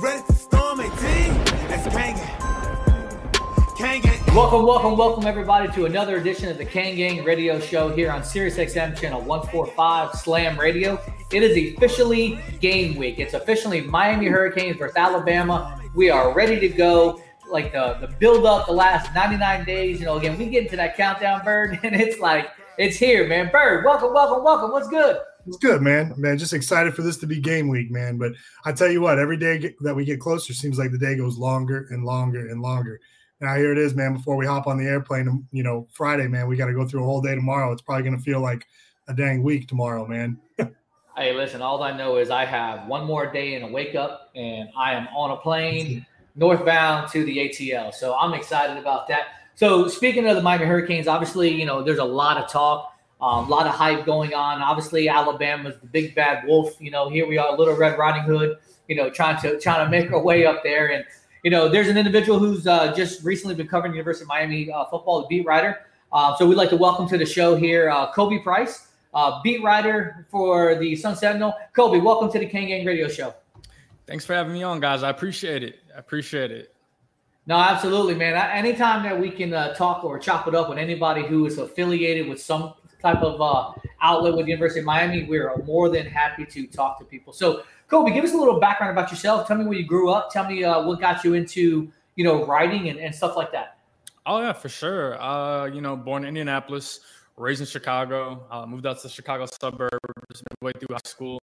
Ready to storm 18? That's. Kane gang. Welcome, welcome, welcome, everybody, to another edition of the Kane Gang Radio Show here on Sirius XM channel 145 Slam Radio. It is officially game week. It's officially Miami Hurricanes versus Alabama. We are ready to go. Like the the build up the last 99 days. You know, again, we get into that countdown, Bird, and it's like it's here, man. Bird, welcome, welcome, welcome. What's good? It's good, man. Man, just excited for this to be game week, man. But I tell you what, every day that we get closer seems like the day goes longer and longer and longer. Now here it is, man. Before we hop on the airplane, you know, Friday, man, we got to go through a whole day tomorrow. It's probably going to feel like a dang week tomorrow, man. Hey, listen, all I know is I have one more day and a wake up, and I am on a plane northbound to the ATL. So I'm excited about that. So speaking of the Miami Hurricanes, obviously, you know, there's a lot of talk, um, a lot of hype going on. Obviously, Alabama's the big bad wolf. You know, here we are, Little Red Riding Hood. You know, trying to trying to make our way up there, and you know, there's an individual who's uh, just recently been covering the University of Miami uh, football, the beat writer. Uh, so we'd like to welcome to the show here, uh, Kobe Price, uh, beat writer for the Sun Sentinel. Kobe, welcome to the Kane Gang Radio Show. Thanks for having me on, guys. I appreciate it. I appreciate it. No, absolutely, man. I- Anytime that we can uh, talk or chop it up with anybody who is affiliated with some type of uh, outlet with the University of Miami, we're more than happy to talk to people. So, Kobe, give us a little background about yourself. Tell me where you grew up. Tell me uh, what got you into, you know, writing and, and stuff like that. Oh yeah, for sure. Uh, you know, born in Indianapolis, raised in Chicago. Uh, moved out to the Chicago suburbs midway through high school.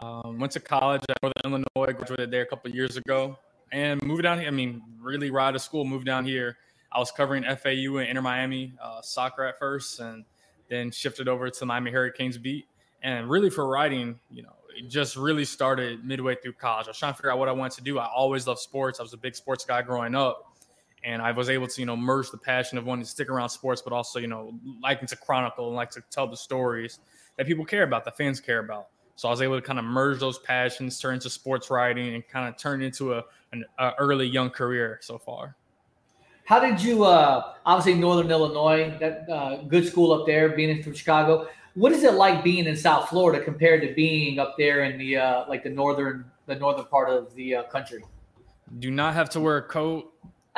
Um, went to college at Northern Illinois. Graduated there a couple years ago, and moved down here. I mean, really right out of school, moved down here. I was covering FAU and Inter Miami uh, soccer at first, and then shifted over to Miami Hurricanes beat. And really for writing, you know, it just really started midway through college. I was trying to figure out what I wanted to do. I always loved sports. I was a big sports guy growing up and I was able to, you know, merge the passion of wanting to stick around sports, but also, you know, liking to chronicle and like to tell the stories that people care about, that fans care about. So I was able to kind of merge those passions, turn into sports writing, and kind of turn into a an a early young career so far. How did you, uh, obviously, Northern Illinois, that uh, good school up there, being from Chicago. What is it like being in South Florida compared to being up there in the uh, like the northern the northern part of the uh, country? Do not have to wear a coat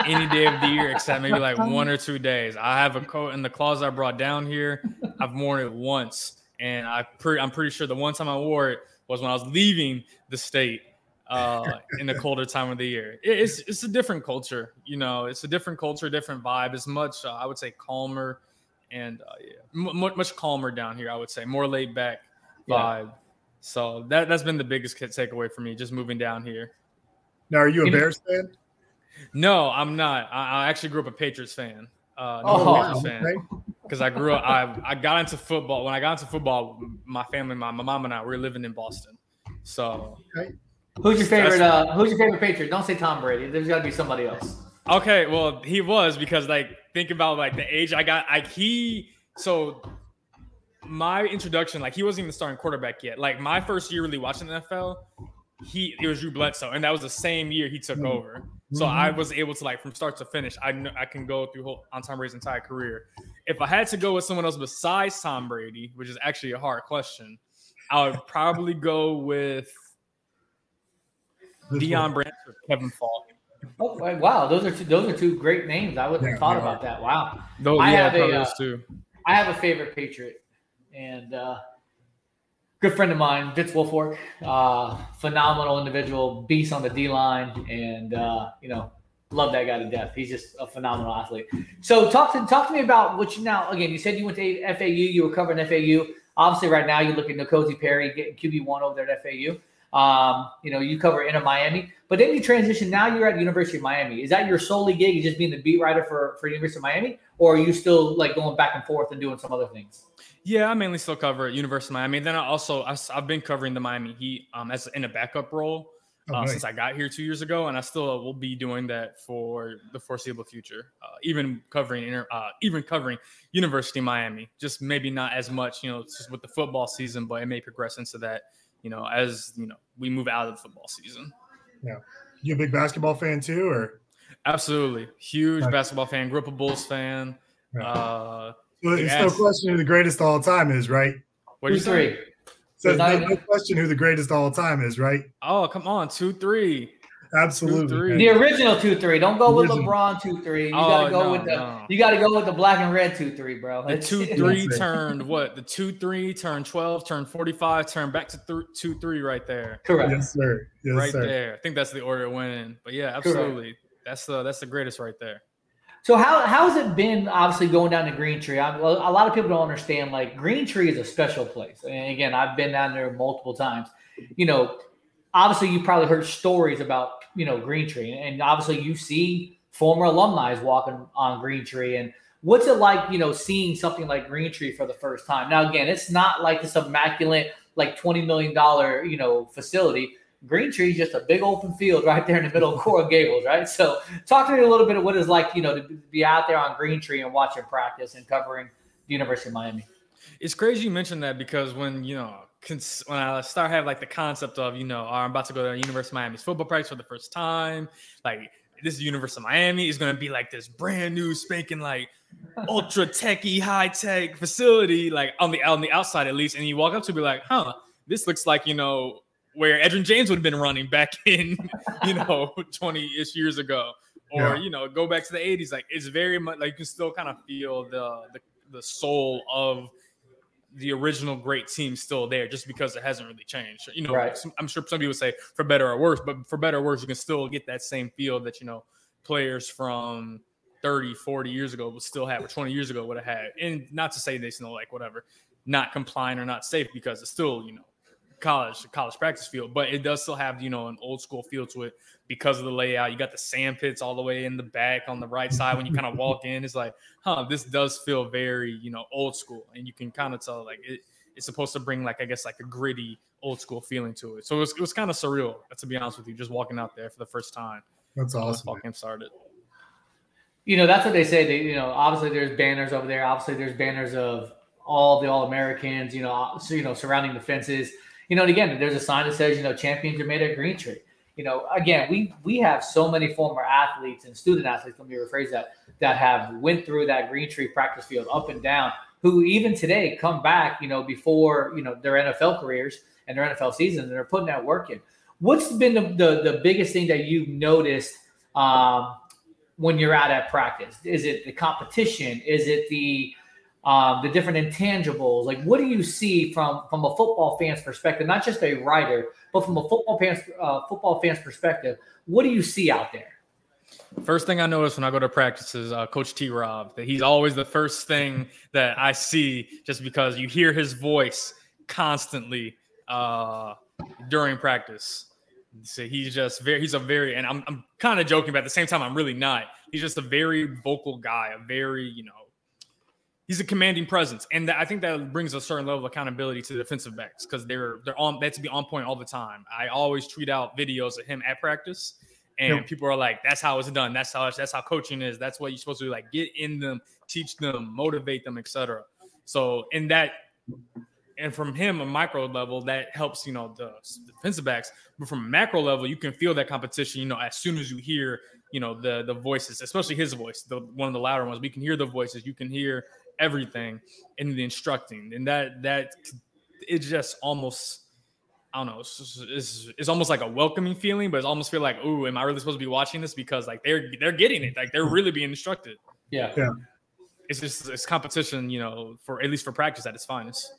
any day of the year except maybe like one or two days. I have a coat in the closet I brought down here. I've worn it once, and I pre- I'm pretty sure the one time I wore it was when I was leaving the state uh, in the colder time of the year. It- it's it's a different culture, you know. It's a different culture, different vibe. It's much uh, I would say calmer and uh, yeah, m- much calmer down here. I would say more laid back Yeah. vibe. So that that's been the biggest takeaway for me, just moving down here. Now, are you a Bears fan? No, I'm not. I, I actually grew up a Patriots fan. Uh, no Oh, Patriots fan. Because I grew up, I, I got into football. When I got into football, my family, my, my mom and I, we were living in Boston. So, Who's your favorite? Uh, who's your favorite Patriot? Don't say Tom Brady. There's got to be somebody else. okay, well, he was because like think about like the age I got. Like he, so my introduction, like he wasn't even starting quarterback yet. Like my first year really watching the NFL, he it was Drew Bledsoe, and that was the same year he took over. So I was able to like from start to finish. I know I can go through whole, on Tom Brady's entire career. If I had to go with someone else besides Tom Brady, which is actually a hard question, I would probably go with This Deion one. Branch or Kevin Faulk. Oh wow, wow, those are two, those are two great names. I wouldn't have thought yeah. about that. Wow. Though, I yeah, have a, probably uh, those two. I have a favorite Patriot, and uh, good friend of mine, Vince Wilfork, uh, phenomenal individual, beast on the D line, and uh, you know, love that guy to death. He's just a phenomenal athlete. So talk to talk to me about what you now. Again, you said you went to FAU. You were covering FAU. Obviously, right now you're looking at N'Kosi Perry getting QB one over there at FAU. Um, you know, you cover Inter Miami, but then you transition. Now you're at University of Miami. Is that your solely gig? You just being the beat writer for for University of Miami, or are you still like going back and forth and doing some other things? Yeah, I mainly still cover University of Miami. Then I also I, have been covering the Miami Heat um, as in a backup role. uh, nice. since I got here two years ago, and I still will be doing that for the foreseeable future. Uh, even covering inter, uh, even covering University of Miami, just maybe not as much, you know, just with the football season, but it may progress into that, you know, as you know we move out of the football season. Yeah. You a big basketball fan too, or Absolutely, huge Nice. basketball fan, Gripper Bulls fan. Yeah. Uh, Well, it's no question who the greatest of all time is, right? what do Two you say? three. So It's not no, no question who the greatest of all time is, right? Oh, come on, two three. Absolutely. three. The original two three. Don't go with Original. LeBron two three. You Oh, gotta go no, with the no. you gotta go with the black and red two three, bro. The two three turned what? The two three turned twelve, turned forty five, turned back to th- two three right there, Correct. Yes, sir. Yes, right sir. there. I think that's the order it went in. But yeah, absolutely. That's the that's the greatest right there. So how how has it been? Obviously, going down to Greentree. I, well, a lot of people don't understand. Like Greentree is a special place, and again, I've been down there multiple times. You know, obviously, you probably heard stories about you know Greentree, and obviously, you see former alumni walking on Greentree. And what's it like? You know, seeing something like Greentree for the first time. Now, again, it's not like this immaculate, like twenty million dollar you know facility. Greentree is just a big open field right there in the middle of Coral Gables, right? So, talk to me a little bit of what it's like, you know, to be out there on Greentree and watching practice and covering the University of Miami. It's crazy you mentioned that because when you know cons- when I start have like the concept of you know oh, I'm about to go to University of Miami's football practice for the first time, like this is University of Miami is going to be like this brand new spanking like ultra techy high tech facility like on the on the outside at least, and you walk up to be like, huh, this looks like you know where Edgerrin James would have been running back in you know 20 ish years ago, or Yeah. you know go back to the 80s. Like it's very much like you can still kind of feel the the the soul of the original great team still there just because it hasn't really changed. You know, Right. I'm sure some people say for better or worse, but for better or worse, you can still get that same feel that, you know, players from 30, 40 years ago would still have, or 20 years ago would have had. And not to say they, you know, like whatever, not compliant or not safe because it's still, you know, college, college practice field, but it does still have, you know, an old school feel to it because of the layout. You got the sand pits all the way in the back on the right side. When you kind of walk in, it's like, huh, this does feel very, you know, old school. And you can kind of tell like it, it's supposed to bring like, I guess like a gritty old school feeling to it. So it was, it was kind of surreal, to be honest with you, just walking out there for the first time. That's when this awesome. ball man. game started. You know, that's what they say. They, you know, obviously there's banners over there. Obviously there's banners of all the All Americans. You know, so you know surrounding the fences. You know, and again, there's a sign that says, you know, champions are made at Greentree. You know, again, we we have so many former athletes and student athletes. Let me rephrase that that have went through that Greentree practice field up and down. Who even today come back, you know, before you know their NFL careers and their NFL seasons, and they're putting that work in. What's been the the, the biggest thing that you've noticed um, when you're out at practice? Is it the competition? Is it the um, the different intangibles? Like, what do you see from from a football fan's perspective? Not just a writer, but from a football fan's uh, football fan's perspective. What do you see out there? First thing I notice when I go to practice is uh, Coach T. Rob. That he's always the first thing that I see, just because you hear his voice constantly uh, during practice. So he's just very, he's a very, and I'm, I'm kind of joking, but at the same time, I'm really not. He's just a very vocal guy, a very, you know, he's a commanding presence, and that, I think that brings a certain level of accountability to the defensive backs because they're they're on they have to be on point all the time. I always tweet out videos of him at practice, and Yep. people are like, "That's how it's done. That's how that's how coaching is. That's what you're supposed to do. Like get in them, teach them, motivate them, etc." So in that. And from him, a micro level, that helps, you know, the defensive backs. But from a macro level, you can feel that competition, you know, as soon as you hear, you know, the the voices, especially his voice, the one of the louder ones. We can hear the voices, you can hear everything in the instructing, and that that it's just almost I don't know, it's, it's, it's almost like a welcoming feeling, but it's almost feel like, ooh, am I really supposed to be watching this? Because like they're they're getting it, like they're really being instructed. Yeah, Yeah. It's just it's competition, you know, for at least for practice at its finest.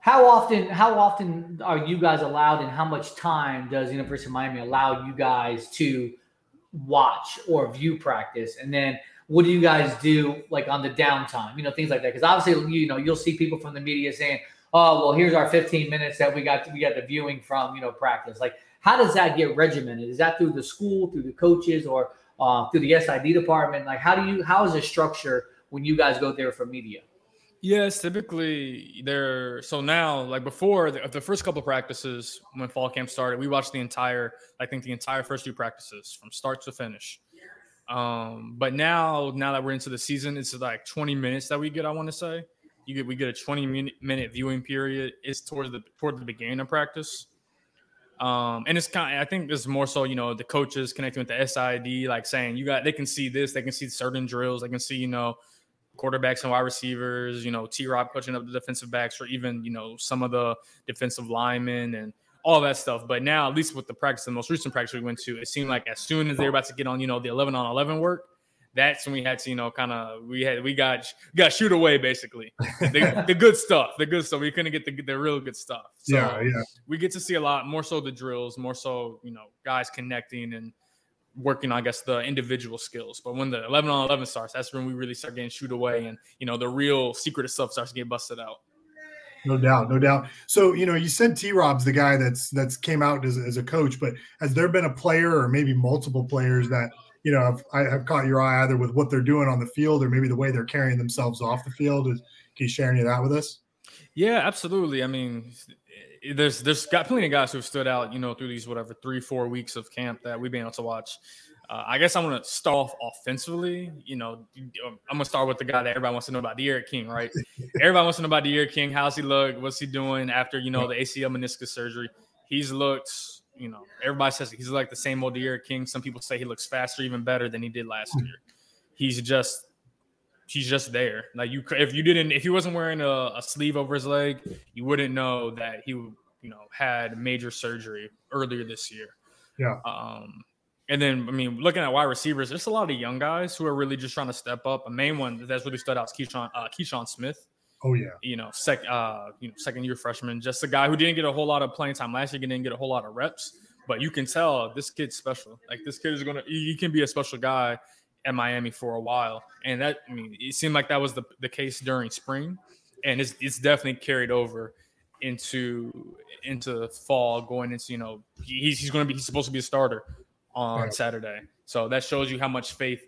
How often? How often are you guys allowed, and how much time does University of Miami allow you guys to watch or view practice? And then, what do you guys do like on the downtime? You know, things like that. Because obviously, you know, you'll see people from the media saying, "Oh, well, here's our 15 minutes that we got. We got the viewing from you know practice." Like, how does that get regimented? Is that through the school, through the coaches, or uh, through the SID department? Like, how do you? How is it structured when you guys go there for media? Yes, typically they're so now like before the, the first couple practices when fall camp started, we watched the entire I think the entire first two practices from start to finish. Um, but now now that we're into the season, it's like 20 minutes that we get. I want to say you get we get a 20 minute, minute viewing period. It's towards the toward the beginning of practice. Um, and it's kind of, I think it's more so, you know, the coaches connecting with the SID, like saying you got, they can see this, they can see certain drills, they can see, you know, quarterbacks and wide receivers, you know, T Rob coaching up the defensive backs, or even, you know, some of the defensive linemen and all that stuff. But now, at least with the practice, the most recent practice we went to, it seemed like as soon as they were about to get on, you know, the 11 on 11 work, that's when we had to, you know, kind of we had we got got shoot away basically the, the, good stuff, the good stuff. We couldn't get the the real good stuff. So yeah, yeah. We get to see a lot more so the drills, more so you know guys connecting and working, I guess, the individual skills. But when the 11 on 11 starts, that's when we really start getting shoot away and, you know, the real secret of stuff starts to get busted out. No doubt, no doubt. So, you know, you said T Rob's the guy that's that's came out as, as a coach, but has there been a player or maybe multiple players that, you know, have, I have caught your eye either with what they're doing on the field or maybe the way they're carrying themselves off the field? Is, can you share any of that with us? Yeah, absolutely. I mean, there's there's got plenty of guys who've stood out, you know, through these whatever three four weeks of camp that we've been able to watch. Uh, I guess I'm gonna start off offensively. You know, I'm gonna start with the guy that everybody wants to know about, D'Eriq King, right? everybody wants to know about D'Eriq King. How's he look? What's he doing after you know the ACL meniscus surgery? He's looked, you know, everybody says he's like the same old D'Eriq King. Some people say he looks faster, even better than he did last year. He's just he's just there. Like you, if you didn't, if he wasn't wearing a, a, sleeve over his leg, you wouldn't know that he, you know, had major surgery earlier this year. Yeah. Um, and then I mean, looking at wide receivers, there's a lot of young guys who are really just trying to step up. A main one that's really stood out is Keyshawn, uh, Keyshawn Smith. Oh yeah. You know, sec, uh, you know, second year freshman, just a guy who didn't get a whole lot of playing time last year, didn't get a whole lot of reps, but you can tell this kid's special. Like this kid is gonna, he can be a special guy at Miami for a while, and that I mean, it seemed like that was the, the case during spring, and it's it's definitely carried over into into fall, going into you know he's he's going to be he's supposed to be a starter on right. Saturday, so that shows you how much faith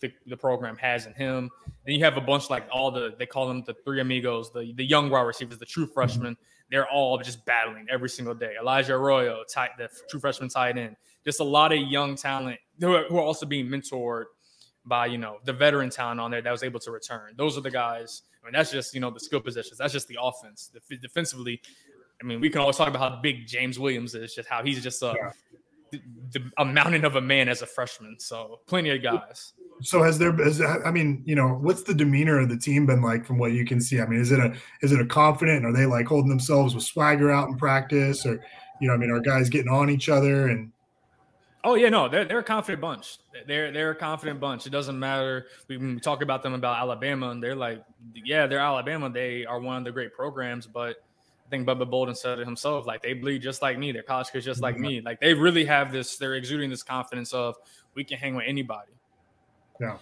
the, the, program has in him. Then you have a bunch like all the they call them the three amigos, the the young wide receivers, the true freshmen. They're all just battling every single day. Elijah Arroyo, tight, the true freshman tight end. Just a lot of young talent who are, who are also being mentored by you know the veteran talent on there that was able to return. Those are the guys. I mean, that's just you know the skill positions. That's just the offense. The, defensively, I mean, we can always talk about how big James Williams is, just how he's just a, yeah. The, the, a mountain of a man as a freshman. So plenty of guys. So has there? Has, I mean, you know, what's the demeanor of the team been like from what you can see? I mean, is it a is it a confident? Are they like holding themselves with swagger out in practice, or you know, I mean, are guys getting on each other and Oh yeah, no, they're they're a confident bunch. They're they're a confident bunch. It doesn't matter. We, we talk about them about Alabama, and they're like, yeah, they're Alabama. They are one of the great programs, but I think Bubba Bolden said it himself. Like they bleed just like me. They're college kids just like mm-hmm. me. Like they really have this. They're exuding this confidence of we can hang with anybody. Yeah,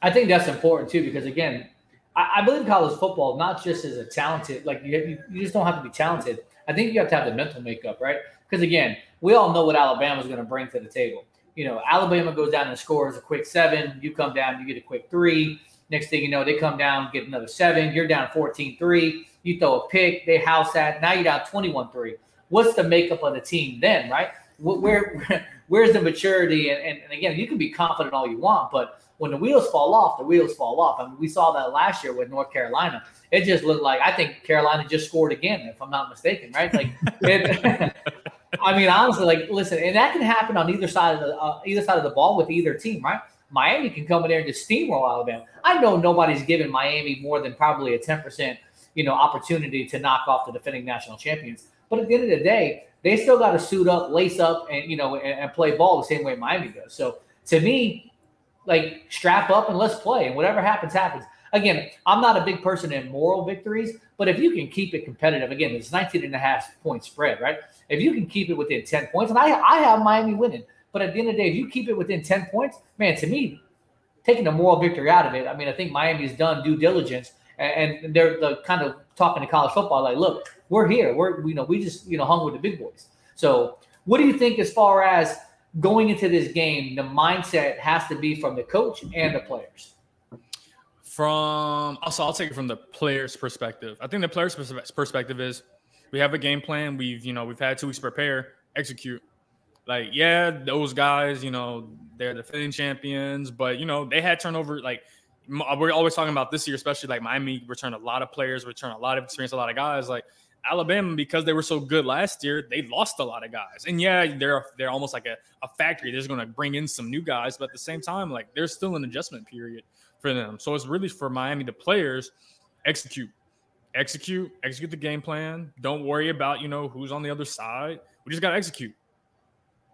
I think that's important too because again, I, I believe college football not just as a talented. Like you, you just don't have to be talented. I think you have to have the mental makeup, right? Because again, we all know what Alabama is going to bring to the table. You know, Alabama goes down and scores a quick seven. You come down, you get a quick three. Next thing you know, they come down, get another seven. You're down 14 3. You throw a pick, they house that. Now you're down 21 3. What's the makeup of the team then, right? Where, where's the maturity? And, and, and again, you can be confident all you want, but when the wheels fall off, the wheels fall off. I mean, we saw that last year with North Carolina. It just looked like I think Carolina just scored again, if I'm not mistaken, right? Like, it, I mean, honestly, like, listen, and that can happen on either side of the uh, either side of the ball with either team, right? Miami can come in there and just steamroll Alabama. I know nobody's given Miami more than probably a ten percent, you know, opportunity to knock off the defending national champions. But at the end of the day, they still got to suit up, lace up, and you know, and, and play ball the same way Miami does. So to me, like strap up and let's play, and whatever happens, happens. Again, I'm not a big person in moral victories, but if you can keep it competitive, again, it's 19 and a half point spread, right? If you can keep it within 10 points, and I, I have Miami winning, but at the end of the day, if you keep it within 10 points, man, to me, taking the moral victory out of it, I mean, I think Miami's done due diligence and they're the kind of talking to college football like, look, we're here. We're, you know, we just, you know, hung with the big boys. So what do you think as far as going into this game, the mindset has to be from the coach and the players? From also, I'll take it from the player's perspective. I think the player's perspective is we have a game plan. We've you know we've had two weeks prepare, execute. Like yeah, those guys, you know, they're defending champions, but you know they had turnover. Like Uh, we're always talking about this year, especially like Miami returned a lot of players, return a lot of experience, a lot of guys. Like Alabama, because they were so good last year, they lost a lot of guys. And yeah, they're they're almost like a, a factory. They're going to bring in some new guys, but at the same time, like there's still an adjustment period for them. So it's really for Miami, the players, execute, execute, execute the game plan. Don't worry about you know who's on the other side. We just got to execute.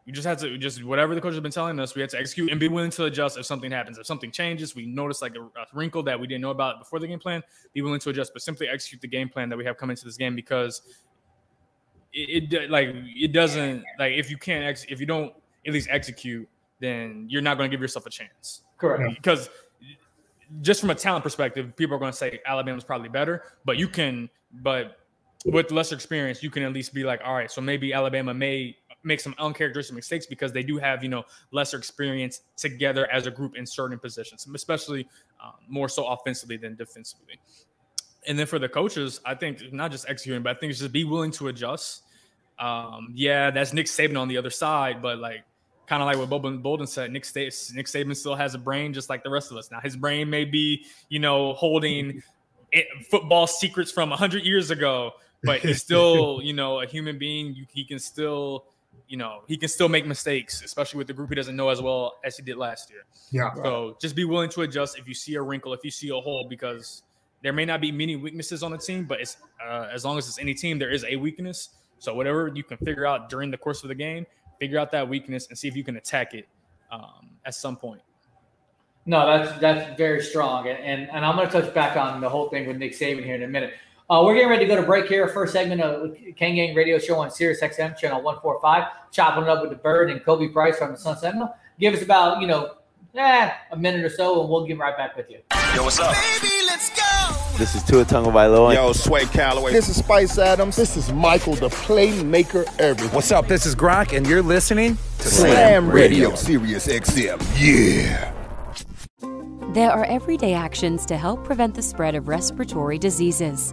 We just had to just whatever the coach has been telling us, we had to execute and be willing to adjust if something happens. If something changes, we notice like a, a, wrinkle that we didn't know about before the game plan, be willing to adjust, but simply execute the game plan that we have coming into this game because it, it like it doesn't like if you can't ex, if you don't at least execute, then you're not going to give yourself a chance. Correct. Because just from a talent perspective, people are going to say Alabama's probably better, but you can, but with lesser experience, you can at least be like, all right, so maybe Alabama may make some uncharacteristic mistakes because they do have you know lesser experience together as a group in certain positions, especially um, more so offensively than defensively. And then for the coaches, I think not just executing, but I think it's just be willing to adjust. Um, yeah, that's Nick Saban on the other side, but like kind of like what Bolden, Bolden said, Nick, St- Nick Saban still has a brain just like the rest of us. Now his brain may be, you know, holding it, football secrets from 100 years ago, but he's still, you know, a human being. You, he can still you know, he can still make mistakes, especially with the group he doesn't know as well as he did last year. Yeah. So just be willing to adjust if you see a wrinkle, if you see a hole, because there may not be many weaknesses on the team, but it's uh, as long as it's any team, there is a weakness. So whatever you can figure out during the course of the game, figure out that weakness and see if you can attack it um, at some point. No, that's that's very strong, and and, and I'm going to touch back on the whole thing with Nick Saban here in a minute. Uh, we're getting ready to go to break here. First segment of Kane Gang Radio Show on Sirius XM channel 145. Chopping it up with the Bird and Kobe Price from the Sun Sentinel. Give us about you know, eh, a minute or so, and we'll get right back with you. Yo, what's up? Baby, let's go. This is Tua Tagovailoa. Yo, Sway Calloway. This is Spice Adams. This is Michael, the playmaker. Everything. What's up? This is Gronk, and you're listening to Slam, Slam Radio. Radio, Sirius XM. Yeah. There are everyday actions to help prevent the spread of respiratory diseases.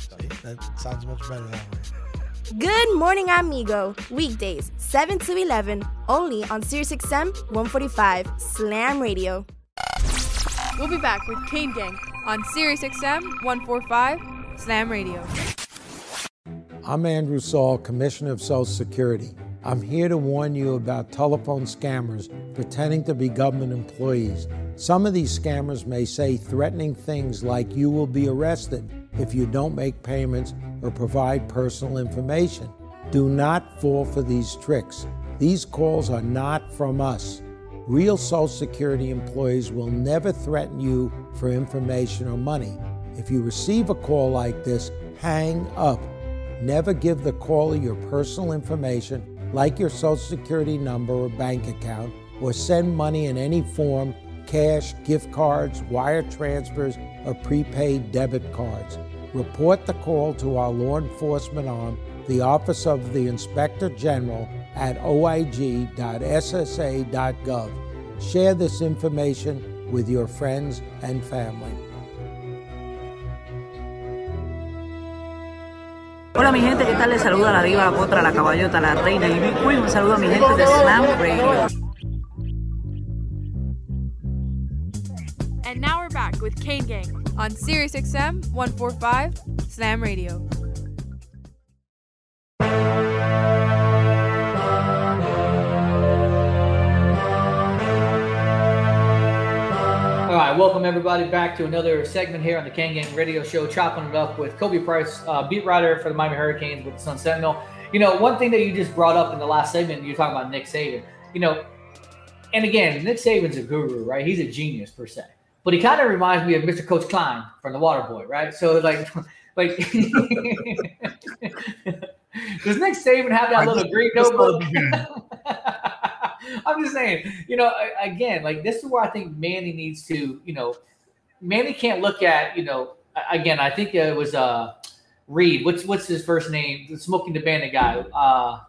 See, that sounds much better that way. Good morning, amigo. Weekdays, 7 to 11, only on SiriusXM 145 Slam Radio. We'll be back with Kane Gang on Sirius XM 145 Slam Radio. I'm Andrew Saul, Commissioner of Social Security. I'm here to warn you about telephone scammers pretending to be government employees. Some of these scammers may say threatening things like you will be arrested if you don't make payments or provide personal information. Do not fall for these tricks. These calls are not from us. Real Social Security employees will never threaten you for information or money. If you receive a call like this, hang up. Never give the caller your personal information, like your Social Security number or bank account, or send money in any form cash, gift cards, wire transfers, or prepaid debit cards. Report the call to our law enforcement arm, the Office of the Inspector General, at oig.ssa.gov. Share this information with your friends and family. Hola mi gente, ¿qué tal? Les saluda la diva, la potra, la caballota, la reina y mi queen. Un saludo a mi gente de Slam Radio. And now we're back with Kane Gang on Sirius XM 145 Slam Radio. All right, welcome everybody back to another segment here on the Kane Gang Radio Show, chopping it up with Kobe Price, uh, beat writer for the Miami Hurricanes with the Sun Sentinel. You know, one thing that you just brought up in the last segment, you're talking about Nick Saban. You know, and again, Nick Saban's a guru, right? He's a genius per se but he kind of reminds me of Mr. Coach Klein from the Water Boy, right? So like, like, does Nick Saban have that little green notebook? I'm just saying, you know, again, like this is where I think Manny needs to, you know, Manny can't look at, you know, again, I think it was uh Reed. What's what's his first name? The smoking the bandit guy. Uh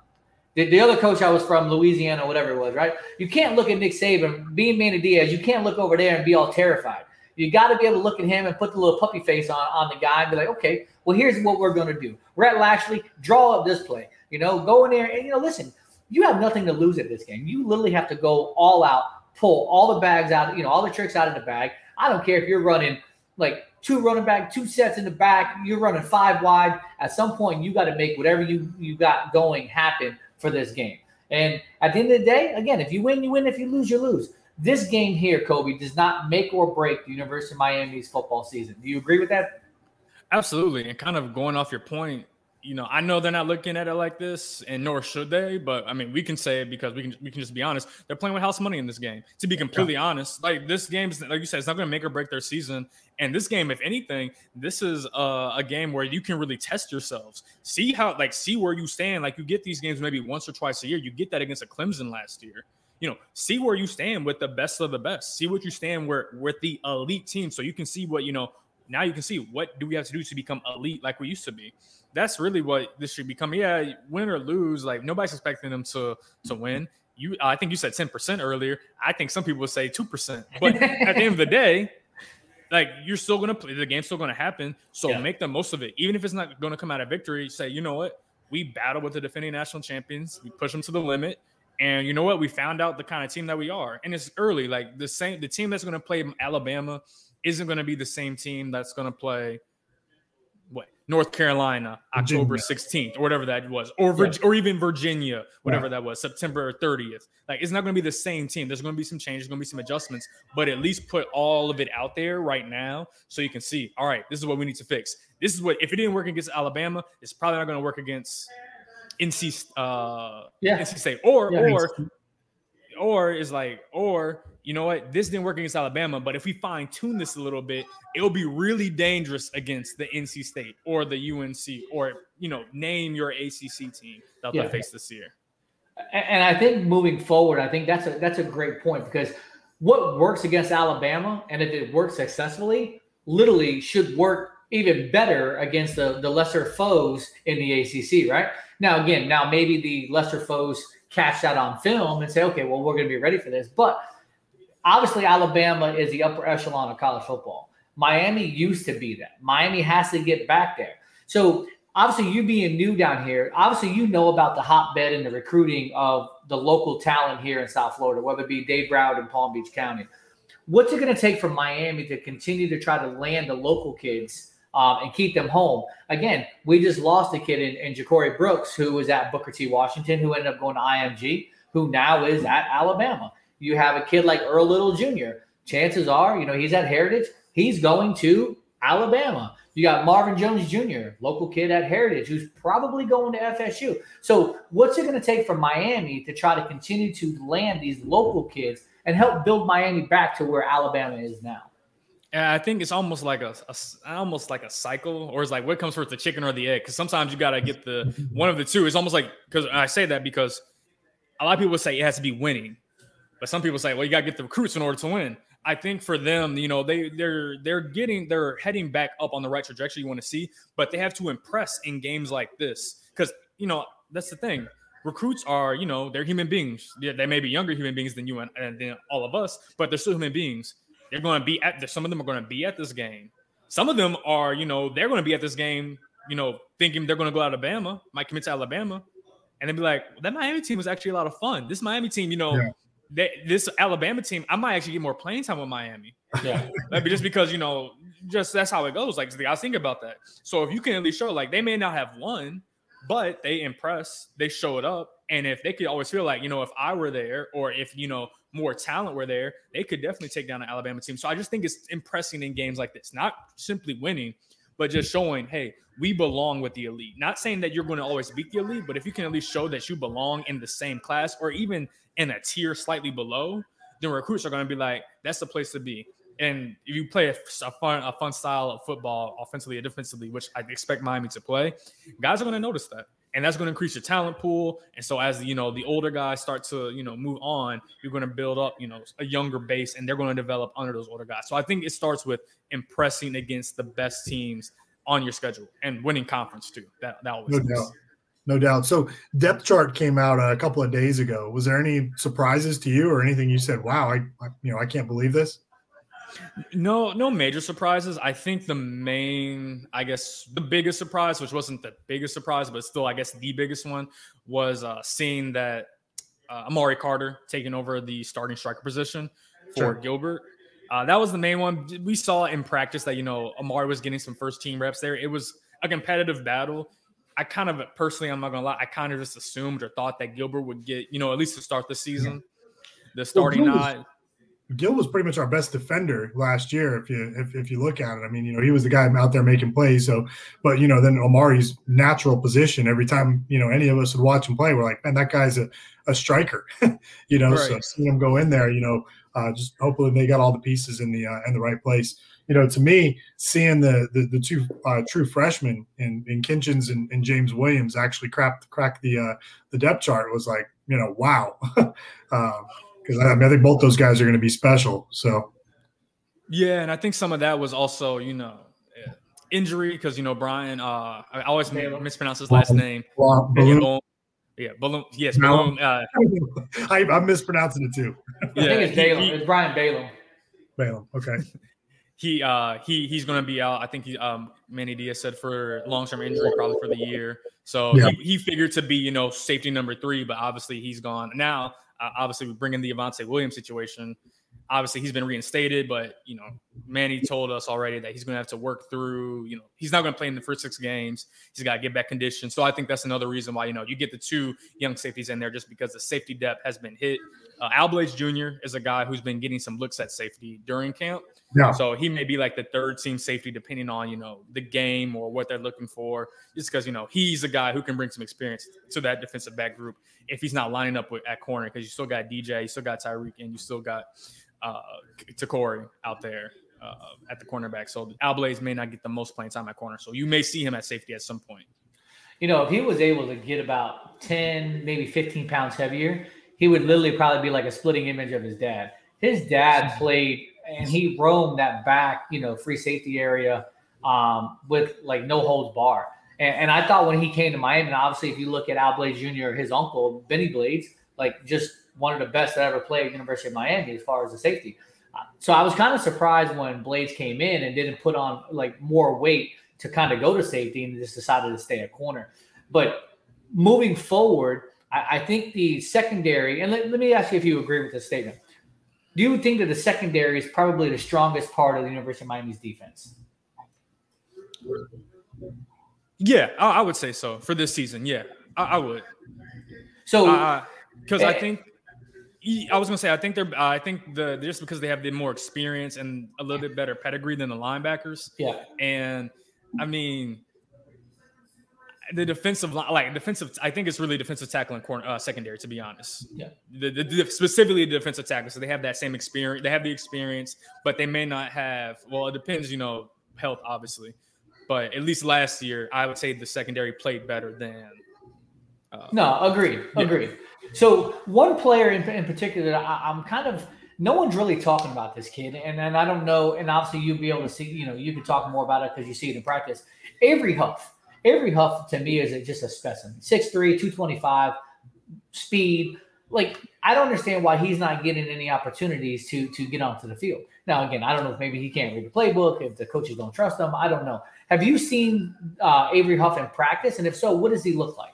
the, the other coach I was from Louisiana, whatever it was, right? You can't look at Nick Saban, being Manny Diaz, you can't look over there and be all terrified. You got to be able to look at him and put the little puppy face on, on the guy and be like, okay, well, here's what we're going to do. Rhett Lashley, draw up this play. You know, go in there and, you know, listen, you have nothing to lose at this game. You literally have to go all out, pull all the bags out, you know, all the tricks out of the bag. I don't care if you're running like two running back, two sets in the back, you're running five wide. At some point, you got to make whatever you, you got going happen for this game. And at the end of the day, again, if you win, you win. If you lose, you lose. This game here, Kobe, does not make or break the University of Miami's football season. Do you agree with that? Absolutely. And kind of going off your point, you know, I know they're not looking at it like this, and nor should they. But I mean, we can say it because we can we can just be honest. They're playing with house money in this game. To be completely honest, like this game is like you said, it's not going to make or break their season. And this game, if anything, this is a, a game where you can really test yourselves. See how like see where you stand. Like you get these games maybe once or twice a year. You get that against a Clemson last year. You know, see where you stand with the best of the best. See what you stand where with the elite team, so you can see what you know. Now you can see what do we have to do to become elite like we used to be that's really what this should become. Yeah, win or lose, like nobody's expecting them to to win. You, I think you said ten percent earlier. I think some people would say two percent. But at the end of the day, like you're still gonna play. The game's still gonna happen. So Yeah. make the most of it, even if it's not gonna come out of victory. Say, you know what, we battle with the defending national champions. We push them to the limit. And you know what? We found out the kind of team that we are. And it's early. Like the same, the team that's going to play Alabama isn't going to be the same team that's going to play North Carolina October Virginia. 16th or whatever that was, or Vir- Yeah. or even Virginia, whatever Right. that was, September 30th. Like it's not going to be the same team. There's going to be some changes, going to be some adjustments, but at least put all of it out there right now so you can see. All right, this is what we need to fix. This is what if it didn't work against Alabama, it's probably not going to work against NC uh Yeah. NC State or Yeah. or or is like, or you know what, this didn't work against Alabama, but if we fine tune this a little bit, it'll be really dangerous against the NC State or the UNC or you know, name your ACC team that Yeah. they'll face this year. And- And I think moving forward, I think that's a that's a great point because what works against Alabama, and if it works successfully, literally should work even better against the, the lesser foes in the ACC, right? Now, again, now maybe the lesser foes catch that on film and say, okay, well, we're going to be ready for this. But obviously, Alabama is the upper echelon of college football. Miami used to be that. Miami has to get back there. So obviously, you being new down here, obviously you know about the hotbed and the recruiting of the local talent here in South Florida, whether it be Dade Broward in Palm Beach County. What's it going to take for Miami to continue to try to land the local kids um, and keep them home? Again, we just lost a kid in, in Ja'Cory Brooks who was at Booker T. Washington, who ended up going to IMG, who now is at Alabama. You have a kid like Earl Little Jr. Chances are, you know, he's at Heritage. He's going to Alabama. You got Marvin Jones Jr., local kid at Heritage, who's probably going to FSU. So, what's it going to take for Miami to try to continue to land these local kids and help build Miami back to where Alabama is now? I think it's almost like a, a almost like a cycle, or it's like what comes first, the chicken or the egg? Because sometimes you gotta get the one of the two. It's almost like because I say that because a lot of people say it has to be winning, but some people say, well, you gotta get the recruits in order to win. I think for them, you know, they they're they're getting they're heading back up on the right trajectory you want to see, but they have to impress in games like this because you know that's the thing. Recruits are, you know, they're human beings. Yeah, they may be younger human beings than you and, and than all of us, but they're still human beings. They're going to be at. Some of them are going to be at this game. Some of them are, you know, they're going to be at this game, you know, thinking they're going to go to Alabama, might commit to Alabama, and then be like, that Miami team was actually a lot of fun. This Miami team, you know, Yeah. They, this Alabama team, I might actually get more playing time with Miami. Yeah. Maybe just because you know, just that's how it goes. Like I was thinking about that. So if you can at least show, like they may not have won, but they impress, they showed up, and if they could always feel like, you know, if I were there, or if you know more talent were there, they could definitely take down an Alabama team. So I just think it's impressing in games like this, not simply winning, but just showing, hey, we belong with the elite. Not saying that you're going to always beat the elite, but if you can at least show that you belong in the same class or even in a tier slightly below, then recruits are going to be like, that's the place to be. And if you play a, a fun, a fun style of football, offensively or defensively, which I expect Miami to play, guys are going to notice that, and that's going to increase your talent pool. And so, as you know, the older guys start to you know move on, you're going to build up you know a younger base, and they're going to develop under those older guys. So I think it starts with impressing against the best teams on your schedule and winning conference too. That that always No helps. doubt. No doubt. So depth chart came out a couple of days ago. Was there any surprises to you or anything you said, wow, I, I you know, I can't believe this? No, no major surprises. I think the main, I guess, the biggest surprise, which wasn't the biggest surprise, but still, I guess, the biggest one, was uh, seeing that uh, Amari Carter taking over the starting striker position for Sure. Gilbert. Uh, that was the main one. We saw in practice that you know Amari was getting some first team reps there. It was a competitive battle. I kind of personally, I'm not gonna lie, I kind of just assumed or thought that Gilbert would get, you know, at least to start the season, the starting was- nine. Gil was pretty much our best defender last year. If you if, if you look at it, I mean, you know, he was the guy out there making plays. So, but you know, then Amari's natural position. Every time you know any of us would watch him play, we're like, man, that guy's a, a striker. you know, so seeing him go in there, you know, uh, just hopefully they got all the pieces in the uh, in the right place. You know, to me, seeing the the, the two uh, true freshmen in, in Kinchens and, and James Williams actually crack crack the uh, the depth chart was like, you know, wow. Because I, mean, I think both those guys are going to be special. So Yeah, and I think some of that was also, you know, eh, injury because you know Brian. Uh, I always mispronounce his last name. Well, Yeah, Balloon. Balloon. Yeah, Balloon. Yes, No. Balloon. Uh, I, I'm mispronouncing it too. I think it's Balaam. he- It's Brian Balaam. Balaam. Okay. he uh he he's gonna be out. I think he um Manny Diaz said for long term injury probably for the year. So Yeah. he, he figured to be you know safety number three, but obviously he's gone now. Obviously we bring in the Avantae Williams situation. Obviously he's been reinstated, but you know Manny told us already that he's gonna have to work through. You know he's not gonna play in the first six games. He's got to get back conditioned. So I think that's another reason why you know you get the two young safeties in there just because the safety depth has been hit. Uh, Al Blades Jr. is a guy who's been getting some looks at safety during camp. Yeah. So he may be like the third team safety, depending on you know the game or what they're looking for. Just because you know he's a guy who can bring some experience to that defensive back group if he's not lining up with at corner because you still got DJ, you still got Tyrique, and you still got uh, Te'Cory out there uh, at the cornerback. So Al Blades may not get the most playing time at corner, so you may see him at safety at some point. You know, if he was able to get about 10, maybe 15 pounds heavier, he would literally probably be like a splitting image of his dad. His dad played and he roamed that back, you know, free safety area um, with like no holds bar. And, and I thought when he came to Miami, and obviously if you look at Al Blades Jr., his uncle, Benny Blades, like just one of the best that ever played at University of Miami as far as the safety. So I was kind of surprised when Blades came in and didn't put on like more weight to kind of go to safety and just decided to stay at corner. But moving forward, I, I think the secondary, and let, let me ask you if you agree with this statement. Do you think that the secondary is probably the strongest part of the University of Miami's defense? Yeah, I, I would say so for this season. Yeah, I, I would. So, because I eh, think I was gonna say I think they're uh, I think the just because they have the more experience and a little bit better pedigree than the linebackers. Yeah. and I mean the defensive line, like defensive. I think it's really defensive tackle and corner uh, secondary. To be honest, Yeah. the, the, the- specifically the defensive tackle. So they have that same experience. They have the experience, but they may not have. Well, it depends. You know, health obviously, but at least last year, I would say the secondary played better than. Uh, No, agreed, Yeah. agreed. So one player in, in particular, I, I'm kind of no one's really talking about this kid, and and I don't know. And obviously, you'll be able to see. You know, you can talk more about it because you see it in practice. Avery Huff. Avery Huff to me is just a specimen. 6'3", 225, speed. Like I don't understand why he's not getting any opportunities to to get onto the field. Now again, I don't know if maybe he can't read the playbook, if the coaches don't trust him. I don't know. Have you seen uh, Avery Huff in practice? And if so, what does he look like?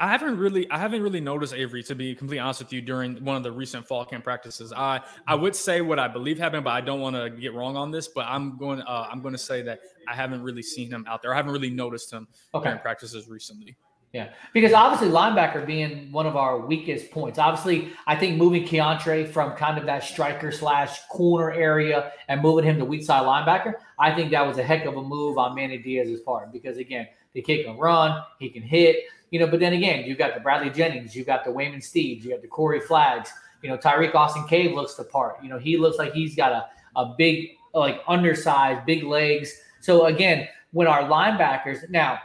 I haven't really, I haven't really noticed Avery to be completely honest with you during one of the recent fall camp practices. I, I would say what I believe happened, but I don't want to get wrong on this. But I'm going, uh, I'm going to say that I haven't really seen him out there. I haven't really noticed him Okay. during practices recently. Yeah, because obviously linebacker being one of our weakest points. Obviously, I think moving Keontra from kind of that striker slash corner area and moving him to weak side linebacker, I think that was a heck of a move on Manny Diaz's part. Because again, the kid can run, he can hit, you know. But then again, you've got the Bradley Jennings, you've got the Waynmon Steeds, you got the Corey Flaggs. You know, Tirek Austin-Cave looks the part. You know, he looks like he's got a a big like undersized, big legs. So again, when our linebackers now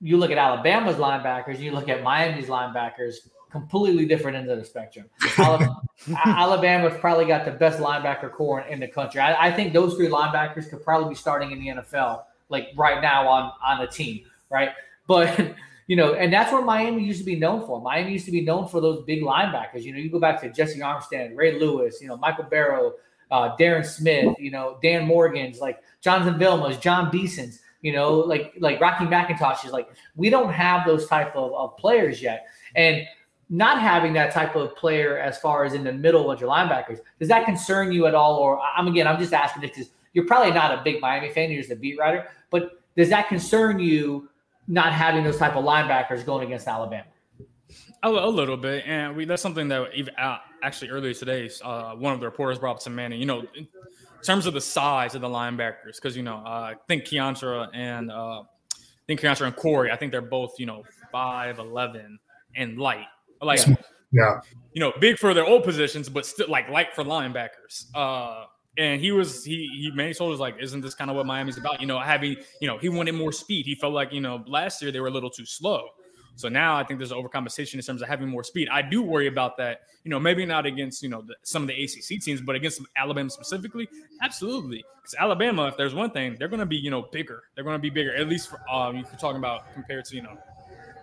you look at Alabama's linebackers, you look at Miami's linebackers, completely different ends of the spectrum. Alabama, Alabama's probably got the best linebacker corps in the country. I, I, think those three linebackers could probably be starting in the NFL like right now on on a team, right? But you know, and that's what Miami used to be known for. Miami used to be known for those big linebackers. You know, you go back to Jessie Armstead, Ray Lewis, you know, Michael Barrow, uh, Darrin Smith, you know, Dan Morgan's, like Jonathan Vilma's, Jon Beason's you know, like like Rocky McIntosh is like we don't have those type of, of players yet. And not having that type of player as far as in the middle of your linebackers, does that concern you at all? Or I'm again, I'm just asking this because you're probably not a big Miami fan, you're just a beat writer, but does that concern you not having those type of linebackers going against Alabama? A, a little bit, and we that's something that even uh, actually earlier today, uh, one of the reporters brought up to Manny. You know, in terms of the size of the linebackers, because you know, uh, I think Keontra and uh, I think Keontra and Corey, I think they're both you know five eleven and light, like yeah, you know, big for their old positions, but still like light for linebackers. Uh, and he was he he Manny told us like, isn't this kind of what Miami's about? You know, having you know he wanted more speed. He felt like you know last year they were a little too slow. So now I think there's an overcompensation in terms of having more speed. I do worry about that. You know, maybe not against you know the, some of the ACC teams, but against Alabama specifically, absolutely. Because Alabama, if there's one thing, they're going to be you know bigger. They're going to be bigger. At least for, um, if you're talking about compared to you know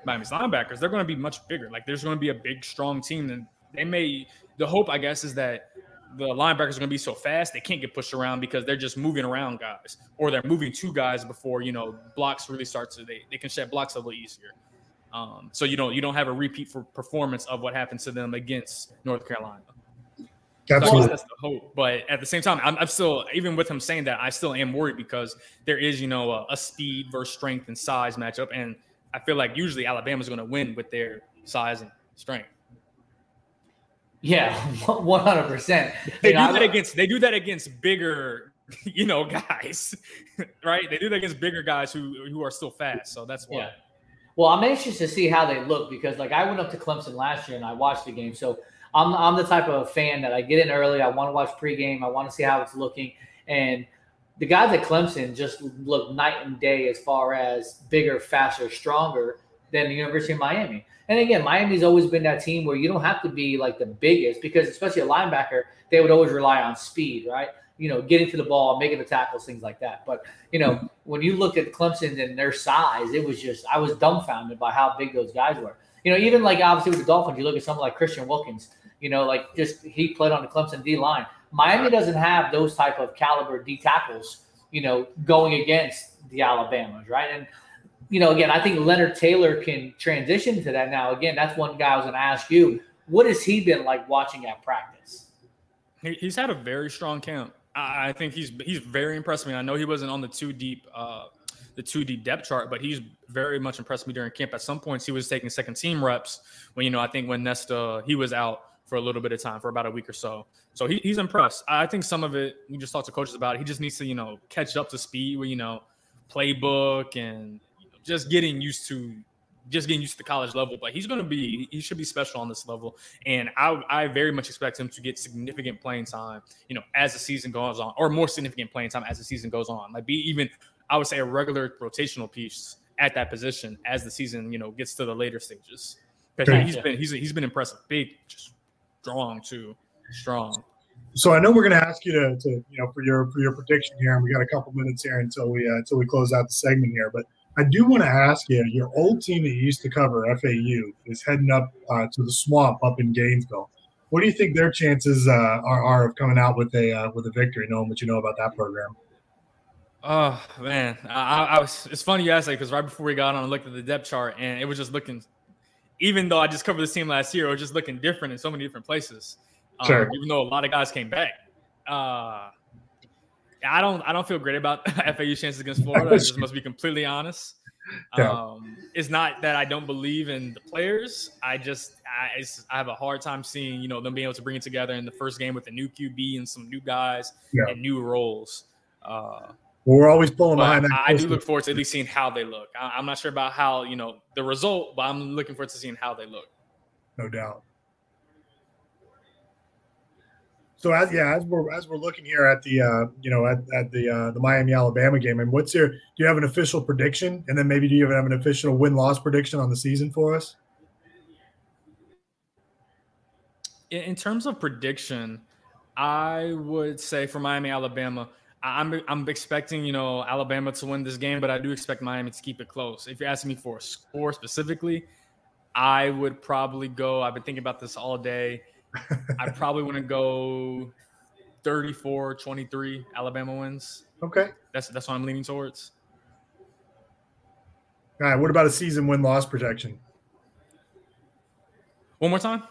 Miami's linebackers, they're going to be much bigger. Like there's going to be a big, strong team, and they may. The hope, I guess, is that the linebackers are going to be so fast they can't get pushed around because they're just moving around guys or they're moving two guys before you know blocks really start to they, they can shed blocks a little easier um, so you don't you don't have a repeat for performance of what happens to them against North Carolina. Absolutely. So that's the hope. But at the same time, I'm, I'm, still even with him saying that I still am worried because there is you know a, a speed versus strength and size matchup, and I feel like usually Alabama's going to win with their size and strength. Yeah, one hundred percent. They do that against they do that against bigger, you know, guys, right? They do that against bigger guys who who are still fast. So that's why. Yeah. Well, I'm anxious to see how they look because, like, I went up to Clemson last year and I watched the game. So I'm, I'm the type of fan that I get in early. I want to watch pregame. I want to see how it's looking. And the guys at Clemson just look night and day as far as bigger, faster, stronger than the University of Miami. And again, Miami's always been that team where you don't have to be like the biggest because, especially a linebacker, they would always rely on speed, right? you know, getting to the ball, making the tackles, things like that. But you know, when you look at Clemson and their size, it was just I was dumbfounded by how big those guys were. You know, even like obviously with the Dolphins, you look at someone like Christian Wilkins. You know, like just he played on the Clemson D line. Miami doesn't have those type of caliber D tackles. You know, going against the Alabamas, right? And you know, again, I think Leonard Taylor can transition to that now. Again, that's one guy I was going to ask you. What has he been like watching at practice? He's had a very strong camp. I think he's he's very impressed me. I know he wasn't on the two deep uh, the two deep depth chart, but he's very much impressed me during camp. At some points, he was taking second team reps when you know I think when Nesta he was out for a little bit of time for about a week or so. So he, he's impressed. I think some of it we just talked to coaches about. It, he just needs to you know catch up to speed with you know playbook and you know, just getting used to just getting used to the college level, but he's going to be he should be special on this level, and I I very much expect him to get significant playing time, you know, as the season goes on, or more significant playing time as the season goes on. Like be even I would say a regular rotational piece at that position as the season you know gets to the later stages. Because he's been he's he's been impressive, big, just strong too, strong. So I know we're going to ask you to, to you know for your for your prediction here, and we got a couple minutes here until we uh, until we close out the segment here, but I do want to ask you your old team that you used to cover, FAU, is heading up uh, to the swamp up in Gainesville. What do you think their chances uh, are, are, of coming out with a uh, with a victory, knowing what you know about that program? Oh man, I, I was. It's funny you asked that because right before we got on, I looked at the depth chart and it was just looking. Even though I just covered this team last year, it was just looking different in so many different places. Um, sure. Even though a lot of guys came back, uh, I don't I don't feel great about FAU's chances against Florida. I just must be completely honest. Yeah. Um, it's not that I don't believe in the players. I just I, it's, I have a hard time seeing you know them being able to bring it together in the first game with a new QB and some new guys Yeah. and new roles. Uh, Well, we're always pulling but behind that. I, I do look forward to at least seeing how they look. I, I'm not sure about how you know the result, but I'm looking forward to seeing how they look. no doubt. So as yeah, as we're as we're looking here at the uh, you know at, at the uh, the Miami Alabama game, and what's your do you have an official prediction, and then maybe do you even have an official win loss prediction on the season for us? In, in terms of prediction, I would say for Miami, Alabama, I- I'm I'm expecting you know Alabama to win this game, but I do expect Miami to keep it close. If you're asking me for a score specifically, I would probably go. I've been thinking about this all day. I probably want to go 34-23. Alabama wins. Okay. That's that's what I'm leaning towards. All right. What about a season win loss projection? One more time.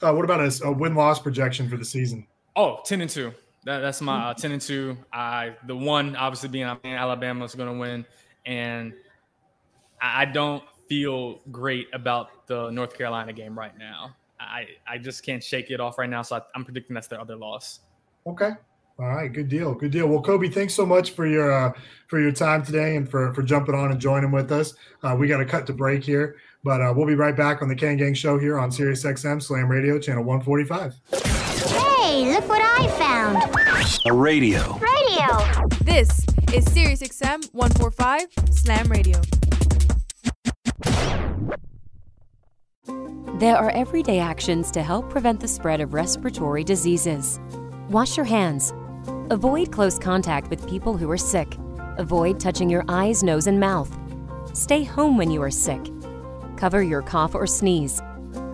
Uh, what about a, a win loss projection for the season? Oh, 10 and 2. That, that's my uh, 10 and 2. I the one obviously being I mean, Alabama is going to win and I I don't feel great about the North Carolina game right now. I I just can't shake it off right now, so I, I'm predicting that's their other loss. Okay. All right, good deal, good deal. Well, Khobi, thanks so much for your uh, for your time today and for for jumping on and joining with us. Uh, we got to cut to break here, but uh, we'll be right back on the Kane Gang Show here on Sirius XM Slam Radio, channel one forty five. Hey, look what I found. A radio. Radio. This is Sirius XM 145 Slam Radio. There are everyday actions to help prevent the spread of respiratory diseases. Wash your hands. Avoid close contact with people who are sick. Avoid touching your eyes, nose, and mouth. Stay home when you are sick. Cover your cough or sneeze.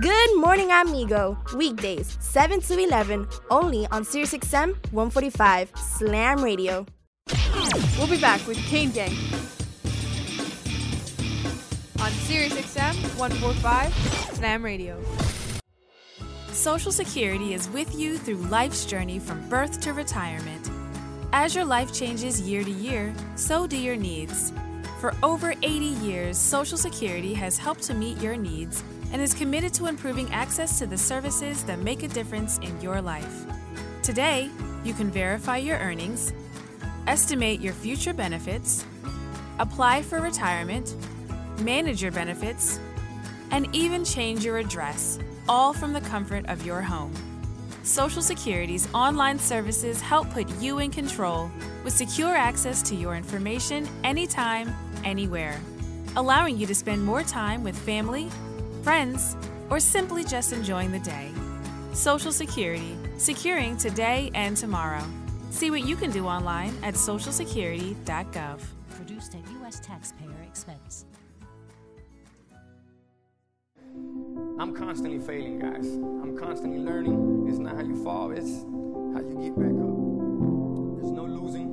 Good morning, amigo. Weekdays, 7 to 11, only on SiriusXM 145 Slam Radio. We'll be back with Kane Gang on Sirius XM 145 Slam Radio. Social Security is with you through life's journey from birth to retirement. As your life changes year to year, so do your needs. For over 80 years, Social Security has helped to meet your needs and is committed to improving access to the services that make a difference in your life. Today, you can verify your earnings, estimate your future benefits, apply for retirement, manage your benefits, and even change your address, all from the comfort of your home. Social Security's online services help put you in control with secure access to your information anytime, anywhere, allowing you to spend more time with family, friends, or simply just enjoying the day. Social Security, securing today and tomorrow. See what you can do online at socialsecurity.gov. Produced at U.S. taxpayer expense. I'm constantly failing, guys. I'm constantly learning. It's not how you fall, it's how you get back up. There's no losing,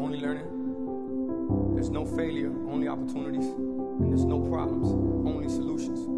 only learning. There's no failure, only opportunities. And there's no problems, only solutions.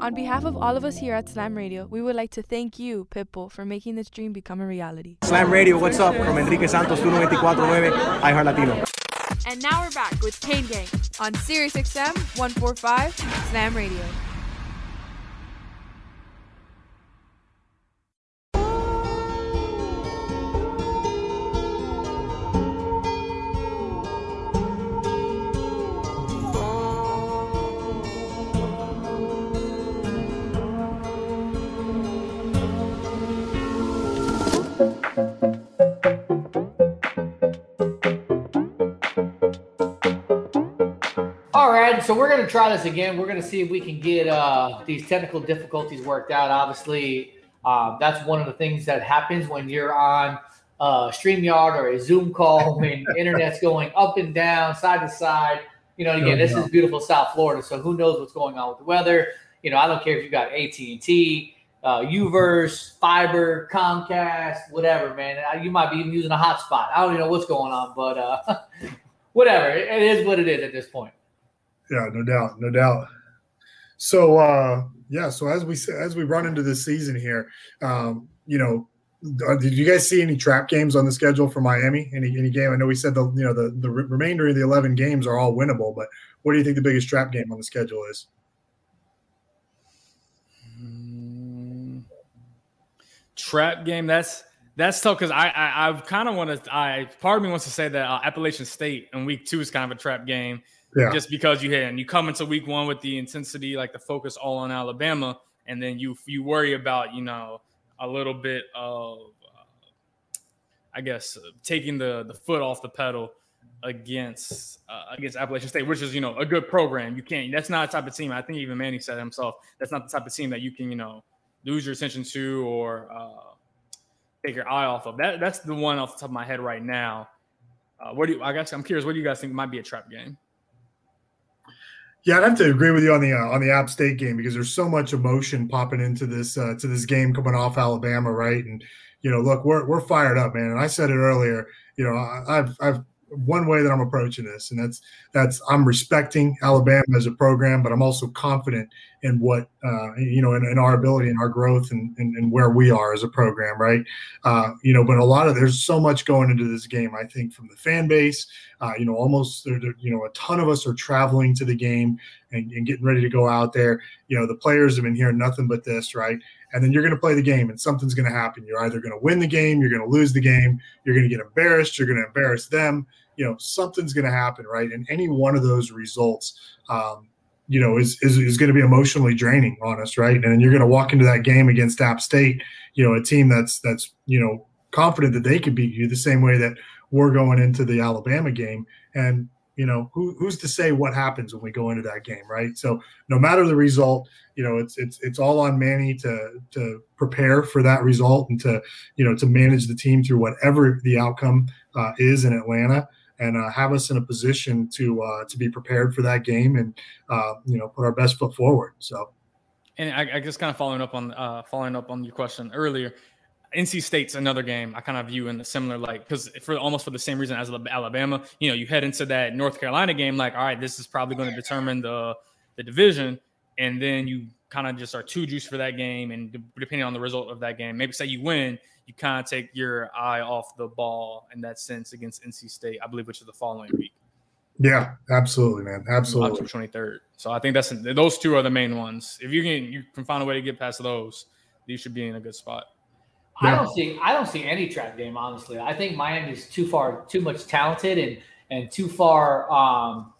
On behalf of all of us here at Slam Radio, we would like to thank you, Pitbull, for making this dream become a reality. Slam Radio, what's up? From Enrique Santos, 1249, iHeart Latino. And now we're back with Kane Gang on Sirius XM 145 Slam Radio. All right, so we're going to try this again. We're going to see if we can get uh, these technical difficulties worked out. Obviously, uh, that's one of the things that happens when you're on uh, StreamYard or a Zoom call when internet's going up and down, side to side. You know, again, this is beautiful South Florida, so who knows what's going on with the weather? You know, I don't care if you got AT and T, uh, Uverse, fiber, Comcast, whatever, man. Uh, You might be even using a hotspot. I don't even know what's going on, but uh, whatever. It- is what it is at this point. Yeah, no doubt, no doubt. So uh yeah, so as we as we run into this season here, um, you know, did you guys see any trap games on the schedule for Miami? Any any game? I know we said the you know the the remainder of the eleven games are all winnable, but what do you think the biggest trap game on the schedule is? Trap game. That's that's tough because I I, I kind of want to. I part of me wants to say that uh, Appalachian State in week two is kind of a trap game, Yeah. just because you hit and you come into week one with the intensity, like the focus all on Alabama, and then you you worry about you know a little bit of uh, I guess uh, taking the the foot off the pedal against uh, against Appalachian State, which is you know a good program. You can't. That's not a type of team. I think even Manning said himself. That's not the type of team that you can you know lose your attention to or uh, take your eye off of. That that's the one off the top of my head right now. Uh, what do you? I guess I'm curious. What do you guys think might be a trap game? Yeah, I'd have to agree with you on the uh, on the App State game because there's so much emotion popping into this uh, to this game coming off Alabama, right? And you know, look, we're we're fired up, man. And I said it earlier. You know, I, I've I've one way that I'm approaching this, and that's that's I'm respecting Alabama as a program, but I'm also confident in what uh, you know in, in our ability and our growth and, and, and where we are as a program, right? Uh, you know, but a lot of there's so much going into this game. I think from the fan base, uh, you know, almost you know a ton of us are traveling to the game and, and getting ready to go out there. You know, the players have been hearing nothing but this, right? And then you're going to play the game, and something's going to happen. You're either going to win the game, you're going to lose the game, you're going to get embarrassed, you're going to embarrass them. You know, something's going to happen, right? And any one of those results, um, you know, is, is is going to be emotionally draining on us, right? And you're going to walk into that game against App State, you know, a team that's that's you know confident that they could beat you the same way that we're going into the Alabama game, and you know, who, who's to say what happens when we go into that game, right? So no matter the result, you know, it's it's it's all on Manny to to prepare for that result and to you know to manage the team through whatever the outcome uh, is in Atlanta and uh, have us in a position to uh, to be prepared for that game and uh, you know put our best foot forward. So And I, I guess kind of following up on uh, following up on your question earlier, NC State's another game I kind of view in a similar light because for almost for the same reason as Alabama, you know, you head into that North Carolina game like, all right, this is probably going to determine the the division, and then you kind of just are too juiced for that game, and de- depending on the result of that game, maybe say you win, you kind of take your eye off the ball in that sense against NC State, I believe, which is the following week. yeah, absolutely, man, absolutely. October twenty third. So I think that's those two are the main ones. If you can you can find a way to get past those, you should be in a good spot. I don't see I don't see any trap game honestly. I think Miami's too far too much talented and and too far um,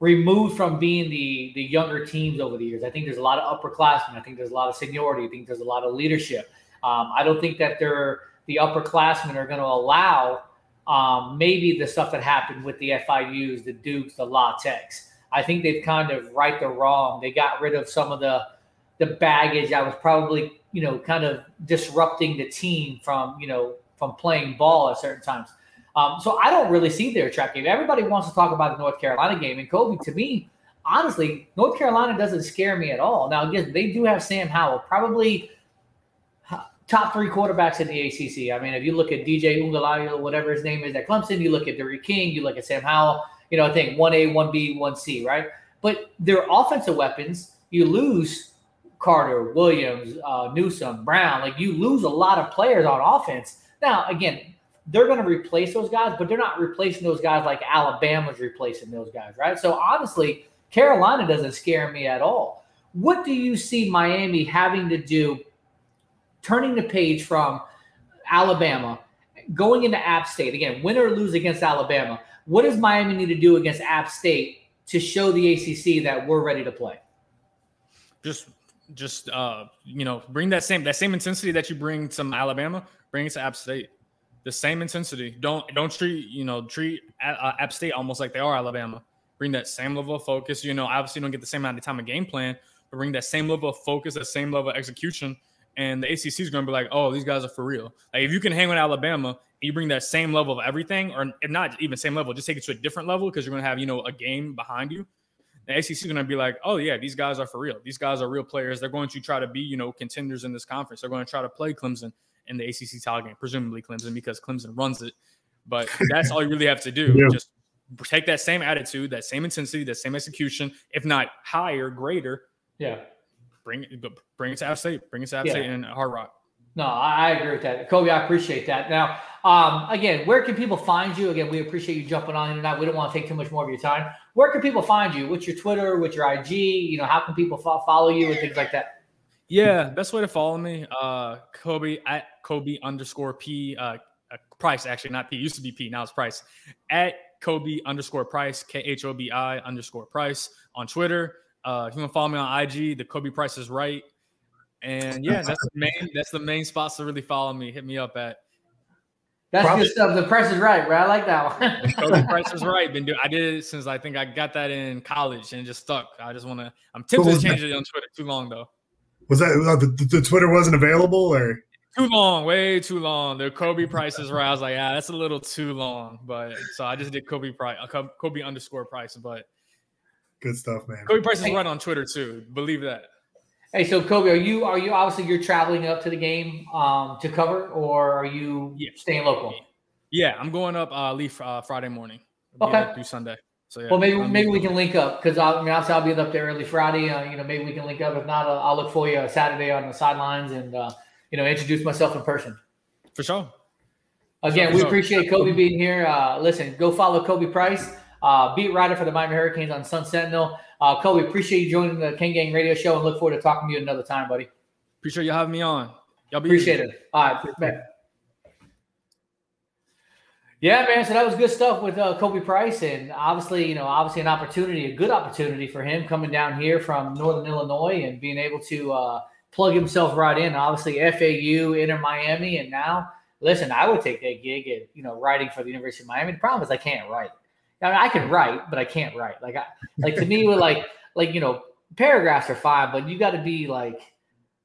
removed from being the the younger teams over the years. I think there's a lot of upperclassmen. I think there's a lot of seniority. I think there's a lot of leadership. Um, I don't think that they're the upperclassmen are going to allow um, maybe the stuff that happened with the FIUs, the Dukes, the La Techs. I think they've kind of right the wrong. They got rid of some of the the baggage that was probably you know kind of disrupting the team from you know from playing ball at certain times. Um, so I don't really see their trap game. Everybody wants to talk about the North Carolina game, and Khobi to me, honestly, North Carolina doesn't scare me at all. Now again, they do have Sam Howell, probably top three quarterbacks in the ACC. I mean, if you look at DJ Ungalayo, whatever his name is at Clemson, you look at D'Eriq King, you look at Sam Howell. You know, I think one A, one B, one C, right? But their offensive weapons, you lose Carter, Williams, uh, Newsome, Brown. Like you lose a lot of players on offense. Now, again, they're going to replace those guys, but they're not replacing those guys like Alabama's replacing those guys, right? So honestly, Carolina doesn't scare me at all. What do you see Miami having to do, turning the page from Alabama, going into App State again, win or lose against Alabama? What does Miami need to do against App State to show the ACC that we're ready to play? Just just uh, you know, bring that same that same intensity that you bring to Alabama, bring it to App State. The same intensity. Don't don't treat you know treat uh, App State almost like they are Alabama. Bring that same level of focus. You know, obviously you don't get the same amount of time of game plan, but bring that same level of focus, that same level of execution, and the ACC is going to be like, oh, these guys are for real. Like if you can hang with Alabama, and you bring that same level of everything, or not even same level, just take it to a different level because you're going to have you know a game behind you the ACC is going to be like, oh yeah, these guys are for real. These guys are real players. They're going to try to be, you know, contenders in this conference. They're going to try to play Clemson in the ACC title game, presumably Clemson because Clemson runs it. But that's all you really have to do. Yeah. Just take that same attitude, that same intensity, that same execution, if not higher, greater. Yeah. Bring it, bring it to App State. Bring it to App yeah. State and Hard Rock. No, I agree with that, Khobi. I appreciate that. Now, um, again, where can people find you? Again, we appreciate you jumping on tonight. We don't want to take too much more of your time. Where can people find you? What's your Twitter? What's your IG? You know, how can people fo- follow you and things like that? Yeah, best way to follow me, uh, Khobi at Khobi underscore P uh, uh, Price. Actually, not P. Used to be P. Now it's Price. At Khobi underscore Price. K H O B I underscore Price on Twitter. Uh, if you want to follow me on IG, the Khobi Price is right. And yeah, that's the main that's the main spots to really follow me. Hit me up at that's Probably. good stuff. The price is right, bro. I like that one. the price is right. Been doing. I did it since I think I got that in college and just stuck. I just want to. I'm tempted to change that? it on Twitter. Too long though. Was that uh, the, the, Twitter wasn't available or? Too long, way too long. The Khobi price is right. I was like, yeah, that's a little too long. But so I just did Khobi price, uh, Khobi underscore price. But good stuff, man. Khobi price is right on Twitter too. Believe that. Hey, so Khobi, are you are you obviously you're traveling up to the game um, to cover, or are you yeah. staying local? Yeah, I'm going up. Uh, leave uh, Friday morning. okay. Through Sunday. So yeah, well, maybe maybe we can link up because I mean obviously I'll be up there early Friday. Uh, you know, maybe we can link up. If not, I'll, I'll look for you Saturday on the sidelines and uh, you know introduce myself in person. For sure. Again, for we sure. appreciate Khobi being here. Uh, listen, go follow Khobi Price, uh, beat writer for the Miami Hurricanes on Sun Sentinel. Uh, Khobi, appreciate you joining the Kane Gang Radio Show and look forward to talking to you another time, buddy. Appreciate you having me on. Y'all be appreciate easy. it. All right, man. Yeah, man. So that was good stuff with uh, Khobi Price, and obviously, you know, obviously an opportunity, a good opportunity for him coming down here from Northern Illinois and being able to uh, plug himself right in. Obviously, FAU, Inter Miami, and now, listen, I would take that gig at you know writing for the University of Miami. The problem is I can't write. I mean, I can write, but I can't write. Like, I, like to me, with like, like you know, paragraphs are fine, but you got to be like,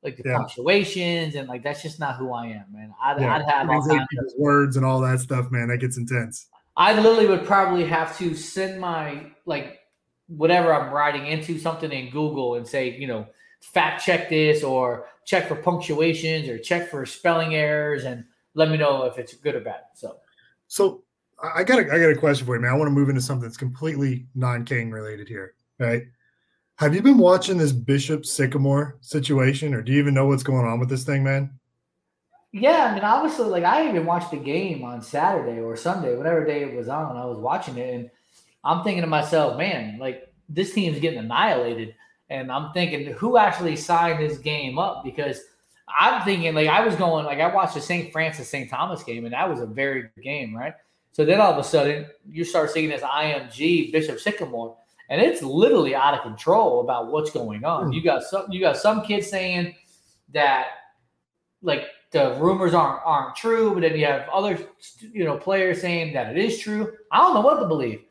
like the yeah. punctuations and like that's just not who I am, man. I'd, yeah. I'd have all kinds of words and all that stuff, man. That gets intense. I literally would probably have to send my like whatever I'm writing into something in Google and say, you know, fact check this or check for punctuations or check for spelling errors and let me know if it's good or bad. So, so I got a, I got a question for you, man. I want to move into something that's completely non-King related here, right? Have you been watching this Bishop Sycamore situation, or do you even know what's going on with this thing, man? Yeah, I mean, obviously, like I even watched the game on Saturday or Sunday, whatever day it was on. I was watching it, and I'm thinking to myself, man, like this team's getting annihilated. And I'm thinking, who actually signed this game up? Because I'm thinking, like, I was going, like, I watched the St. Francis St. Thomas game, and that was a very good game, right? So then all of a sudden, you start seeing this IMG Bishop Sycamore, and it's literally out of control about what's going on. Hmm. You got some, you got some kids saying that, like the rumors aren't aren't true, but then you have other you know players saying that it is true. I don't know what to believe.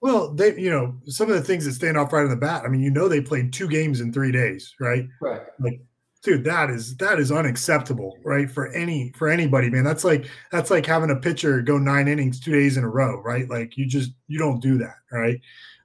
Well, they, you know, some of the things that stand off right on the bat. I mean, you know, they played two games in three days, right? Right. Like, dude, that is that is unacceptable, right? For any for anybody, man. That's like that's like having a pitcher go nine innings two days in a row, right? Like, you just you don't do that, right?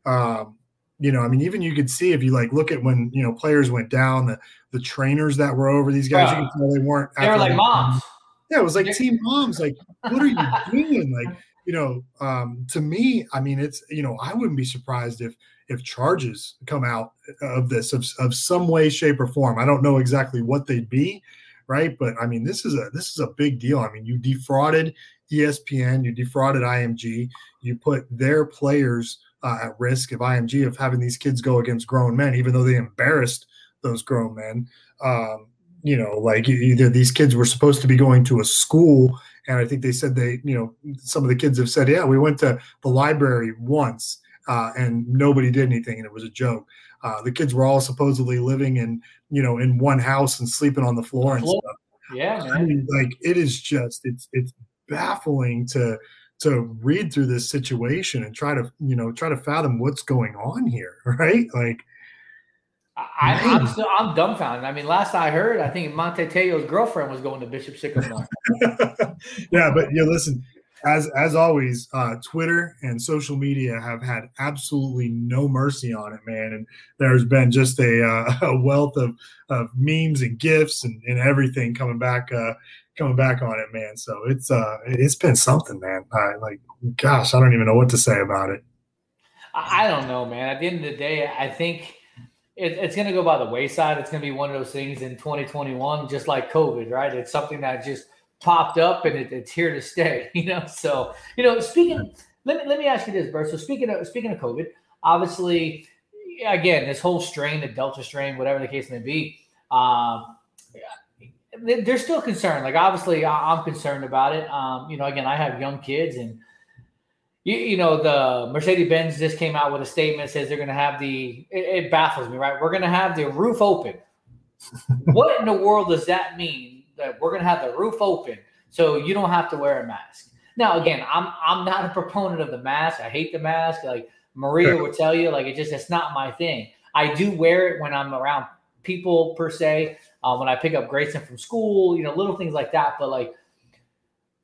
Um, you know, I mean, even you could see if you like look at when you know players went down, the the trainers that were over these guys, you Yeah. can tell they weren't. They were like moms. Yeah, it was like team moms. Like, what are you doing? Like, you know, um, to me, I mean, it's you know, I wouldn't be surprised if if charges come out of this of, of some way, shape, or form. I don't know exactly what they'd be, right? But I mean, this is a this is a big deal. I mean, you defrauded ESPN, you defrauded IMG, you put their players uh, at risk of IMG of having these kids go against grown men, even though they embarrassed those grown men. Um, you know, like either these kids were supposed to be going to a school, and I think they said they, you know, some of the kids have said, yeah, we went to the library once, uh, and nobody did anything, and it was a joke. Uh, the kids were all supposedly living in, you know, in one house and sleeping on the floor and stuff. Yeah, I mean, like it is just it's it's baffling to to read through this situation and try to you know try to fathom what's going on here, right? Like I, I'm still I'm dumbfounded. I mean, last I heard, I think Manti Te'o's girlfriend was going to Bishop Sycamore. yeah, but you yeah, listen, as as always, uh, Twitter and social media have had absolutely no mercy on it, man. And there's been just a, uh, a wealth of of memes and gifts and, and everything coming back uh, coming back on it, man. So it's uh it's been something, man. I, like, gosh, I don't even know what to say about it. I I don't know, man. At the end of the day, I think it, it's going to go by the wayside. It's going to be one of those things in 2021, just like COVID, right? It's something that just popped up and it, it's here to stay, you know? So, you know, speaking, let me, let me ask you this, Bert. So speaking of, speaking of COVID, obviously, again, this whole strain, the Delta strain, whatever the case may be, um, they- they're still concerned. Like, obviously, I'm concerned about it. Um, you know, again, I have young kids and, you, you know, the Mercedes Benz just came out with a statement says they're going to have the. It, it baffles me, right? We're going to have the roof open. what in the world does that mean? That we're going to have the roof open so you don't have to wear a mask. Now, again, I'm I'm not a proponent of the mask. I hate the mask. Like Maria would tell you, like it just it's not my thing. I do wear it when I'm around people per se. Uh, when I pick up Grayson from school, you know, little things like that. But like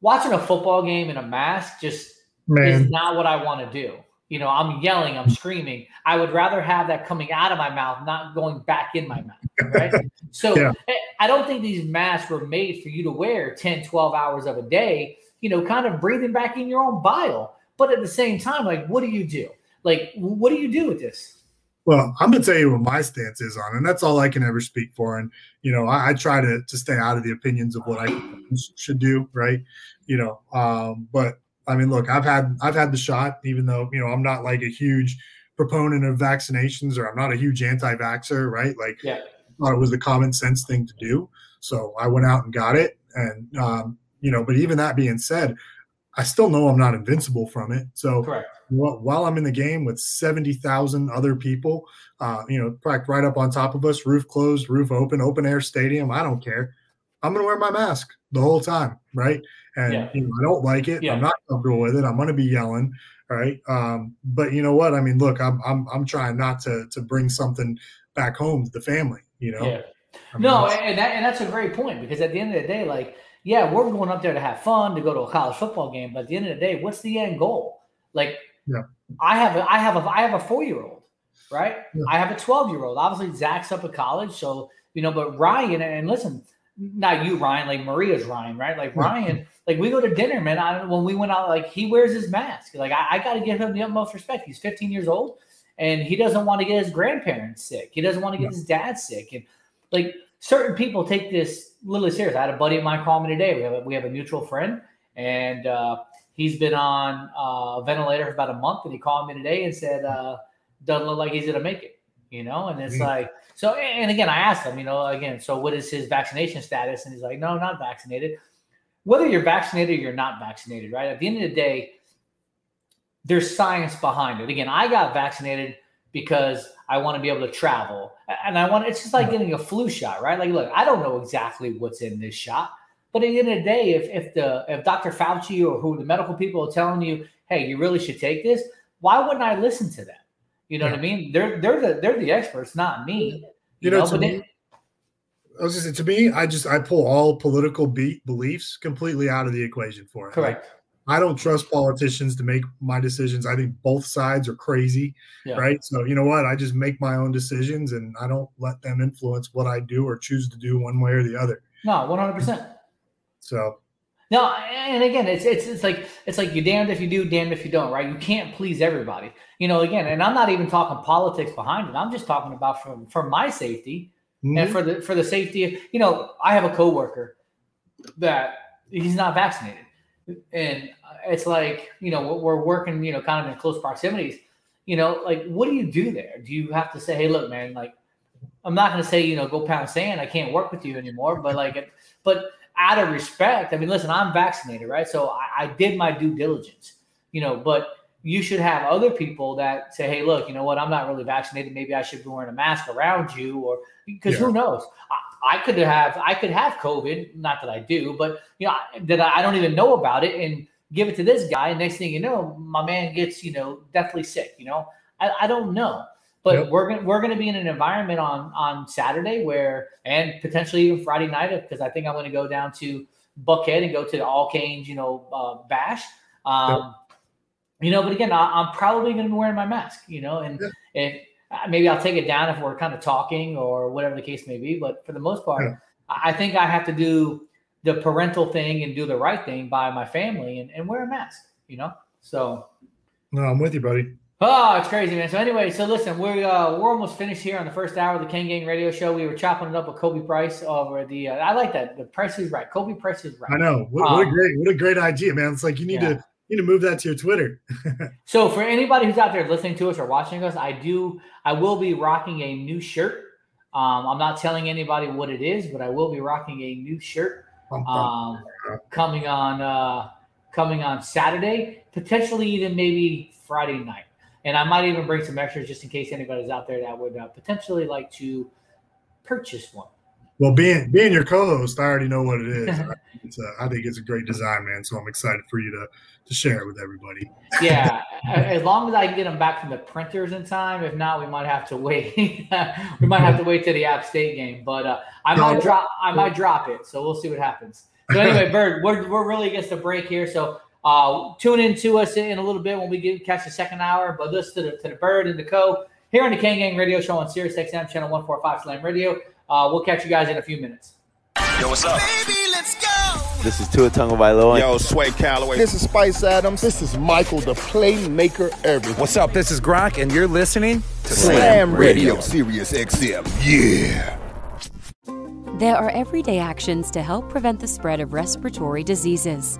watching a football game in a mask just Man. is not what I want to do. You know, I'm yelling, I'm screaming. I would rather have that coming out of my mouth, not going back in my mouth. Right. so Yeah. eh, I don't think these masks were made for you to wear 10, 12 hours of a day, you know, kind of breathing back in your own bile. But at the same time, like, what do you do? Like, what do you do with this? Well, I'm gonna tell you what my stance is on, and that's all I can ever speak for. And you know, I, I try to to stay out of the opinions of what I should do, right? You know, um, but I mean, look, I've had I've had the shot, even though you know I'm not like a huge proponent of vaccinations or I'm not a huge anti-vaxer, right? Like, Yeah. I thought it was the common sense thing to do, so I went out and got it, and um, you know, but even that being said, I still know I'm not invincible from it. So Correct. while I'm in the game with 70,000 other people, uh, you know, packed right up on top of us, roof closed, roof open, open air stadium, I don't care. I'm going to wear my mask the whole time, right? And Yeah. you know, I don't like it. Yeah. I'm not comfortable with it. I'm going to be yelling, right? Um, but you know what? I mean, look, I'm I'm I'm trying not to to bring something back home to the family. You know, Yeah. I mean, No, and that, and that's a great point because at the end of the day, like, yeah, we're going up there to have fun, to go to a college football game, but at the end of the day, what's the end goal? Like, Yeah. I have a, I have a, I have a four year old, right? I have a twelve year old. Obviously, Zach's up at college, so you know. But Ryan, and listen, not you, Ryan, like Maria's Ryan, right? Like Ryan, like we go to dinner, man. I when we went out, like he wears his mask. Like I, I got to give him the utmost respect. He's 15 years old, and he doesn't want to get his grandparents sick. He doesn't want to get his dad sick, and like certain people take this literally serious. I had a buddy of mine call me today. We have a, we have a mutual friend, and uh, he's been on uh, a ventilator for about a month. And he called me today and said, uh, "Doesn't look like he's gonna make it." You know, and it's like so. And again, I asked him, you know, again, so what is his vaccination status? And he's like, "No, not vaccinated." Whether you're vaccinated or you're not vaccinated, right? At the end of the day, there's science behind it. Again, I got vaccinated because I want to be able to travel. And I want it's just like getting a flu shot, right? Like, look, I don't know exactly what's in this shot, but at the end of the day, if if the if Dr. Fauci or who the medical people are telling you, hey, you really should take this, why wouldn't I listen to them? You know what I mean? They're they're the they're the experts, not me. You know, to but me, then- I was just saying, to me, I just I pull all political be- beliefs completely out of the equation for it. Like, correct. I don't trust politicians to make my decisions. I think both sides are crazy, Yeah. right? So you know what? I just make my own decisions, and I don't let them influence what I do or choose to do one way or the other. No, one hundred percent. So No, and again, it's it's it's like it's like you're damned if you do, damned if you don't, right? You can't please everybody, you know. Again, and I'm not even talking politics behind it. I'm just talking about for for my safety and Mhm. for the for the safety of you know. I have a coworker that he's not vaccinated, and it's like you know we're- we're working you know kind of in close proximities. You know, like what do you do there? Do you have to say, hey, look, man, like I'm not going to say, you know, go pound sand. I can't work with you anymore. But like, it- but out of respect, I mean, listen, I'm vaccinated, right? So I, I did my due diligence, you know, but you should have other people that say, hey, look, you know what? I'm not really vaccinated. Maybe I should be wearing a mask around you or because who knows? I, I could have, I could have COVID. Not that I do, but you know, that I I don't even know about it and give it to this guy. And next thing you know, my man gets, you know, deathly sick, you know, I, I don't know. But Yep. we're gonna we're gonna be in an environment on on Saturday where and potentially even Friday night because I think I'm gonna go down to Buckhead and go to the All Canes, you know, uh, bash. Um, You know, but again, I, I'm probably gonna be wearing my mask. You know, and if uh, maybe I'll take it down if we're kind of talking or whatever the case may be. But for the most part, I think I have to do the parental thing and do the right thing by my family and, and wear a mask. You know, so. no, I'm with you, buddy. Oh, it's crazy, man. So anyway, so listen, we're uh, we're almost finished here on the first hour of the Kane Gang Radio Show. We were chopping it up with Khobi Price over the. Uh, I like that. The price is right. Khobi Price is right. I know. What, what a Um, great, what a great idea, man. It's like you need yeah. to you need to move that to your Twitter. So for anybody who's out there listening to us or watching us, I do. I will be rocking a new shirt. Um, I'm not telling anybody what it is, but I will be rocking a new shirt um, coming on uh, coming on Saturday, potentially even maybe Friday night. And I might even bring some extras just in case anybody's out there that would uh, potentially like to purchase one. Well, being being your co-host, I already know what it is. I, think it's a, I think it's a great design, man. So I'm excited for you to to share it with everybody. Yeah, as long as I can get them back from the printers in time. If not, we might have to wait. we might have to wait to the App State game. But uh, I might No. drop. I might drop it. So we'll see what happens. So anyway, Bird, we're we're really against the break here. So uh, tune in to us in a little bit when we get catch the second hour. But listen to the to the Bird and the Co. here on the Kane Gang Radio Show on Sirius XM channel one four five Slam Radio. Uh, we'll catch you guys in a few minutes. Yo, what's up? This is Tua Tagovailoa. Yo, Sway Calloway. This is Spice Adams. This is Michael, the playmaker everything. What's up? This is Gronk, and you're listening to Slam Radio, Sirius XM. Yeah. There are everyday actions to help prevent the spread of respiratory diseases.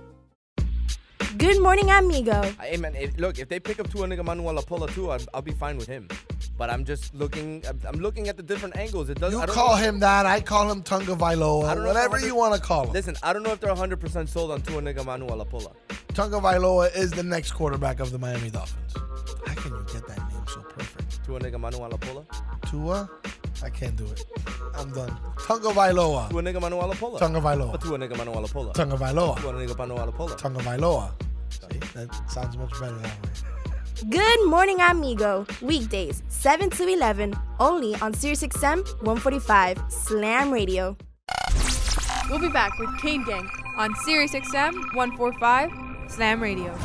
Good morning, amigo. Uh, hey man, if, look, if they pick up Tuanigamanuolepola too, I'll, I'll be fine with him. But I'm just looking. I'm, I'm looking at the different angles. It does. You I don't call know- him that. I call him Tunga I Vailoa. don't know if Whatever you want to call him. Listen, I don't know if they're 100 percent sold on Tuanigamanuolepola. Tunga Vailoa is the next quarterback of the Miami Dolphins. How can you get that name so perfect? Tuanigamanuolepola. Tua? I can't do it. I'm done. Tunga Vailoa. Tuanigamanuolepola. Tunga Vailoa. Tuanigamanuolepola. Tunga Vailoa. Tuanigamanuolepola. Tunga Vailoa. See, that sounds much better that way. Good morning, amigo. Weekdays, 7 to 11, only on SiriusXM 145 Slam Radio. We'll be back with Kane Gang on Sirius XM 145 Slam Radio.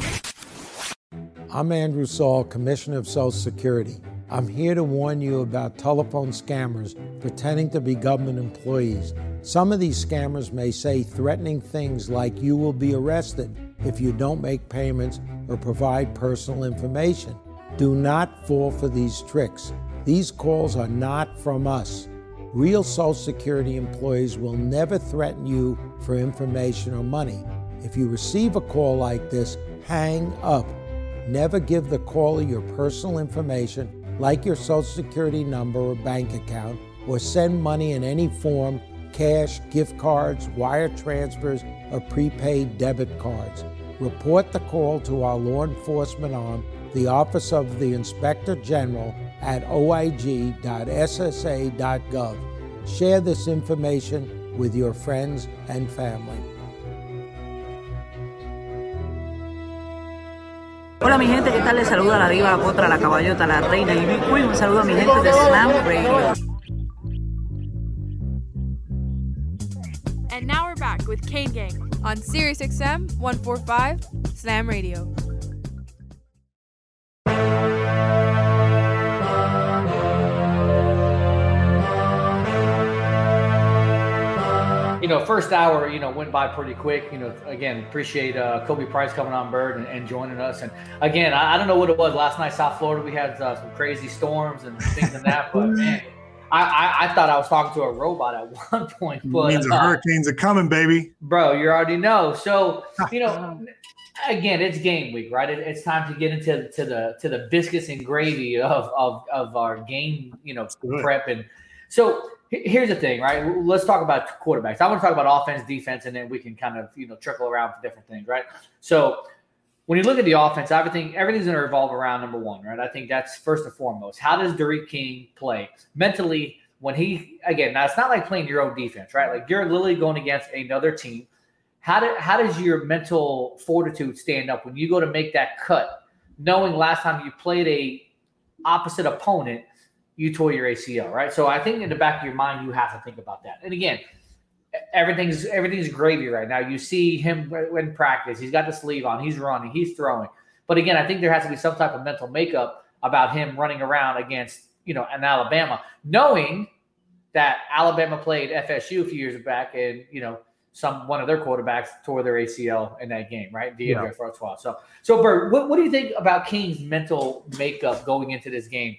I'm Andrew Saul, Commissioner of Social Security. I'm here to warn you about telephone scammers pretending to be government employees. Some of these scammers may say threatening things like you will be arrested if you don't make payments or provide personal information. Do not fall for these tricks. These calls are not from us. Real Social Security employees will never threaten you for information or money. If you receive a call like this, hang up. Never give the caller your personal information, like your Social Security number or bank account, or send money in any form cash, gift cards, wire transfers, or prepaid debit cards. Report the call to our law enforcement arm, the Office of the Inspector General, at oig.ssa.gov. Share this information with your friends and family. Hola mi gente, ¿qué tal? Les saluda la diva, la potra, la caballota, la reina y Big Queen. Un saludo a mi gente de Slam Radio. And now we're back with Kane Gang on Sirius XM 145 Slam Radio. You know, first hour, you know, went by pretty quick. You know, again, appreciate uh, Khobi Price coming on bird and, and joining us. And again, I, I, don't know what it was last night, South Florida. We had uh, some crazy storms and things like that, but man, I, I, I, thought I was talking to a robot at one point. But means the uh, hurricanes are coming, baby. Bro, you already know. So you know. again, it's game week, right? It, it's time to get into to the to the biscuits and gravy of of, of our game, you know, prep. And so here's the thing, right? Let's talk about quarterbacks. I want to talk about offense, defense, and then we can kind of you know trickle around for different things, right? So when you look at the offense, everything everything's going to revolve around number one, right? I think that's first and foremost. How does D'Eriq King play mentally when he again? Now it's not like playing your own defense, right? Like you're literally going against another team. How do, how does your mental fortitude stand up when you go to make that cut, knowing last time you played a opposite opponent – you tore your ACL, right? So I think in the back of your mind, you have to think about that. And again, everything's everything's gravy right now. You see him in practice; he's got the sleeve on, he's running, he's throwing. But again, I think there has to be some type of mental makeup about him running around against you know an Alabama, knowing that Alabama played FSU a few years back, and you know some one of their quarterbacks tore their ACL in that game, right? Deondre yeah. Francois. So, so Bert, what, what do you think about King's mental makeup going into this game?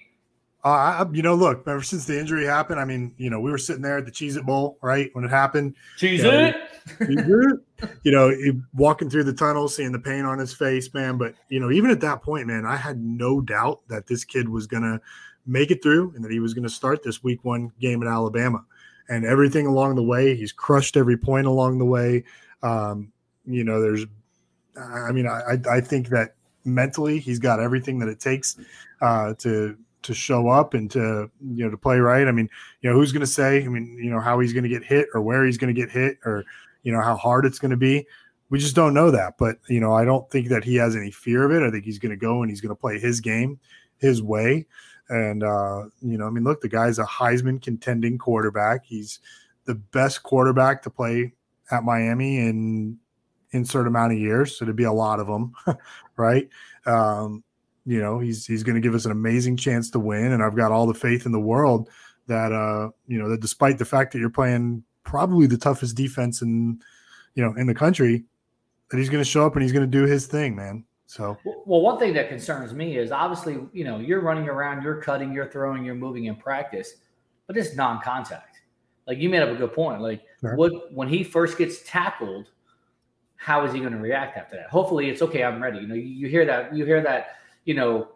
Uh, you know, look, ever since the injury happened, I mean, you know, we were sitting there at the Cheez It Bowl, right? When it happened. Cheese you It! Know, you know, walking through the tunnel, seeing the pain on his face, man. But, you know, even at that point, man, I had no doubt that this kid was going to make it through and that he was going to start this week one game at Alabama. And everything along the way, he's crushed every point along the way. Um, you know, there's, I mean, I, I think that mentally he's got everything that it takes uh, to to show up and to you know to play right. I mean, you know, who's going to say? I mean, you know, how he's going to get hit or where he's going to get hit or you know how hard it's going to be. We just don't know that. But you know, I don't think that he has any fear of it. I think he's going to go and he's going to play his game, his way. And uh, you know, I mean, look, the guy's a Heisman contending quarterback. He's the best quarterback to play at Miami in insert amount of years. So to be a lot of them, right? Um, you know he's he's going to give us an amazing chance to win and i've got all the faith in the world that uh you know that despite the fact that you're playing probably the toughest defense in you know in the country that he's going to show up and he's going to do his thing man. So well one thing that concerns me is obviously you know you're running around you're cutting you're throwing you're moving in practice but it's non-contact. Like you made up a good point. Like sure. what when he first gets tackled how is he going to react after that? Hopefully it's okay i'm ready. You know you, you hear that you hear that you know,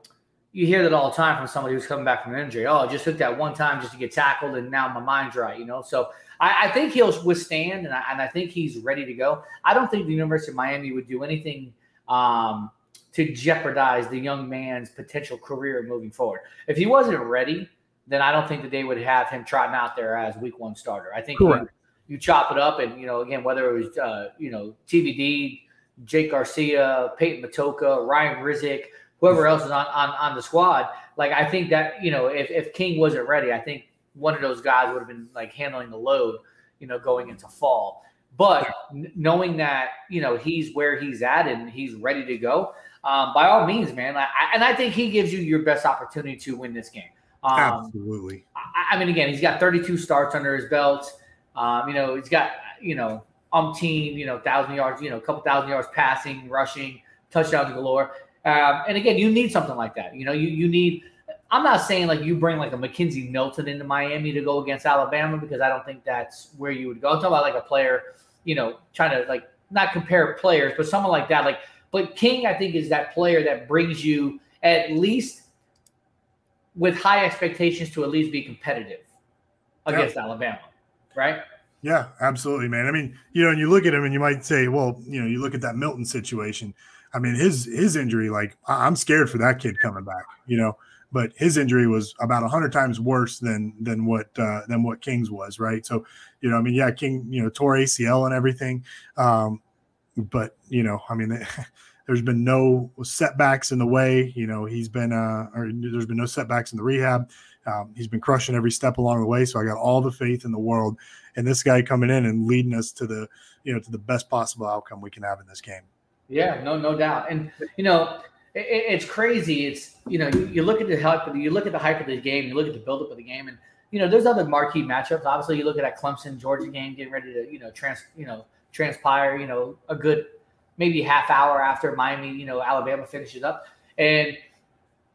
you hear that all the time from somebody who's coming back from an injury. Oh, I just took that one time just to get tackled, and now my mind's right. You know, so I, I think he'll withstand, and I, and I, think he's ready to go. I don't think the University of Miami would do anything um, to jeopardize the young man's potential career moving forward. If he wasn't ready, then I don't think that they would have him trotting out there as week one starter. I think you, you, chop it up, and you know, again, whether it was uh, you know TVD, Jake Garcia, Peyton Matocha, Ryan Rizk whoever else is on, on, on the squad. Like I think that, you know, if, if King wasn't ready, I think one of those guys would have been like handling the load, you know, going into fall. But knowing that, you know, he's where he's at and he's ready to go, um, by all means, man. I, and I think he gives you your best opportunity to win this game. Um, Absolutely. I, I, mean, again, he's got 32 starts under his belt. Um, you know, he's got, you know, umpteen, you know, thousand yards, you know, a couple thousand yards passing, rushing, touchdowns galore. Um, and again, you need something like that. You know, you you need. I'm not saying like you bring like a McKenzie Milton into Miami to go against Alabama because I don't think that's where you would go. I'm talking about like a player, you know, trying to like not compare players, but someone like that. Like, but King, I think, is that player that brings you at least with high expectations to at least be competitive against yeah. Alabama, right? Yeah, absolutely, man. I mean, you know, and you look at him and you might say, well, you know, you look at that Milton situation. I mean, his his injury, like I'm scared for that kid coming back, you know. But his injury was about hundred times worse than than what uh, than what King's was, right? So, you know, I mean, yeah, King, you know, tore ACL and everything, um, but you know, I mean, there's been no setbacks in the way. You know, he's been uh, or there's been no setbacks in the rehab. Um, he's been crushing every step along the way. So I got all the faith in the world and this guy coming in and leading us to the you know to the best possible outcome we can have in this game. Yeah, no, no doubt. And you know, it, it's crazy. It's you know, you, you, look at the hype, you look at the hype of the game, you look at the buildup of the game, and you know, there's other marquee matchups. Obviously, you look at that Clemson Georgia game getting ready to you know trans you know transpire. You know, a good maybe half hour after Miami, you know, Alabama finishes up, and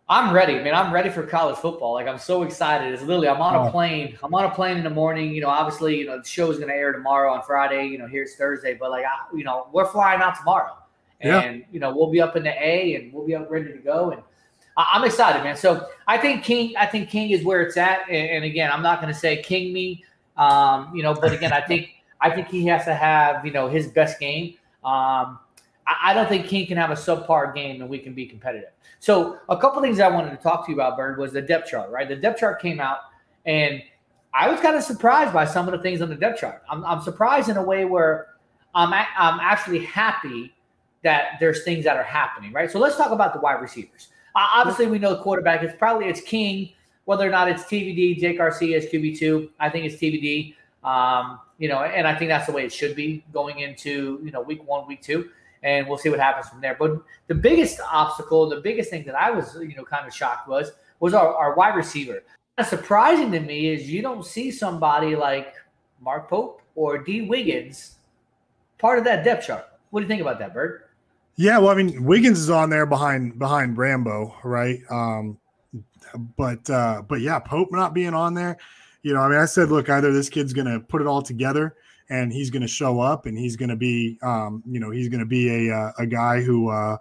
I'm ready, man. I'm ready for college football. Like I'm so excited. It's literally I'm on a plane. I'm on a plane in the morning. You know, obviously, you know, the show is going to air tomorrow on Friday. You know, here's Thursday, but like, I, you know, we're flying out tomorrow and you know we'll be up in the A and we'll be up ready to go. And I, am excited, man. So I think King, I think King is where it's at. And, and again, I'm not going to say King me, um, you know, but again, I think I think he has to have you know his best game. Um, I, I don't think King can have a subpar game and we can be competitive. So a couple things I wanted to talk to you about, Bird, was the depth chart. Right, the depth chart came out and. I was kind of surprised by some of the things on the depth chart. I'm, I'm surprised in a way where I'm, a, I'm actually happy that there's things that are happening, right? So let's talk about the wide receivers. Uh, obviously, we know the quarterback. It's probably it's King, whether or not it's TVD. Jake Garcia is QB two. I think it's TVD. Um, you know, and I think that's the way it should be going into you know week one, week two, and we'll see what happens from there. But the biggest obstacle, the biggest thing that I was you know kind of shocked was was our, our wide receiver. What's surprising to me is you don't see somebody like Mark Pope or Dee Wiggins part of that depth chart. What do you think about that, Bert? Yeah, well, I mean, Wiggins is on there behind behind Rambo, right? Um, but uh, but yeah, Pope not being on there, you know, I mean, I said, look, either this kid's gonna put it all together and he's gonna show up and he's gonna be, um, you know, he's gonna be a uh, a guy who, uh,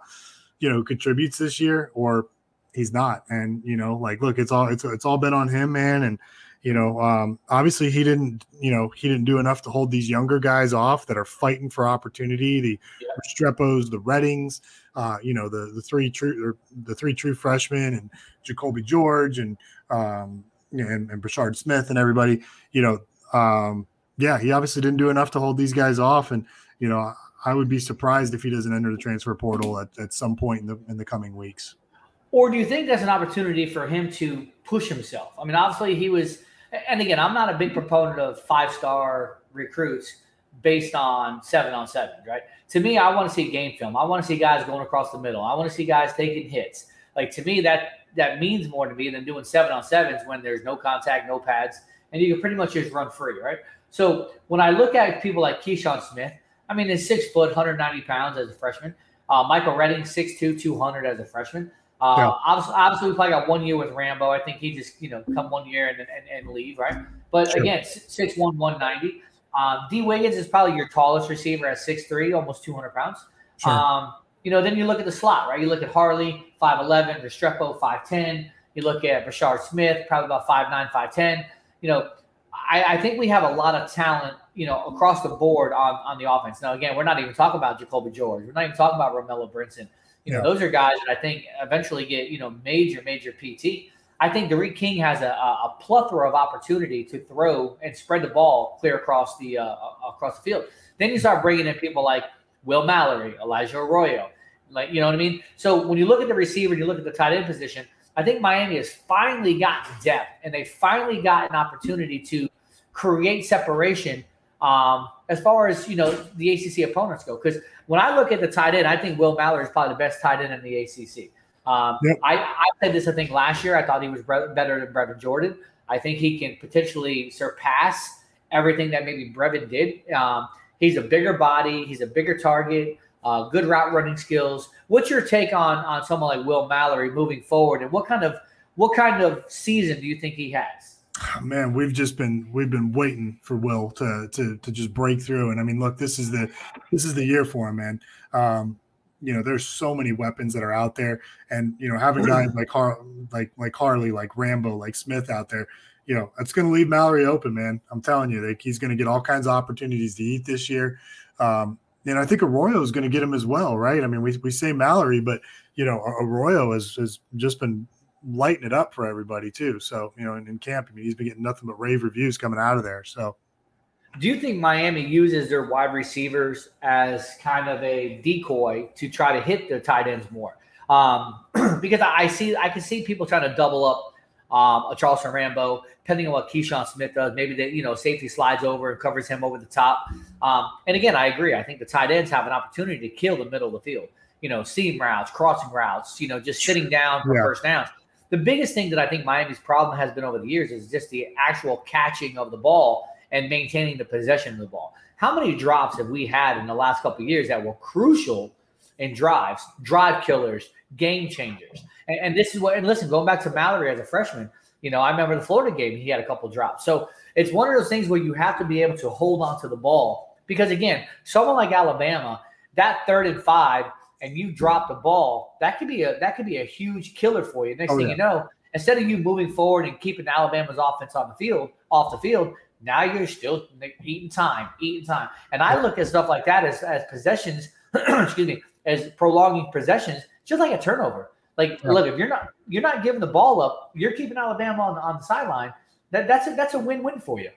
you know, contributes this year, or he's not. And you know, like, look, it's all it's it's all been on him, man, and you know, um, obviously he didn't, you know, he didn't do enough to hold these younger guys off that are fighting for opportunity. The yeah. Streppos, the Reddings, uh, you know, the the three true the three true freshmen and Jacoby George and um, and, and Brashard Smith and everybody. You know, um, yeah, he obviously didn't do enough to hold these guys off. And you know, I would be surprised if he doesn't enter the transfer portal at, at some point in the in the coming weeks. Or do you think that's an opportunity for him to push himself? I mean, obviously he was and again, I'm not a big proponent of five star recruits based on seven on seven, right? To me, I want to see game film. I want to see guys going across the middle. I want to see guys taking hits. Like to me, that that means more to me than doing seven on sevens when there's no contact, no pads, and you can pretty much just run free, right? So when I look at people like Keyshawn Smith, I mean, he's six foot, 190 pounds as a freshman. Uh, Michael Redding, 6'2", 200 as a freshman. Uh, yeah. obviously, obviously, we probably got one year with Rambo. I think he just, you know, come one year and and, and leave, right? But sure. again, 6'1", 190. Um, Dee Wiggins is probably your tallest receiver at 6'3", almost 200 pounds. Sure. Um, you know, then you look at the slot, right? You look at Harley, 5'11", Restrepo, 5'10". You look at Brashard Smith, probably about 5'9", 5'10". You know, I, I think we have a lot of talent, you know, across the board on, on the offense. Now, again, we're not even talking about Jacoby George. We're not even talking about Romello Brinson. You know, those are guys that I think eventually get, you know, major, major PT. I think D'Eriq King has a, a, plethora of opportunity to throw and spread the ball clear across the uh, across the field. Then you start bringing in people like Will Mallory, Elijah Arroyo, like you know what I mean. So when you look at the receiver, you look at the tight end position. I think Miami has finally gotten depth, and they finally got an opportunity to create separation um, as far as you know the ACC opponents go. Because when I look at the tight end, I think Will Mallory is probably the best tight end in the ACC. Um, yep. I, I said this, I think last year. I thought he was better than Brevin Jordan. I think he can potentially surpass everything that maybe Brevin did. Um, he's a bigger body. He's a bigger target. Uh, good route running skills. What's your take on on someone like Will Mallory moving forward, and what kind of What kind of season do you think he has? Man, we've just been we've been waiting for Will to to to just break through. And I mean, look, this is the this is the year for him, man. Um, you know, there's so many weapons that are out there, and you know, having guys like Har- like like Harley, like Rambo, like Smith out there, you know, that's going to leave Mallory open, man. I'm telling you, like he's going to get all kinds of opportunities to eat this year. Um, and I think Arroyo is going to get him as well, right? I mean, we, we say Mallory, but you know, Arroyo has, has just been lighting it up for everybody too. So, you know, in, in camp, I mean, he's been getting nothing but rave reviews coming out of there. So, do you think Miami uses their wide receivers as kind of a decoy to try to hit the tight ends more? Um, because I see, I can see people trying to double up um, a Charleston Rambo, depending on what Keyshawn Smith does. Maybe the you know safety slides over and covers him over the top. Um, and again, I agree. I think the tight ends have an opportunity to kill the middle of the field. You know, seam routes, crossing routes. You know, just sitting down for yeah. first downs. The biggest thing that I think Miami's problem has been over the years is just the actual catching of the ball and maintaining the possession of the ball. How many drops have we had in the last couple years that were crucial in drives, drive killers, game changers? And, and, this is what, and listen, going back to Mallory as a freshman, you know, I remember the Florida game, he had a couple drops. So it's one of those things where you have to be able to hold on to the ball because, again, someone like Alabama, that third and five, and you drop the ball, that could be a that could be a huge killer for you. Next oh, thing yeah. you know, instead of you moving forward and keeping Alabama's offense on the field, off the field, now you're still eating time, eating time. And I look at stuff like that as, as possessions, excuse me, as prolonging possessions, just like a turnover. Like, yeah. look, if you're not you're not giving the ball up, you're keeping Alabama on, on the sideline. That that's a that's a win win for you.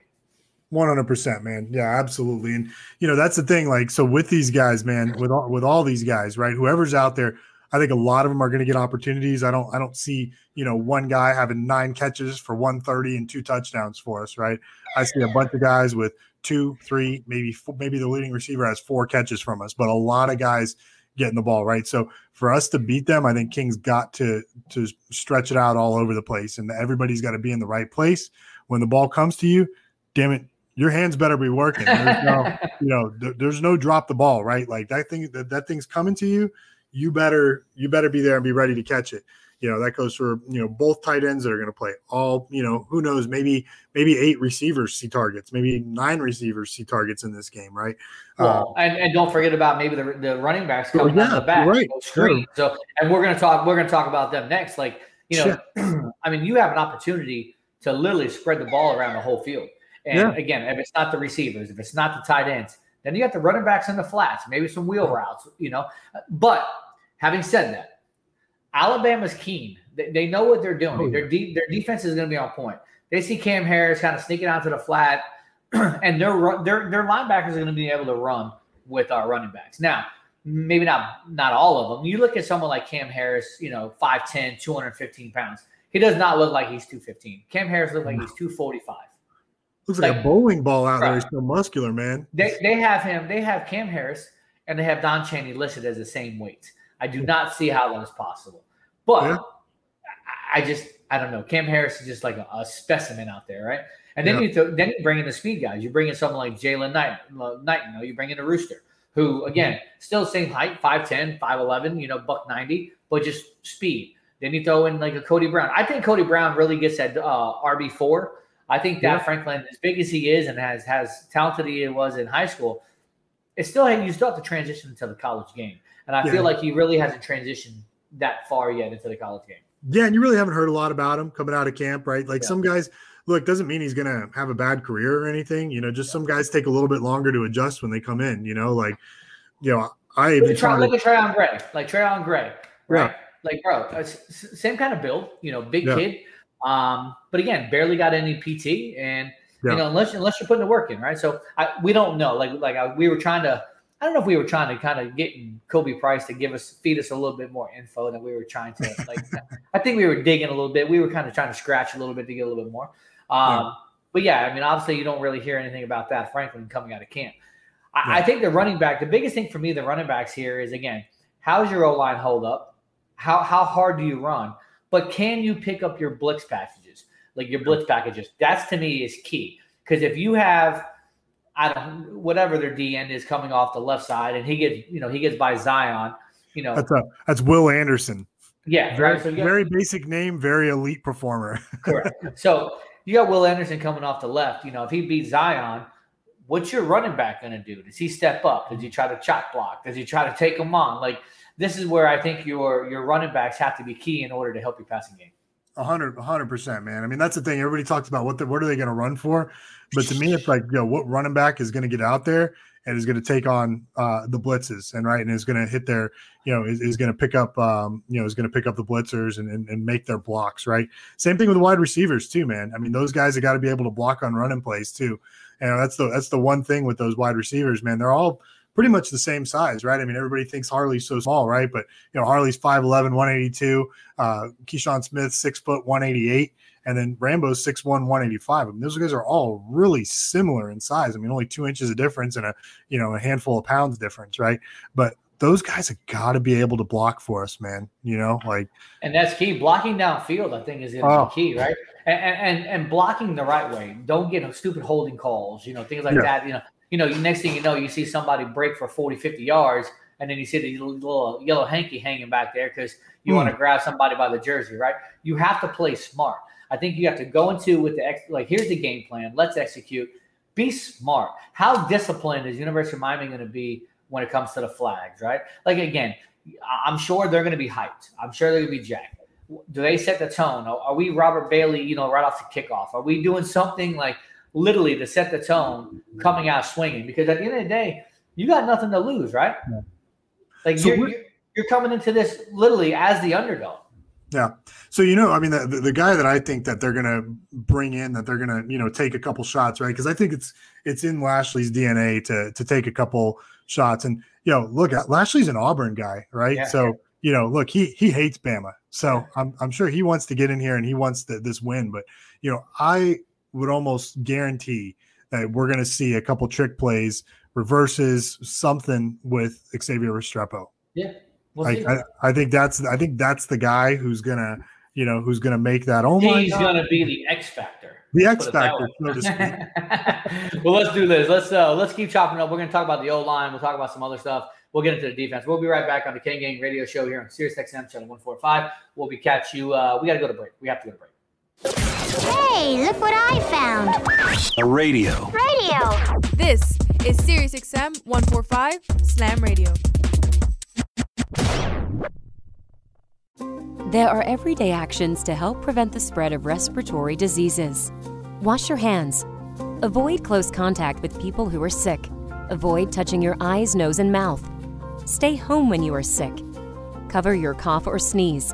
One hundred percent, man. Yeah, absolutely. And you know that's the thing. Like, so with these guys, man, with all with all these guys, right? Whoever's out there, I think a lot of them are going to get opportunities. I don't I don't see you know one guy having nine catches for one thirty and two touchdowns for us, right? I see a bunch of guys with two, three, maybe four, maybe the leading receiver has four catches from us, but a lot of guys getting the ball right. So for us to beat them, I think King's got to to stretch it out all over the place, and everybody's got to be in the right place when the ball comes to you. Damn it, your hands better be working. There's no, you know, th- there's no drop the ball, right? Like that thing that that thing's coming to you. You better you better be there and be ready to catch it you know that goes for you know both tight ends that are going to play all you know who knows maybe maybe eight receivers see targets maybe nine receivers see targets in this game right well, uh, and, and don't forget about maybe the, the running backs oh, coming yeah, out the back right screen sure. so and we're going to talk we're going to talk about them next like you know i mean you have an opportunity to literally spread the ball around the whole field and yeah. again if it's not the receivers if it's not the tight ends then you got the running backs in the flats maybe some wheel routes you know but having said that Alabama's keen. They, they know what they're doing. Oh, yeah. Their de- their defense is going to be on point. They see Cam Harris kind of sneaking out to the flat, and their their their linebackers are going to be able to run with our running backs. Now, maybe not not all of them. You look at someone like Cam Harris, you know, 5'10", 215 pounds. He does not look like he's 215. Cam Harris looks like he's 245. Looks like, like a bowling ball out right. there. He's so muscular, man. They, they have him, they have Cam Harris, and they have Don Chaney listed as the same weight. I do not see how that is possible. But yeah. I just I don't know. Cam Harris is just like a, a specimen out there, right? And then yeah. you th- then you bring in the speed guys. You bring in someone like Jalen Knight, Knight. You know, you bring in a Rooster, who again still the same height, 5'10", 5'11", you know, buck ninety, but just speed. Then you throw in like a Cody Brown. I think Cody Brown really gets that uh, RB four. I think that yeah. Franklin, as big as he is and has has talented he was in high school, it still you still have to transition to the college game. And I yeah. feel like he really hasn't transitioned that far yet into the college game. Yeah, and you really haven't heard a lot about him coming out of camp, right? Like yeah. some guys, look, doesn't mean he's gonna have a bad career or anything. You know, just yeah. some guys take a little bit longer to adjust when they come in. You know, like you know, I even try look at Treyon Gray, like Treyon Gray, right? Yeah. Like, bro, uh, same kind of build, you know, big kid. Um, but again, barely got any PT, and you know, unless unless you're putting the work in, right? So I, we don't know. Like, like I, we were trying to I don't know if we were trying to kind of get Khobi Price to give us feed us a little bit more info than we were trying to like. I think we were digging a little bit. We were kind of trying to scratch a little bit to get a little bit more. Um, yeah. But yeah, I mean, obviously you don't really hear anything about that Franklin coming out of camp. I, yeah. I think the running back, the biggest thing for me, the running backs here is again, how's your O line hold up? How how hard do you run? But can you pick up your blitz packages, like your blitz packages? That's to me is key because if you have I don't whatever their D end is coming off the left side, and he gets you know he gets by Zion. You know that's a that's Will Anderson. Yeah, very, right. So got- very basic name, very elite performer. Correct. So you got Will Anderson coming off the left. You know, if he beats Zion, what's your running back going to do? Does he step up? Does he try to chop block? Does he try to take him on? Like this is where I think your your running backs have to be key in order to help your passing game. A hundred, hundred percent, man. I mean, that's the thing. Everybody talks about what the, what are they going to run for, but to me, it's like, you know, what running back is going to get out there and is going to take on uh, the blitzes and right and is going to hit their, you know, is, is going to pick up, um, you know, is going to pick up the blitzers and, and and make their blocks, right? Same thing with wide receivers too, man. I mean, those guys have got to be able to block on running plays too, and that's the that's the one thing with those wide receivers, man. They're all pretty much the same size, right? I mean, everybody thinks Harley's so small, right? But you know, Harley's 5'11, 182, uh, Keyshawn Smith, six foot 188, and then Rambo's 6'1, 185. I mean, those guys are all really similar in size. I mean, only two inches of difference and a you know a handful of pounds difference, right? But those guys have got to be able to block for us, man. You know, like And that's key. Blocking downfield, I think, is going to Oh. be key, right? And, and and blocking the right way. Don't get stupid holding calls, you know, things like Yeah. that. You know, you know, next thing you know, you see somebody break for 40, 50 yards, and then you see the little, yellow hanky hanging back there because you Hmm. want to grab somebody by the jersey, right? You have to play smart. I think you have to go into with the ex- like, here's the game plan. Let's execute. Be smart. How disciplined is University of Miami going to be when it comes to the flags, right? Like again, I'm sure they're going to be hyped. I'm sure they're going to be jacked. Do they set the tone? Are we Robert Bailey, you know, right off the kickoff? Are we doing something like literally to set the tone coming out swinging? Because at the end of the day, you got nothing to lose, right? Like So you're, you're you're coming into this literally as the underdog. Yeah. So you know, I mean, the, the, guy that I think that they're gonna bring in, that they're gonna you know take a couple shots, right? Because I think it's it's in Lashlee's DNA to to take a couple shots, and you know, look, Lashlee's an Auburn guy, right? Yeah. so you know, look, he he hates Bama, so I'm I'm sure he wants to get in here and he wants the, this win, but you know, I would almost guarantee that we're gonna see a couple trick plays, reverses, something with Xavier Restrepo. Yeah. We'll see. I, I think that's I think that's the guy who's gonna you know who's gonna make that. Oh my He's God. going to be the X factor. the X put it that factor, so to speak. well, let's do this. Let's uh, let's keep chopping up. We're going to talk about the O line. We'll talk about some other stuff. We'll get into the defense. We'll be right back on the Kane Gang Radio Show here on Sirius XM channel one four five. We'll be catch you. Uh, we got to go to break. We have to go to break. Hey, look what I found. A radio. Radio. This is Sirius XM 145 Slam Radio. There are everyday actions to help prevent the spread of respiratory diseases. Wash your hands. Avoid close contact with people who are sick. Avoid touching your eyes, nose, and mouth. Stay home when you are sick. Cover your cough or sneeze.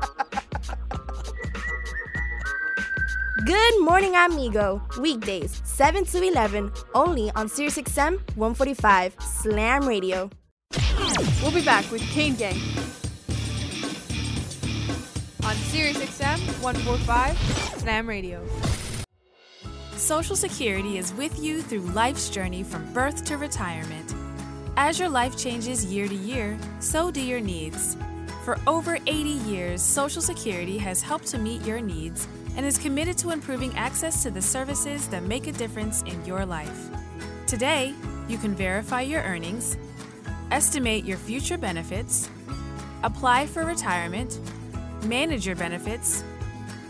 Good morning, amigo. Weekdays, 7 to 11, only on SiriusXM 145 Slam Radio. We'll be back with Kane Gang on Sirius XM 145 Slam Radio. Social Security is with you through life's journey from birth to retirement. As your life changes year to year, so do your needs. For over 80 years, Social Security has helped to meet your needs and is committed to improving access to the services that make a difference in your life. Today, you can verify your earnings, estimate your future benefits, apply for retirement, manage your benefits,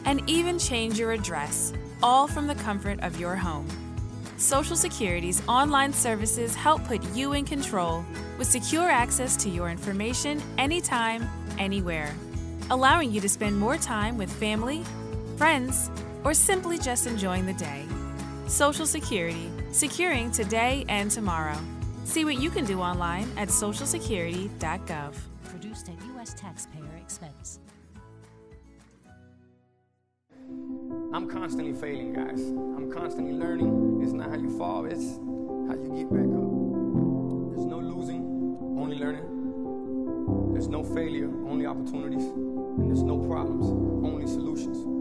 and even change your address, all from the comfort of your home. Social Security's online services help put you in control with secure access to your information anytime, anywhere, allowing you to spend more time with family, friends, or simply just enjoying the day. Social Security, securing today and tomorrow. See what you can do online at socialsecurity.gov. Produced at U.S. taxpayer expense. I'm constantly failing, guys. I'm constantly learning. It's not how you fall, it's how you get back up. There's no losing, only learning. There's no failure, only opportunities. And there's no problems, only solutions.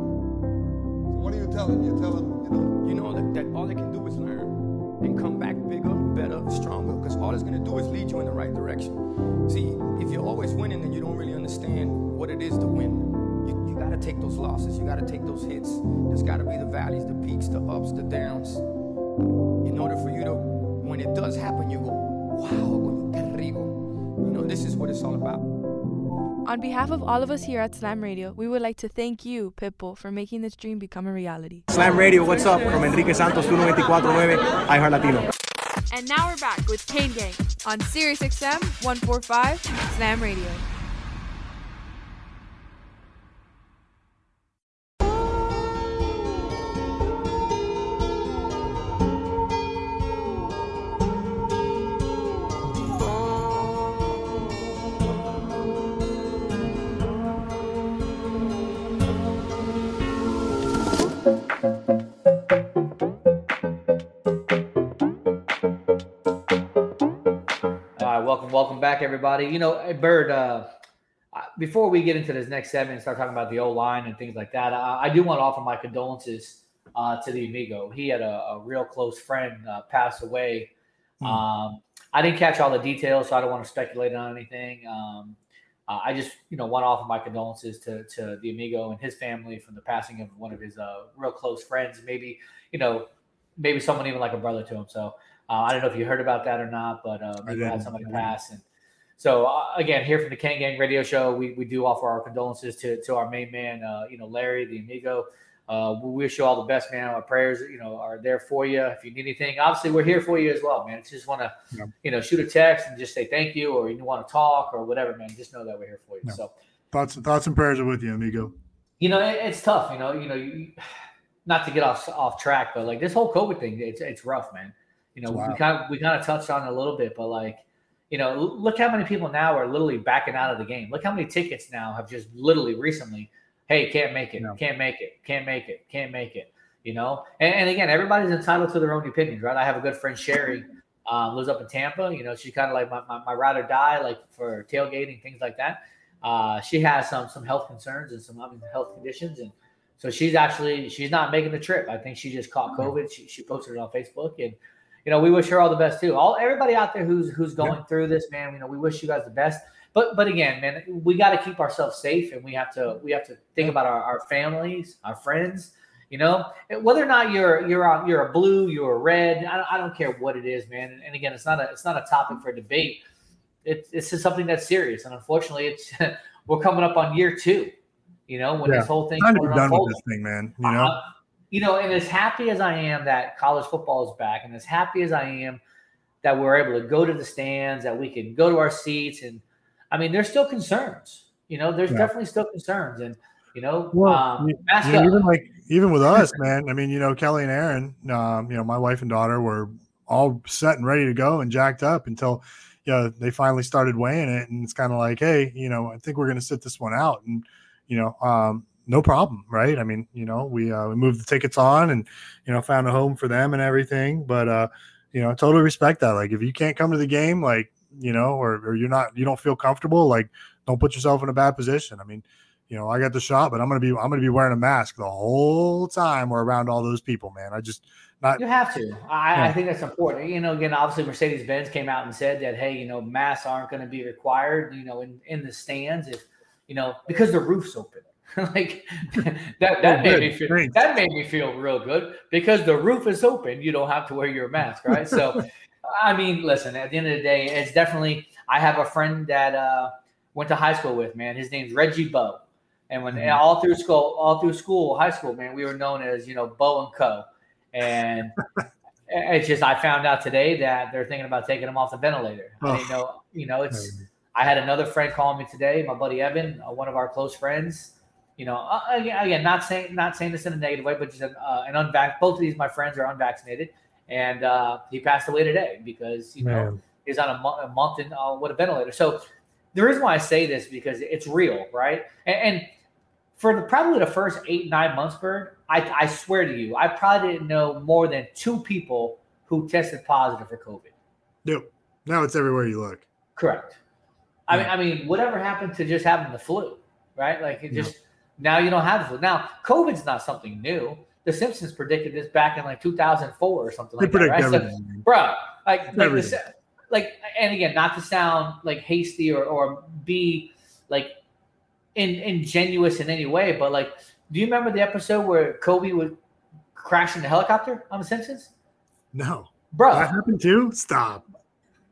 What do you tell them? You tell them, you know, you know that, that all they can do is learn and come back bigger, better, stronger, because all it's going to do is lead you in the right direction. See, if you're always winning, then you don't really understand what it is to win. You, you got to take those losses. You got to take those hits. There's got to be the valleys, the peaks, the ups, the downs. In order for you to, when it does happen, you go, wow, qué rico. You know, this is what it's all about. On behalf of all of us here at Slam Radio, we would like to thank you, Pitbull, for making this dream become a reality. Slam Radio, what's up? From Enrique Santos, 1249, iHeart Latino. And now we're back with Kane Gang on Sirius XM 145 Slam Radio. Welcome, welcome back, everybody. You know, hey, Bird, uh, before we get into this next segment and start talking about the O line and things like that, I, I do want to offer my condolences uh, to the amigo. He had a, a real close friend uh, pass away. Hmm. Um, I didn't catch all the details, so I don't want to speculate on anything. Um, uh, I just, you know, want to offer my condolences to to the amigo and his family from the passing of one of his uh, real close friends. Maybe, you know, maybe someone even like a brother to him. So uh, I don't know if you heard about that or not, but uh, we had somebody pass. And so uh, again, here from the Kane Gang Radio Show, we, we do offer our condolences to to our main man, uh, you know, Larry, the amigo. Uh, we wish you all the best, man. Our prayers, you know, are there for you. If you need anything, obviously we're here for you as well, man. If you just want to, Yeah. you know, shoot a text and just say thank you, or you want to talk or whatever, man. Just know that we're here for you. Yeah. So Thoughts, thoughts and prayers are with you, amigo. you know, it, it's tough. You know, you know, you, not to get off off track, but like this whole COVID thing, it's it's rough, man. You know, It's we kind of we kind of touched on it a little bit, but like, you know, look how many people now are literally backing out of the game. Look how many tickets now have just literally recently, hey, can't make it, can't make it, can't make it, can't make it. You know, and, and again, everybody's entitled to their own opinions, right? I have a good friend Sherry, um, lives up in Tampa. You know, she's kind of like my, my, my ride or die, like for tailgating things like that. Uh, she has some some health concerns and some I mean, health conditions, and so she's actually she's not making the trip. I think she just caught COVID. She, she posted it on Facebook, and you know we wish her all the best too. All everybody out there who's who's going through this, man. You know we wish you guys the best. But but again, man, we got to keep ourselves safe, and we have to we have to think about our, our families, our friends. You know, whether or not you're you're a, you're a blue, you're a red. I, don't- I don't care what it is, man. And, and again, it's not a it's not a topic for debate. It's it's just something that's serious, and unfortunately, it's we're coming up on year two. You know, when Yeah. this whole thing done with this thing, man. You know, Uh, you know, and as happy as I am that college football is back, and as happy as I am that we're able to go to the stands, that we can go to our seats, and I mean, there's still concerns. You know, there's Yeah. definitely still concerns, and you know, Well, um, you- mask you know, up. even like even with us, man. I mean, you know, Kelly and Aaron, um, you know, my wife and daughter were all set and ready to go and jacked up until you know they finally started weighing it, and it's kind of like, hey, you know, I think we're going to sit this one out, and you know, um, no problem, right? I mean, you know, we uh, we moved the tickets on and you know found a home for them and everything, but uh, you know, totally respect that. Like, if you can't come to the game, like you know, or, or you're not, you don't feel comfortable, like, don't put yourself in a bad position. I mean, you know, I got the shot, but I'm gonna be I'm gonna be wearing a mask the whole time we're around all those people, man. I just not You have to. I. I think that's important. You know, again, obviously Mercedes Benz came out and said that, hey, you know, masks aren't going to be required, you know, in, in the stands if, you know, because the roof's open. like that that Oh, made me feel Thanks. that made me feel real good because the roof is open. You don't have to wear your mask, right? So I mean, listen, at the end of the day, it's definitely I have a friend that uh went to high school with, man. His name's Reggie Bo. And when Mm-hmm. all through school, all through school, high school, man, we were known as, you know, Bo and Co. And it's just I found out today that they're thinking about taking him off the ventilator. I didn't know, you know, it's I had another friend call me today, my buddy Evan, uh, one of our close friends. You know, uh, again, again, not saying not saying this in a negative way, but just an, uh, an unvac. Both of these my friends are unvaccinated, and uh, he passed away today because you know he's on a, mo- a month in uh, with a ventilator. So the reason why I say this because it's real, right? And, and for the, probably the first eight nine months, Bird, I, I swear to you, I probably didn't know more than two people who tested positive for COVID. Nope. Now it's everywhere you look. Correct. I mean, I mean, whatever happened to just having the flu, right? Like it just now you don't have the flu. Now, COVID's not something new. The Simpsons predicted this back in like 2004 or something They like that, predict right? So, bro, like, like, the, like, and again, not to sound like hasty or or be like in, ingenuous in any way, but like, do you remember the episode where Kobe would crash in the helicopter on The Simpsons? No. Bro, That happened too? Stop.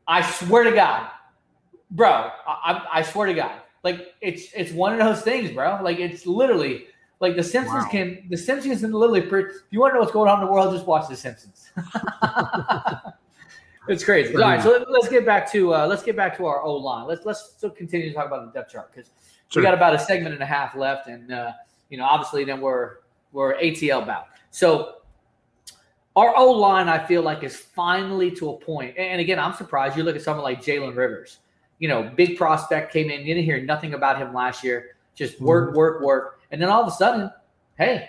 I swear to God, bro. I, I, I swear to God, like it's it's one of those things, bro. Like it's literally like the Simpsons Wow. can the Simpsons can literally. If you want to know what's going on in the world, just watch the Simpsons. it's crazy. All right, so let, us get back to uh, let's get back to our O line. Let's let's still continue to talk about the depth chart because Sure. we got about a segment and a half left, and uh, you know, obviously, then we're we're ATL bound. So our O line, I feel like, is finally to a point. And again, I'm surprised. You look at someone like Jalen Rivers, you know, big prospect came in. You didn't hear nothing about him last year. Just work, work, work, and then all of a sudden, hey,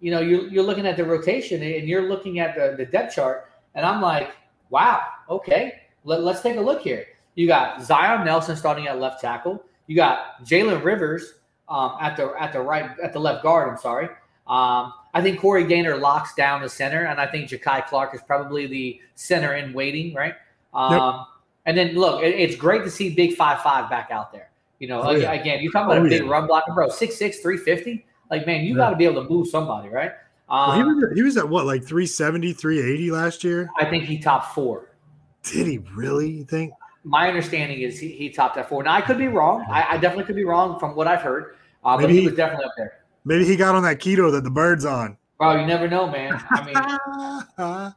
you know, you're you're looking at the rotation and you're looking at the, the depth chart, and I'm like, wow, okay, Let, let's take a look here. You got Zion Nelson starting at left tackle. You got Jalen Rivers um, at the at the right at the left guard. I'm sorry. Um, I think Corey Gaynor locks down the center, and I think Ja'Kai Clark is probably the center in waiting, right? Um, And then look, it- it's great to see Big Five Five back out there. You know, Oh, yeah. again, you talk about Oh, a big yeah. run blocker, bro. 6'6", 350. Like, man, you Yeah. got to be able to move somebody, right? Well, he, Um, was, he was at what, like 370, 380 last year? I think he top four. Did he really? You think? My understanding is he, he topped at four. Now I could be wrong. I, I definitely could be wrong from what I've heard, uh, but Maybe he he- was definitely up there. Maybe he got on that keto that the bird's on. Bro, you never know, man. I mean,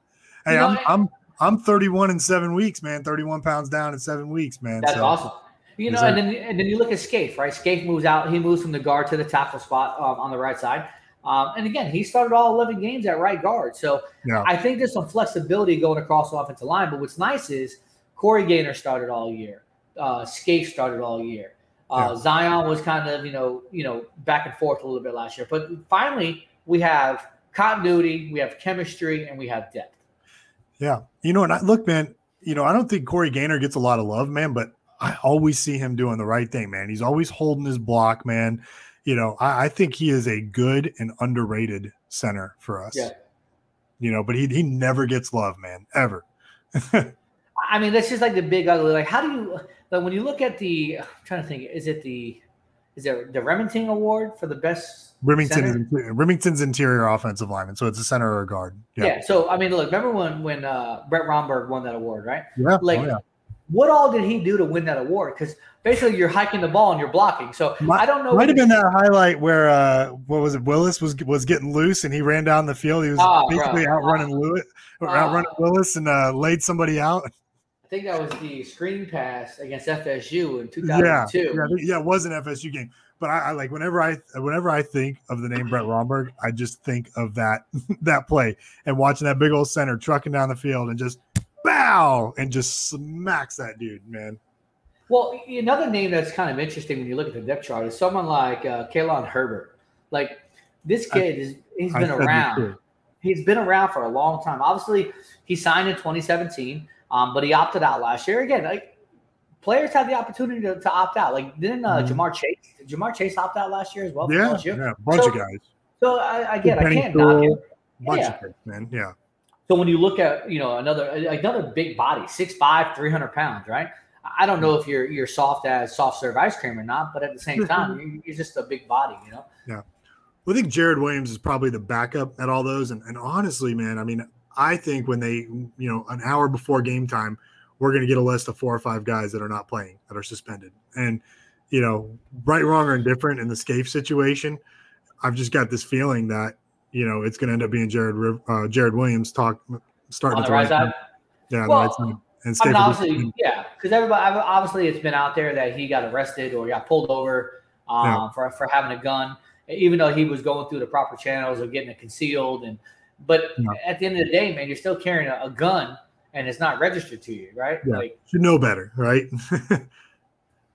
Hey, You know, I'm I'm I'm 31 in seven weeks, man. 31 pounds down in seven weeks, man. That's So, awesome. You know, Is and then and then you look at Scaife, right? Scaife moves out. He moves from the guard to the tackle spot um, on the right side. Um, and again, he started all 11 games at right guard. So Yeah. I think there's some flexibility going across the offensive line. But what's nice is Corey Gaynor started all year. Uh, Scaife started all year. Uh, Zion was kind of you know you know back and forth a little bit last year. But finally, we have continuity, we have chemistry, and we have depth. Yeah. You know, and I look, man, you know, I don't think Corey Gaynor gets a lot of love, man, but I always see him doing the right thing, man. He's always holding his block, man. You know, I, I think he is a good and underrated center for us. Yeah. You know, but he he never gets love, man, ever. I mean, that's just like the big ugly. Like, how do you like when you look at the? I'm trying to think. Is it the? Is it the Rimington Award for the best? Rimington center? is Rimington's interior offensive lineman, so it's a center or a guard. Yeah. Yeah. So I mean, look. Remember when when uh, Brett Romberg won that award, right? Yeah. Like, oh, yeah. What all did he do to win that award? Because basically, you're hiking the ball and you're blocking. So I don't know. Might have been that highlight where uh what was it? Willis was was getting loose and he ran down the field. He was bro. basically outrunning Lewis or Ah. outrunning Willis and uh laid somebody out. I think that was the screen pass against FSU in Yeah, 2002. yeah, I yeah, it was an FSU game. But I, I like whenever I whenever I think of the name Brett Romberg, I just think of that that play and watching that big old center trucking down the field and just bow and just smacks that dude, man. Well, another name that's kind of interesting when you look at the depth chart is someone like uh, Kai-Leon Herbert. Like this I- kid is he's been around. He's been around for a long time. Obviously, he signed in 2017, um, but he opted out last year. Again, like players have the opportunity to, to opt out. Like didn't uh, Mhm. Ja'Marr Chase? Did Ja'Marr Chase opt out last year as well? Yeah, yeah, a bunch So- of guys. So I, I get, I can't knock him. Bunch Yeah. of guys, man. Yeah. So when you look at you know another another big body, 6'5", 300 pounds, right? I don't know if you're you're soft as soft serve ice cream or not, but at the same time, you- you're just a big body, you know. Yeah. Well, I think Jarrid Williams is probably the backup at all those. And, and honestly, man, I mean, I think when they, you know, an hour before game time, we're going to get a list of four or five guys that are not playing, that are suspended. And, you know, right, wrong, or indifferent in the Scaife situation, I've just got this feeling that, you know, it's going to end up being Jarrid uh, Jarrid Williams talk starting the right side? Yeah, Well, right side. And I mean, obviously, yeah, because everybody obviously it's been out there that he got arrested or got pulled over um, Yeah. for for having a gun, even though he was going through the proper channels of getting it concealed. And but Yeah. at the end of the day, man, you're still carrying a, a gun and it's not registered to you, right? Yeah. Like, should know better, right?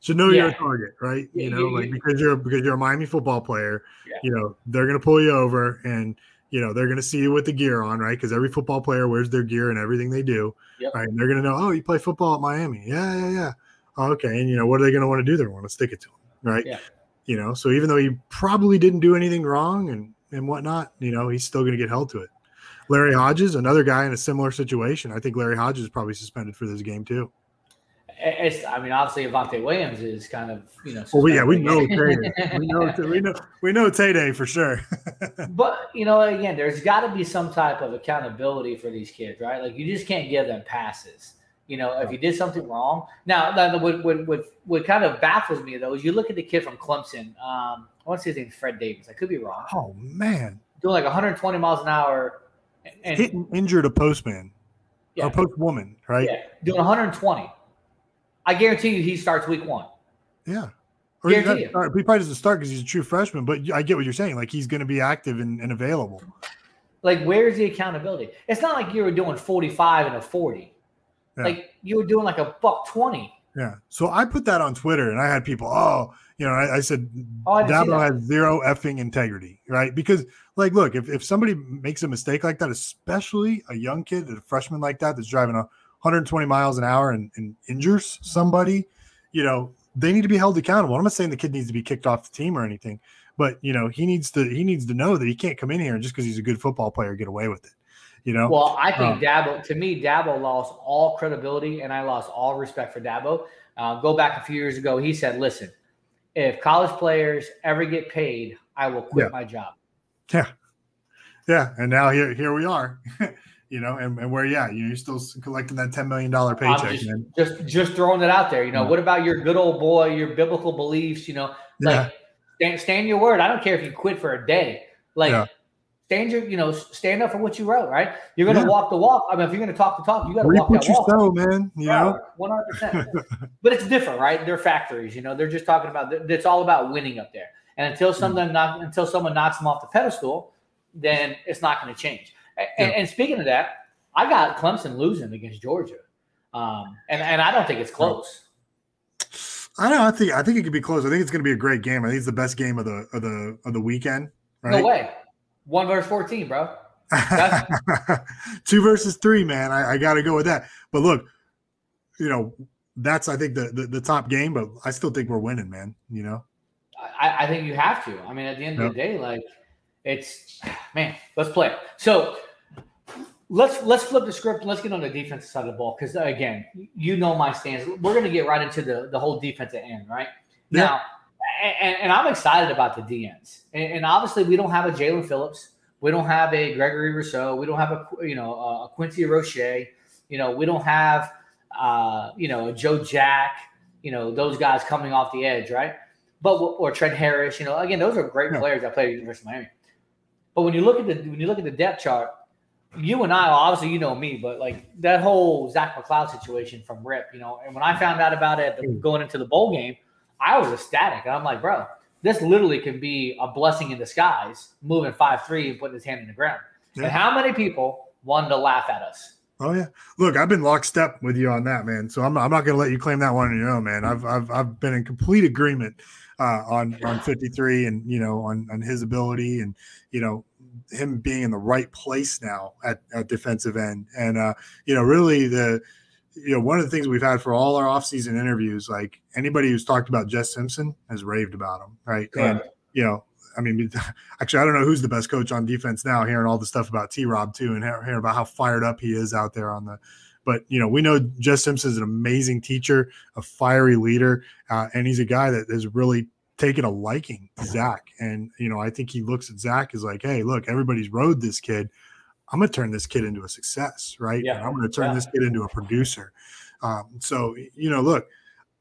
should know you're a target, right? Yeah, You know, like because you're because you're a Miami football player, Yeah. you know, they're gonna pull you over and you know they're gonna see you with the gear on, right? Because every football player wears their gear and everything they do, Yep. right? And they're gonna know, oh, you play football at Miami, yeah, yeah, yeah. Oh, okay, and you know what are they gonna want to do? They're want to stick it to him, right? Yeah. You know, so even though he probably didn't do anything wrong and and whatnot, you know, he's still gonna get held to it. Larry Hodges, another guy in a similar situation. I think Larry Hodges is probably suspended for this game too. It's I mean, obviously Avantae Williams is kind of you know. Well, we, yeah, we know we know we know we know Tay Day for sure. But you know, again, there's got to be some type of accountability for these kids, right? Like you just can't give them passes. You know, if you did something wrong. Now, what, what what what kind of baffles me though is you look at the kid from Clemson. Um, I want to say his name's Fred Davis. I could be wrong. oh man, Doing like 120 miles an hour, and hit and injured a postman Yeah. or postwoman, right? yeah, doing 120. I guarantee you, he starts week one. Yeah. Or he, Guarantee you. start- he probably doesn't start because he's a true freshman, but I get what you're saying. Like he's going to be active and, and available. Like, where's the accountability? It's not like you were doing 45 and a 40. Yeah. Like you were doing like a buck 20. Yeah. So I put that on Twitter and I had people, oh, you know, I, I said Oh, I didn't see Dabo has zero effing integrity, right? Because, like, look, if, if somebody makes a mistake like that, especially a young kid, a freshman like that, that's driving a 120 miles an hour and, and injures somebody, you know, they need to be held accountable. I'm not saying the kid needs to be kicked off the team or anything, but you know, he needs to he needs to know that he can't come in here and just because he's a good football player get away with it. You know, Well, I think Um, Dabo, to me, Dabo lost all credibility and I lost all respect for Dabo. Uh, go back a few years ago, he said, listen, if college players ever get paid, I will quit Yeah. my job. Yeah. Yeah. And now here here we are. you know, and, and where yeah, you're still collecting that ten million dollar paycheck, just, man. just just throwing it out there. You know, Yeah. what about your good old boy, your biblical beliefs? You know, like stand, stand your word. I don't care if you quit for a day. Like Yeah. stand your, you know, stand up for what you wrote. Right? You're gonna Yeah. walk the walk. I mean, if you're gonna talk the talk, you got to walk what that you walk. sow, man. You know? one hundred percent. But it's different, right? They're factories. You know, they're just talking about. It's all about winning up there. And until Mm. knock, until someone knocks them off the pedestal, then it's not going to change. And, and speaking of that, I got Clemson losing against Georgia, um, and and I don't think it's close. I don't know. I think I think it could be close. I think it's going to be a great game. I think it's the best game of the of the of the weekend. Right? No way. One versus fourteen, bro. Two versus three, man. I, I got to go with that. But look, you know, that's I think the, the the top game. But I still think we're winning, man. You know. I, I think you have to. I mean, at the end of the day, like it's man, let's play. So let's let's flip the script. and Let's get on the defensive side of the ball because again, you know my stance. We're going to get right into the the whole defensive end, right? Now, and, and I'm excited about the DNs. And, and obviously, we don't have a Jaelan Phillips. We don't have a Gregory Rousseau. We don't have a you know a Quincy Roche. You know, we don't have uh, you know a Joe Jack. You know those guys coming off the edge, right? But or Trent Harris. You know, again, those are great players that play at the University of Miami. But when you look at the when you look at the depth chart, you and I obviously you know me, but like that whole Zach McCloud situation from Rip, you know, and when I found out about it going into the bowl game, I was ecstatic. And I'm like, bro, this literally can be a blessing in disguise, moving five three and putting his hand in the ground. Yeah. And how many people wanted to laugh at us? Oh yeah. Look, I've been lockstep with you on that, man. So I'm, I'm not going to let you claim that one on your own, man. I've I've, I've been in complete agreement uh, on on 53 and you know on on his ability and you know him being in the right place now at, at defensive end and uh, you know really the you know, one of the things we've had for all our offseason interviews, like anybody who's talked about Jess Simpson has raved about him, right? And you know, I mean, actually, I don't know who's the best coach on defense now. Hearing all the stuff about T. Rob too, and hearing about how fired up he is out there on the. But you know, we know Jess Simpson is an amazing teacher, a fiery leader, uh, and he's a guy that has really taken a liking to Zach. And you know, I think he looks at Zach as like, hey, look, everybody's rode this kid. I'm going to turn this kid into a success, right? Yeah. And I'm going to turn Yeah. this kid into a producer. Um, so you know, look,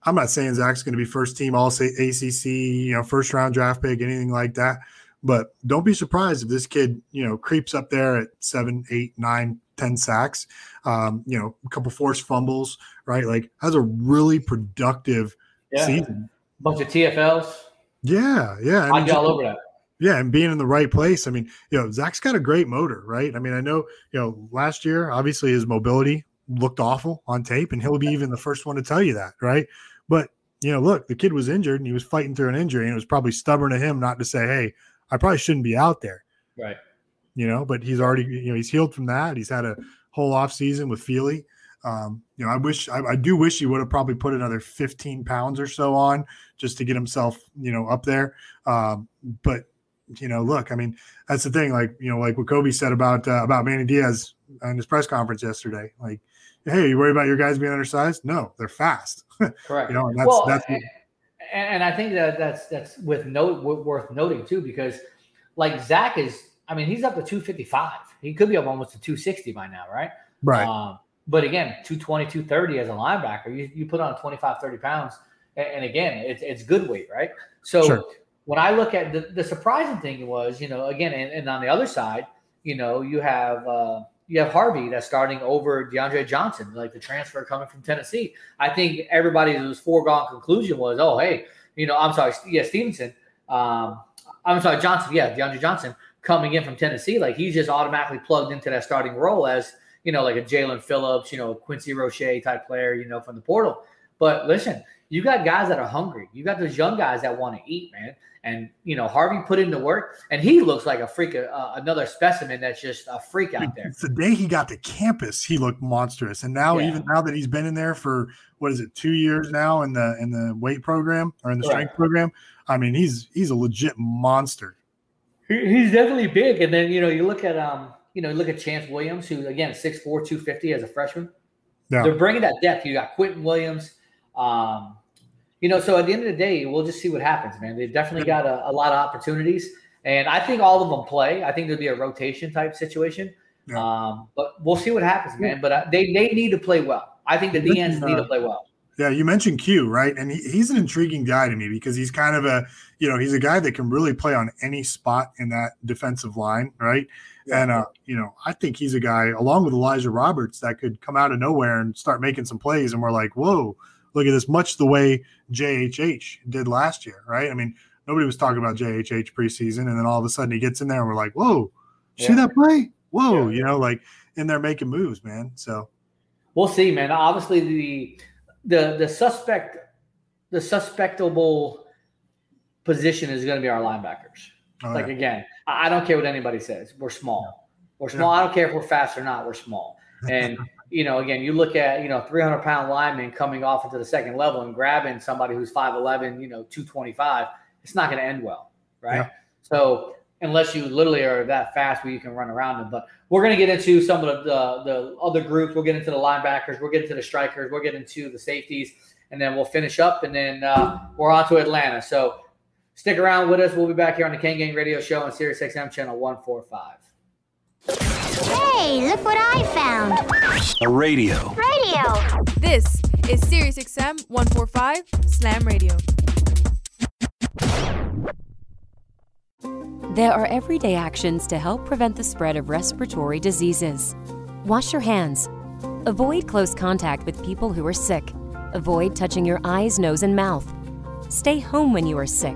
I'm not saying Zach's going to be first team All say ACC, you know, first round draft pick, anything like that. But don't be surprised if this kid, you know, creeps up there at seven, eight, nine, ten sacks, um, you know, a couple forced fumbles, right? Like has a really productive Yeah. season. Bunch of TFLs. Yeah, yeah. I'd be all over that. yeah, and being in the right place. I mean, you know, Zach's got a great motor, right? I mean, I know, you know, last year, obviously his mobility looked awful on tape, and he'll be even the first one to tell you that, right? But, you know, look, the kid was injured and he was fighting through an injury, and it was probably stubborn of him not to say, hey, I probably shouldn't be out there, Right. you know, but he's already, you know, he's healed from that. He's had a whole off season with Feely. Um, you know, I wish, I, I do wish he would have probably put another 15 pounds or so on just to get himself, you know, up there. Um, but, you know, look, I mean, that's the thing. Like, you know, like what Khobi said about uh, about Manny Diaz on his press conference yesterday. Like, hey, you worried about your guys being undersized? No, they're fast. Correct. you know, and that's well, that's and, and I think that that's that's with note worth noting too because like Zach is, I mean, he's up to 255. He could be up almost to 260 by now, right? Right. Um, but again, 220, 230 as a linebacker, you, you put on 25, 30 pounds. And, and again, it's, it's good weight, right? So Sure. when I look at the, the surprising thing was, you know, again, and, and on the other side, you know, you have uh, you have Harvey that's starting over DeAndre Johnson, like the transfer coming from Tennessee. I think everybody's foregone conclusion was, oh, hey, you know, I'm sorry, yeah, Stevenson. Um, I'm sorry, Johnson. Yeah, DeAndre Johnson coming in from Tennessee, like he's just automatically plugged into that starting role as you know, like a Jaelan Phillips, you know, Quincy Roche type player, you know, from the portal. But listen, you got guys that are hungry. You got those young guys that want to eat, man. And you know, Harvey put in the work, and he looks like a freak, uh, another specimen that's just a freak out there. It's the day he got to campus, he looked monstrous. And now, Yeah. even now that he's been in there for what is it, two years now in the in the weight program or in the strength program, I mean, he's he's a legit monster. He- He's definitely big. And then, you know, you look at, um, you know, look at Chance Williams, who again, 6'4", 250 as a freshman. Yeah. They're bringing that depth. You got Quentin Williams. Um, you know, so at the end of the day, we'll just see what happens, man. They've definitely got a, a lot of opportunities. And I think all of them play. I think there'll be a rotation type situation. Um, but we'll see what happens, man. But uh, they, they need to play well. I think the You DNs need to uh, play well. Yeah, you mentioned Q, right? And he, he's an intriguing guy to me because he's kind of a, you know, he's a guy that can really play on any spot in that defensive line, right? And uh, you know, I think he's a guy along with Elijah Roberts that could come out of nowhere and start making some plays, and we're like, whoa, look at this, much the way JHH did last year, right? I mean, nobody was talking about JHH preseason, and then all of a sudden he gets in there, and we're like, whoa, you see that play? Whoa, you know, like in there making moves, man. So We'll see, man. Obviously, the the the suspect the suspectable position is going to be our linebackers. Oh, like yeah. again, I don't care what anybody says. We're small. We're small. I don't care if we're fast or not. We're small. And you know, again, you look at you know 300 pound lineman coming off into the second level and grabbing somebody who's 5'11, you know, 225. It's not going to end well, right? Yeah. So unless you literally are that fast where you can run around them. But we're going to get into some of the, the the other groups. We'll get into the linebackers. We'll get into the strikers. We'll get into the safeties, and then we'll finish up, and then uh, we're on to Atlanta. So stick around with us. We'll be back here on the Kane Gang Radio Show on Sirius XM channel 145. Hey, look what I found. A radio. Radio. This is Sirius XM 145 Slam Radio. There are everyday actions to help prevent the spread of respiratory diseases. Wash your hands. Avoid close contact with people who are sick. Avoid touching your eyes, nose, and mouth. Stay home when you are sick.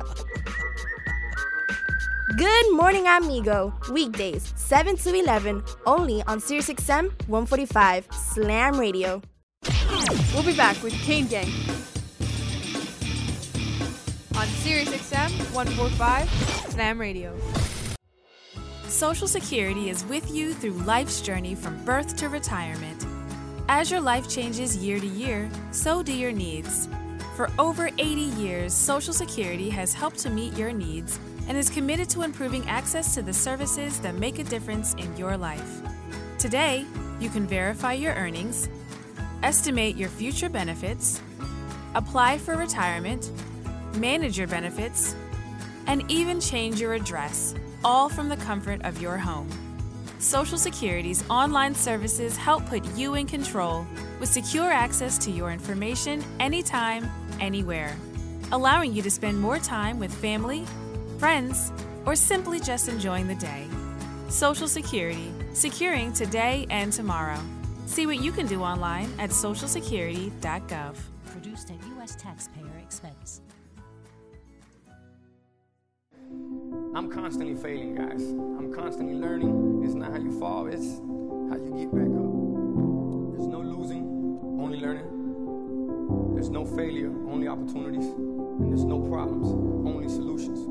Good morning, amigo. Weekdays, 7 to 11, only on SiriusXM 145 Slam Radio. We'll be back with Kane Gang on Sirius XM 145 Slam Radio. Social Security is with you through life's journey from birth to retirement. As your life changes year to year, so do your needs. For over 80 years, Social Security has helped to meet your needs and is committed to improving access to the services that make a difference in your life. Today, you can verify your earnings, estimate your future benefits, apply for retirement, manage your benefits, and even change your address, all from the comfort of your home. Social Security's online services help put you in control with secure access to your information anytime, anywhere, allowing you to spend more time with family, friends, or simply just enjoying the day. Social Security, securing today and tomorrow. See what you can do online at socialsecurity.gov. Produced at U.S. taxpayer expense. I'm constantly failing, guys. I'm constantly learning. It's not how you fall, it's how you get back up. There's no losing, only learning. There's no failure, only opportunities. And there's no problems, only solutions.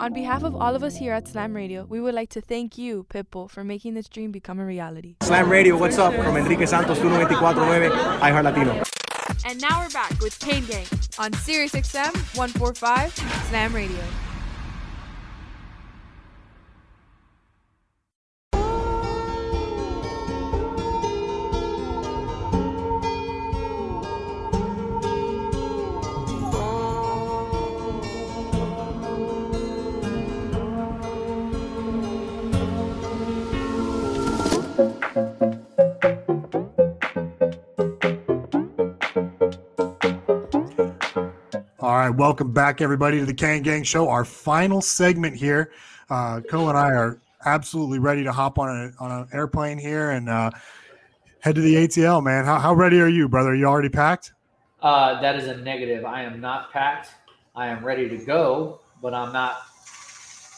On behalf of all of us here at Slam Radio, we would like to thank you, Pitbull, for making this dream become a reality. Slam Radio, what's up? From Enrique Santos, 1249, iHeart Latino. And now we're back with Kane Gang on Sirius XM 145 Slam Radio. All right, welcome back, everybody, to the Kane Gang Show. Our final segment here. Uh, Co and I are absolutely ready to hop on a, on an airplane here and uh, head to the ATL, man. How, how ready are you, brother? Are you already packed? Uh, that is a negative. I am not packed. I am ready to go, but I'm not.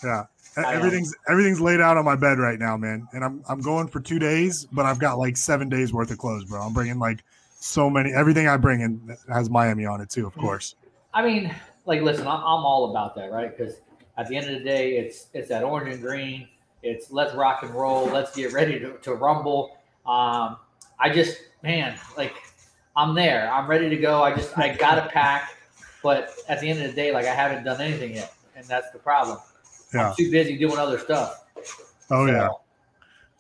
Yeah, am. everything's everything's laid out on my bed right now, man. And I'm I'm going for two days, but I've got like seven days worth of clothes, bro. I'm bringing like so many. Everything I bring in has Miami on it too, of course. I mean, like, listen, I'm, I'm all about that, right? Because at the end of the day, it's it's that orange and green. It's let's rock and roll. Let's get ready to, to rumble. Um, I just, man, like, I'm there. I'm ready to go. I just, I gotta pack. But at the end of the day, like, I haven't done anything yet, and that's the problem. Yeah. I'm too busy doing other stuff. Oh yeah.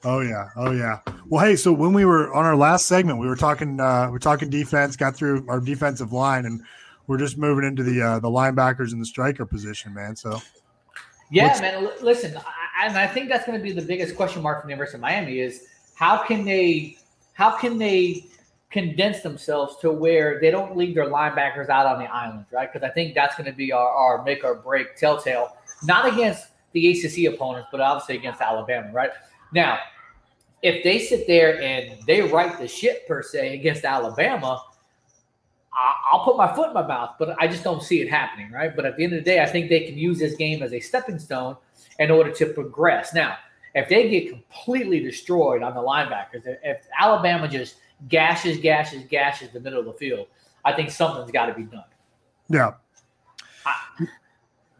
Oh yeah. Oh yeah. Well, hey, so when we were on our last segment, we were talking uh we're talking defense, got through our defensive line and we're just moving into the uh, the linebackers and the striker position, man. So Yeah, What's- man. Listen, I, and I think that's going to be the biggest question mark for the University of Miami is how can they how can they condense themselves to where they don't leave their linebackers out on the island, right? Because I think that's going to be our, our make or break telltale, not against the ACC opponents, but obviously against Alabama, right? Now, if they sit there and they write the shit per se against Alabama, I'll put my foot in my mouth, but I just don't see it happening, right? But at the end of the day, I think they can use this game as a stepping stone in order to progress. Now, if they get completely destroyed on the linebackers, if- Alabama just gashes, gashes, gashes the middle of the field, I think something's got to be done. Yeah.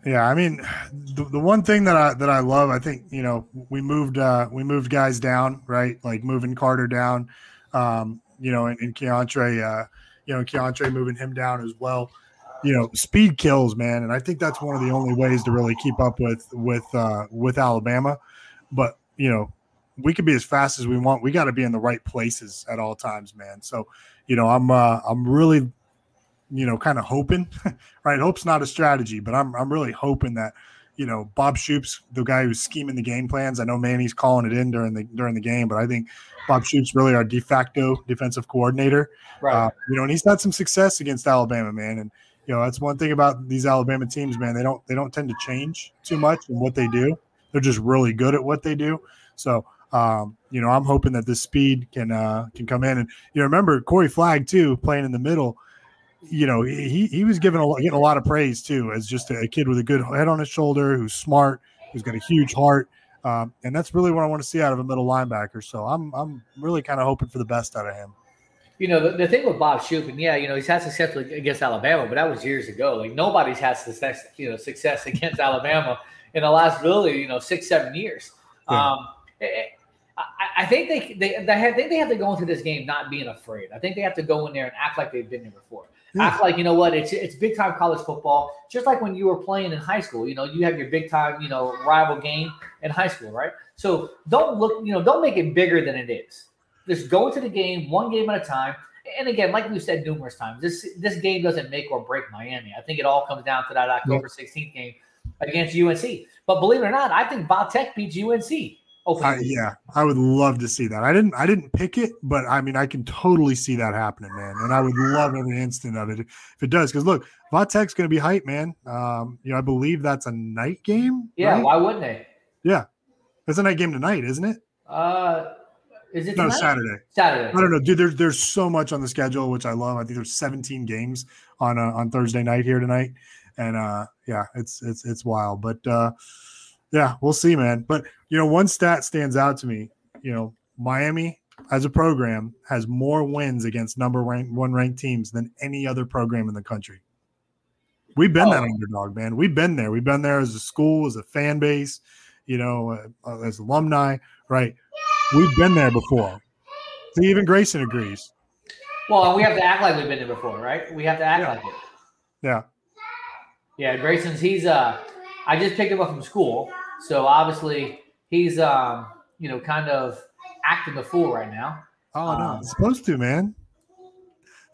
Yeah, I mean, the, the one thing that I that I love, I think you know, we moved uh we moved guys down, right? Like moving Carter down, um, you know, and, and Keontra, uh, you know, Keontra moving him down as well. You know, speed kills, man, and I think that's one of the only ways to really keep up with with uh with Alabama. But you know, we could be as fast as we want. We got to be in the right places at all times, man. So, you know, I'm uh I'm really you know, kind of hoping, right? Hope's not a strategy, but I'm I'm really hoping that, you know, Bob Shoop's the guy who's scheming the game plans. I know Manny's calling it in during the during the game, but I think Bob Shoop's really our de facto defensive coordinator. Right. Uh, you know, and he's had some success against Alabama, man. And you know, that's one thing about these Alabama teams, man. They don't they don't tend to change too much in what they do. They're just really good at what they do. So um, you know, I'm hoping that this speed can uh can come in. And you know, remember Corey Flagg too, playing in the middle you know, he he was given a, lot- getting a lot of praise too as just a, kid with a good head on his shoulder, who's smart, who's got a huge heart, um, and that's really what I want to see out of a middle linebacker. So I'm I'm really kind of hoping for the best out of him. You know, the, the thing with Bob Shupin, yeah, you know, he's had success against Alabama, but that was years ago. Like nobody's had success, you know, success against Alabama in the last really, you know, six, seven years. Yeah. Um, eh, eh, I, I think they they, they have, I think they have to go into this game not being afraid. I think they have to go in there and act like they've been there before. Act hmm. like you know what it's it's big time college football, just like when you were playing in high school. You know, you have your big time you know rival game in high school, right? So don't look, you know, don't make it bigger than it is. Just go into the game one game at a time. And again, like we've said numerous times, this this game doesn't make or break Miami. I think it all comes down to that October 16th game against UNC. But believe it or not, I think Tech beats UNC. I, yeah, I would love to see that. I didn't I didn't pick it, but I mean I can totally see that happening, man. And I would love every instant of it if it does. Because look, Va Tech's going to be hype, man. Um, you know, I believe that's a night game. Yeah, right? why wouldn't they? Yeah, it's a night game tonight, isn't it? Uh, is it No, tonight? Saturday. Saturday. I don't know, dude. There's there's so much on the schedule, which I love. I think there's 17 games on uh, on Thursday night here tonight, and uh, yeah, it's it's it's wild. But uh, yeah, we'll see, man. But you know, one stat stands out to me. You know, Miami as a program has more wins against number rank, one ranked teams than any other program in the country. We've been that Oh. underdog, man. We've been there. We've been there as a school, as a fan base, you know, uh, as alumni, right? We've been there before. See, even Grayson agrees. Well, we have to act like we've been there before, right? We have to act like it. Yeah. Yeah, Grayson's he's uh I just picked him up from school. So obviously he's um, you know, kind of acting the fool right now. Oh no, Um, supposed to, man.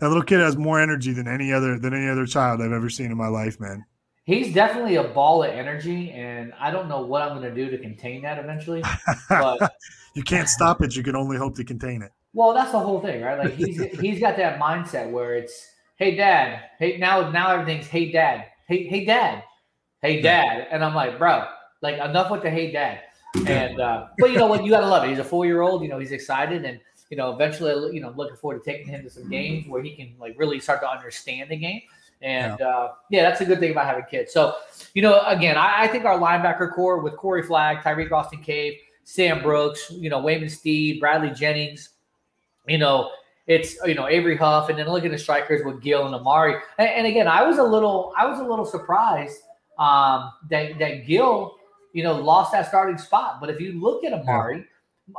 That little kid has more energy than any other than any other child I've ever seen in my life, man. He's definitely a ball of energy, and I don't know what I'm gonna do to contain that eventually. But you can't stop it. You can only hope to contain it. Well, that's the whole thing, right? Like he's he's got that mindset where it's, hey dad, hey now now everything's hey dad, hey hey dad, hey dad, and I'm like, bro, like enough with the hey dad. And uh, but you know what, you gotta love it. He's a four year old, you know, he's excited, and you know, eventually, you know, looking forward to taking him to some games where he can like really start to understand the game. And uh, yeah, that's a good thing about having kids. So, you know, again, I, I think our linebacker core with Corey Flagg, Tirek Austin-Cave, Sam Brooks, you know, Waynmon Steed, Bradley Jennings, you know, it's you know Avery Huff, and then look at the strikers with Gill and Amari. And, and again, I was a little, I was a little surprised um, that that Gill, you know, lost that starting spot. But if you look at Amari,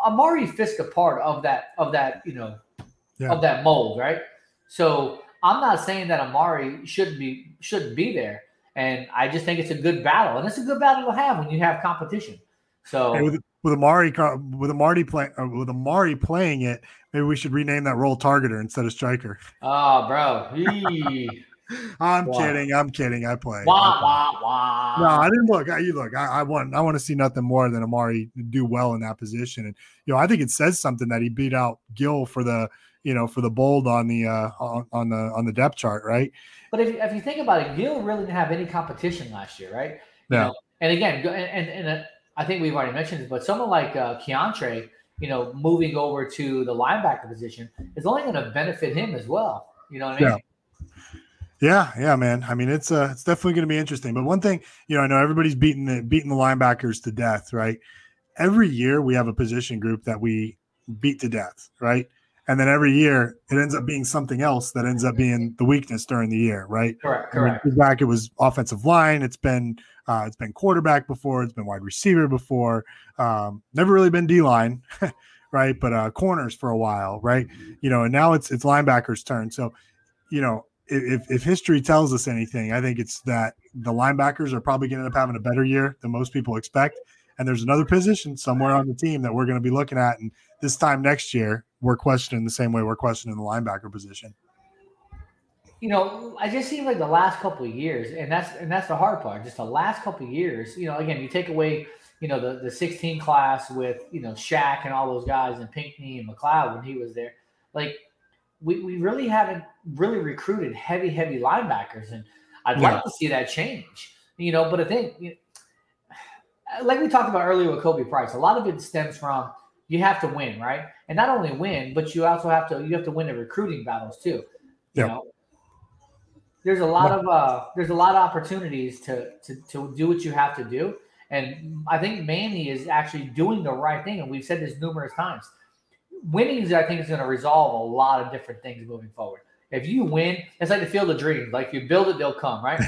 Amari fits a part of that of that you know Yeah. of that mold, right? So I'm not saying that Amari shouldn't be shouldn't be there, and I just think it's a good battle, and it's a good battle to have when you have competition. So Hey, with, with Amari with Amari playing uh, with Amari playing it, maybe we should rename that role targeter instead of striker. Oh, bro. I'm Wah. kidding. I'm kidding. I play. Wah wah wah. No, I didn't look. I, you look. I, I want. I want to see nothing more than Amari do well in that position, and you know, I think it says something that he beat out Gill for the, you know, for the bold on the uh on, on the on the depth chart, right? But if, if you think about it, Gill really didn't have any competition last year, right? You Yeah. know, and again, and and, and uh, I think we've already mentioned this, but someone like uh, Keontra, you know, moving over to the linebacker position is only going to benefit him as well. You know what I mean? Yeah. Yeah, yeah, man. I mean, it's uh, it's definitely going to be interesting. But one thing, you know, I know everybody's beating the beating the linebackers to death, right? Every year we have a position group that we beat to death, right? And then every year it ends up being something else that ends up being the weakness during the year, right? Correct, I mean, correct. Back it was offensive line. It's been uh, it's been quarterback before. It's been wide receiver before. Um, never really been D line, right? But uh, corners for a while, right? You know, and now it's it's linebackers' turn. So, you know, if if history tells us anything, I think it's that the linebackers are probably going to end up having a better year than most people expect. And there's another position somewhere on the team that we're going to be looking at, and this time next year we're questioning the same way we're questioning the linebacker position. you know, I just seem like the last couple of years, and that's and that's the hard part. Just the last couple of years, you know, again, you take away, you know, the the 16 class with you know Shaq and all those guys and Pinkney and McCloud when he was there. Like, we we really haven't really recruited heavy heavy linebackers, and I'd Yeah. like to see that change. You know, but I think, you like we talked about earlier with Khobi Price, a lot of it stems from you have to win, right? And not only win, but you also have to you have to win the recruiting battles too. You Yeah. know, there's a lot of uh there's a lot of opportunities to to to do what you have to do. And I think Manny is actually doing the right thing. And we've said this numerous times. Winning I think, is going to resolve a lot of different things moving forward. If you win, it's like the field of dreams. Like if you build it, they'll come, right?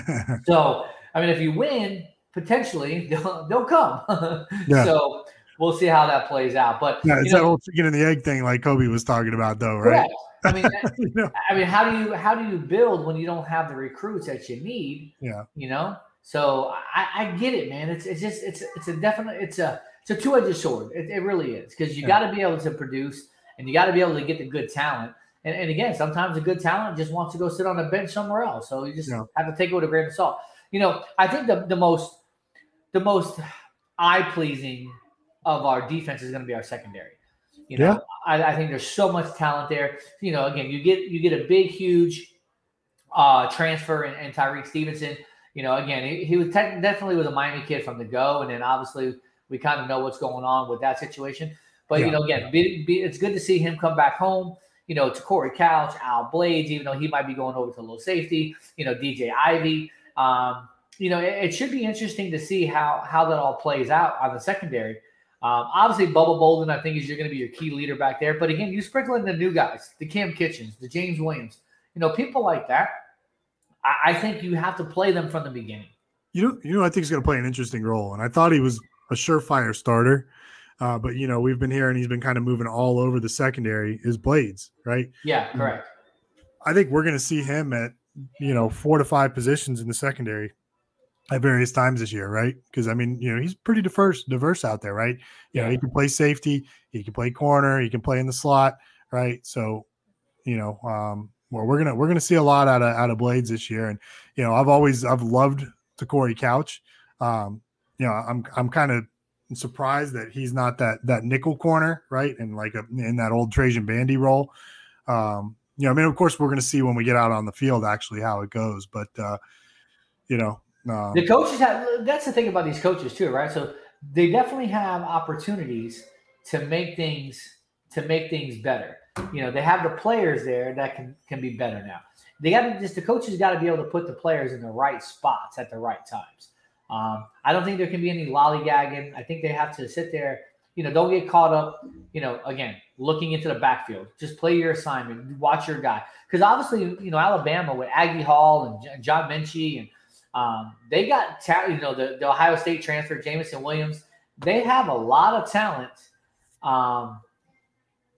so, I mean, if you win, potentially they'll, they'll come. Yeah. So we'll see how that plays out. But Yeah, it's know, that whole chicken and the egg thing, like Khobi was talking about, though, right? Correct. I mean, that- I mean, how do you how do you build when you don't have the recruits that you need? Yeah. You know, so I, I get it, man. It's it's just it's it's a definite it's a it's a two edged sword. It, it really is because you Yeah. got to be able to produce and you got to be able to get the good talent. And, and again, sometimes the good talent just wants to go sit on a bench somewhere else. So you just Yeah. have to take it with a grain of salt. You know, I think the the most the most eye pleasing of our defense is going to be our secondary. You know, Yeah. I, I think there's so much talent there. You know, again, you get you get a big, huge uh, transfer in, in Tyrique Stevenson. You know, again, he, he was tech definitely was a Miami kid from the go, and then obviously we kind of know what's going on with that situation. But you know, again, be, be, it's good to see him come back home. You know, Te'Cory Couch, Al Blades, even though he might be going over to low safety. You know, DJ Ivey. Um, you know, it, it should be interesting to see how how that all plays out on the secondary. Um, obviously, Bubba Bolden, I think, is you're going to be your key leader back there. But again, you sprinkle in the new guys, the Kam Kinchens, the James Williams, you know, people like that. I, I think you have to play them from the beginning. You know, you know, I think he's going to play an interesting role, and I thought he was a surefire starter. Uh, but you know, we've been hearing he's been kind of moving all over the secondary. Is Blades right? Yeah, correct. I think we're going to see him at you know four to five positions in the secondary at various times this year, right? Because I mean, you know, he's pretty diverse, diverse out there, right? You know, he can play safety, he can play corner, he can play in the slot, right? So, you know, um, well, we're gonna we're gonna see a lot out of out of Blades this year, and you know, I've always I've loved the Corey Couch. Um, you know, I'm I'm kind of surprised that he's not that that nickel corner, right? And like a, in that old Trajan Bandy role. Um, you know, I mean, of course, we're going to see when we get out on the field actually how it goes, but uh, you know, um, The coaches have that's the thing about these coaches too, right? So they definitely have opportunities to make things to make things better. You know, they have the players there that can can be better now. They got to just the coaches got to be able to put the players in the right spots at the right times. Um, I don't think there can be any lollygagging. I think they have to sit there. You know, don't get caught up. You know, again, looking into the backfield. Just play your assignment. Watch your guy. Because obviously, you know, Alabama with Agiye Hall and John Metchie and um, they got ta- you know the, the Ohio State transfer Jameson Williams. They have a lot of talent um,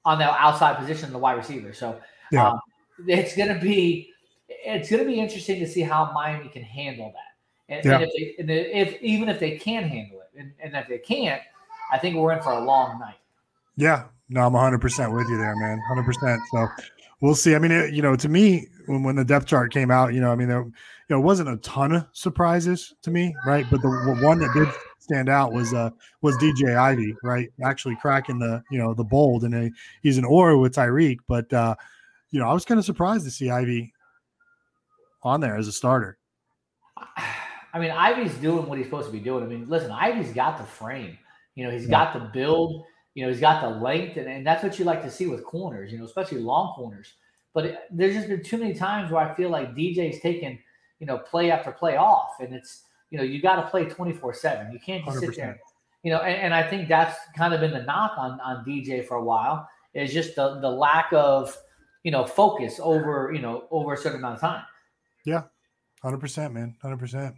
on that outside position, the wide receiver. So Yeah. um, it's gonna be it's gonna be interesting to see how Miami can handle that. And, and if, they, and if even if they can handle it, and, and if they can't, I think we're in for a long night. Yeah, no, I'm 100 percent with you there, man. 100. percent So we'll see. I mean, it, you know, to me, when, when the depth chart came out, you know, I mean, there, you know, it wasn't a ton of surprises to me, right? But the one that did stand out was uh was DJ Ivey, right? Actually cracking the you know the bold, and a, he's an or with Tyrique, but uh, you know, I was kind of surprised to see Ivey on there as a starter. I mean, Ivey's doing what he's supposed to be doing. I mean, listen, Ivey's got the frame. You know, he's got the build. You know, he's got the length, and, and that's what you like to see with corners. You know, especially long corners. But it, there's just been too many times where I feel like DJ's taking you know play after play off, and it's you know you got to play 24 seven. You can't just 100%. sit there. You know, and, and I think that's kind of been the knock on on DJ for a while is just the the lack of you know focus over you know over a certain amount of time. Yeah, hundred percent, man, hundred percent.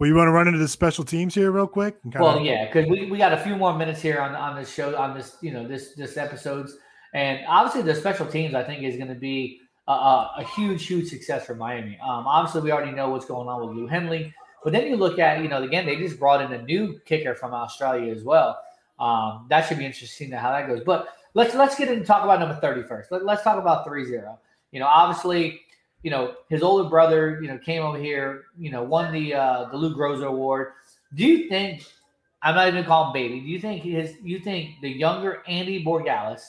Well, you want to run into the special teams here real quick? Well, of- yeah, because we, we got a few more minutes here on, on this show, on this, you know, this this episodes. And obviously the special teams, I think, is going to be a, a, huge, huge success for Miami. Um, obviously, we already know what's going on with Lou Hedley. But then you look at, you know, again, they just brought in a new kicker from Australia as well. Um, that should be interesting to how that goes. But let's let's get in and talk about number 30 first. Let, let's talk about 3-0. You know, obviously, you know, his older brother, you know, came over here, you know, won the uh, the Lou Groza Award. Do you think? I'm not even calling baby. Do you think his? You think the younger Andy Borregales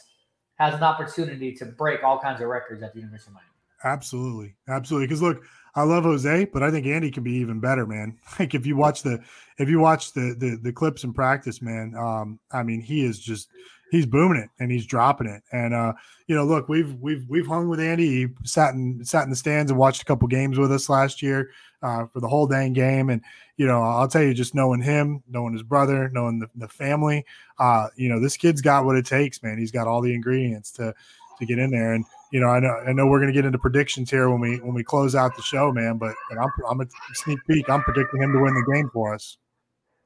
has an opportunity to break all kinds of records at the University of Miami? Absolutely, absolutely. Because look, I love Jose, but I think Andy can be even better, man. Like if you watch the if you watch the the, the clips in practice, man, um, I mean, he is just he's booming it and he's dropping it. And uh, you know, look, we've we've we've hung with Andy. He sat in sat in the stands and watched a couple games with us last year uh, for the whole dang game. And you know, I'll tell you, just knowing him, knowing his brother, knowing the, the family, uh, you know, this kid's got what it takes, man. He's got all the ingredients to to get in there. And you know, I know I know we're gonna get into predictions here when we when we close out the show, man. But, I'm I'm a sneak peek. I'm predicting him to win the game for us.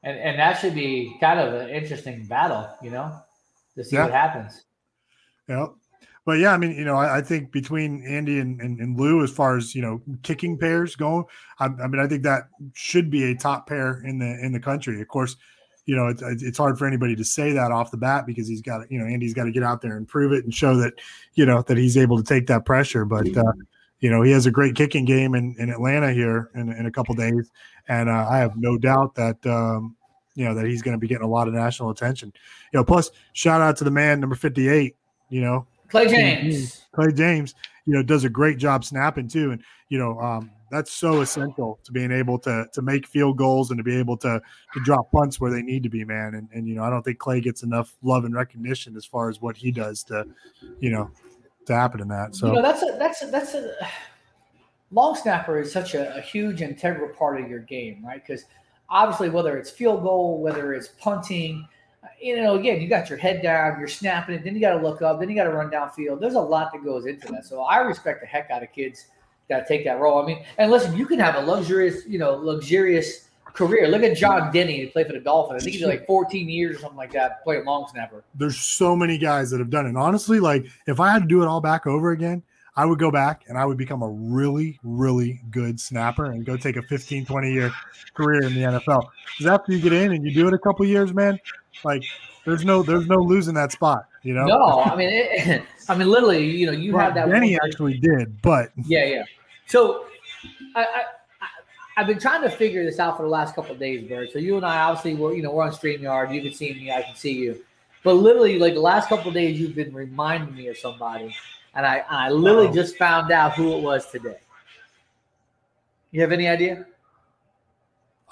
And and that should be kind of an interesting battle, you know to see yeah. what happens. Yeah. But yeah, I mean, you know, I, I think between Andy and, and, and, Lou, as far as you know, kicking pairs go, I, I, mean, I think that should be a top pair in the in the country. Of course, you know, it's it's hard for anybody to say that off the bat because he's got, you know, Andy's got to get out there and prove it and show that, you know, that he's able to take that pressure. But uh, you know, he has a great kicking game in, in Atlanta here in, in a couple days, and uh, I have no doubt that um, you know that he's going to be getting a lot of national attention. You know, plus shout out to the man number fifty eight. You know, Clay James. Clay James. You know, does a great job snapping too, and you know um, that's so essential to being able to to make field goals and to be able to to drop punts where they need to be, man. And and you know, I don't think Clay gets enough love and recognition as far as what he does to, you know, to happen in that. So you know, that's a that's a, that's a long snapper is such a, a huge integral part of your game, right? Because obviously, whether it's field goal, whether it's punting, you know, again, you got your head down, you're snapping it, then you got to look up, then you got to run downfield. There's a lot that goes into that. So I respect the heck out of kids that take that role. I mean, and listen, you can have a luxurious, you know, luxurious career. Look at John Denney, who played for the Dolphins. I think he did like 14 years or something like that, playing long snapper. There's so many guys that have done it. And honestly, like if I had to do it all back over again, I would go back and I would become a really, really good snapper and go take a 15, 20 year career in the NFL. Because after you get in and you do it a couple years, man, like there's no there's no losing that spot. You know? No, I mean, it, I mean, literally, you know, you well, have that. Denney actually did, but yeah, yeah. So, I, I I've been trying to figure this out for the last couple days, Bird. So you and I obviously we're you know we're on StreamYard. You can see me, I can see you. But literally, like the last couple days, you've been reminding me of somebody and I I literally just found out who it was today. You have any idea?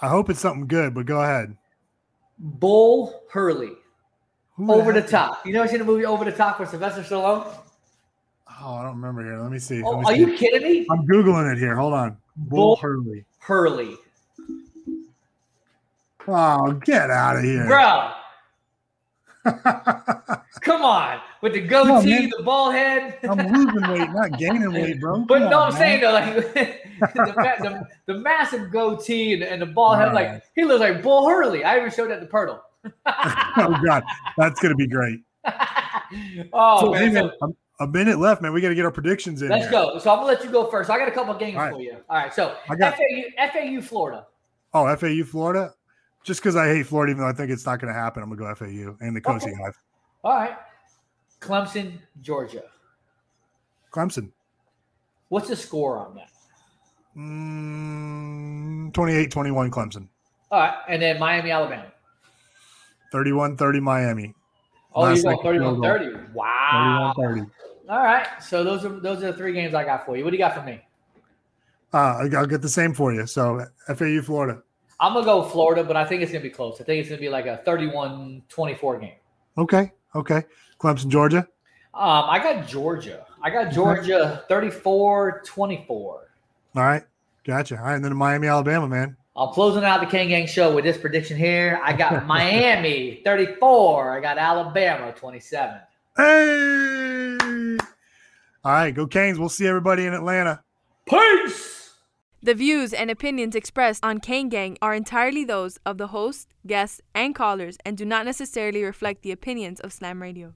I hope it's something good, but go ahead. Bull Hurley. Who Over the top. You never seen the movie Over the Top with Sylvester Stallone? Oh, I don't remember here. Let me see. Oh, Let me are see. you kidding me? I'm googling it here. Hold on. Bull, Bull Hurley. Hurley. Oh, get out of here, bro! Come on, with the goatee, the ball head. I'm losing weight, not gaining weight, bro. Come but no, on, I'm man. saying though, like the, the, the, massive goatee and, and the ball head, right. like he looks like Bull Hurley. I even showed that to Pirtle. oh God, that's gonna be great. oh so, man, man so, a, minute left, man. We got to get our predictions in. Let's here. go. So I'm gonna let you go first. I got a couple games for you. All right. So I got, FAU, FAU, Florida. Oh, FAU, Florida just because I hate Florida, even though I think it's not going to happen, I'm going to go FAU and the Cozy okay. Hive. All right. Clemson, Georgia. Clemson. What's the score on that? Mm, 28-21 Clemson. All right, and then Miami, Alabama. 31-30 Miami. Oh, going field goal. 31-30. Wow. 31-30. All right, so those are those are the three games I got for you. What do you got for me? Uh, I'll get the same for you. So FAU, Florida. I'm gonna go Florida, but I think it's gonna be close. I think it's gonna be like a 31-24 game. Okay. Okay. Clemson, Georgia. Um, I got Georgia. I got Georgia 34-24. All right. Gotcha. All right. And then Miami, Alabama, man. I'm closing out the Kane Gang show with this prediction here. I got Miami 34. I got Alabama 27. Hey. All right. Go Canes. We'll see everybody in Atlanta. Peace. The views and opinions expressed on Kane Gang are entirely those of the host, guests, and callers and do not necessarily reflect the opinions of Slam Radio.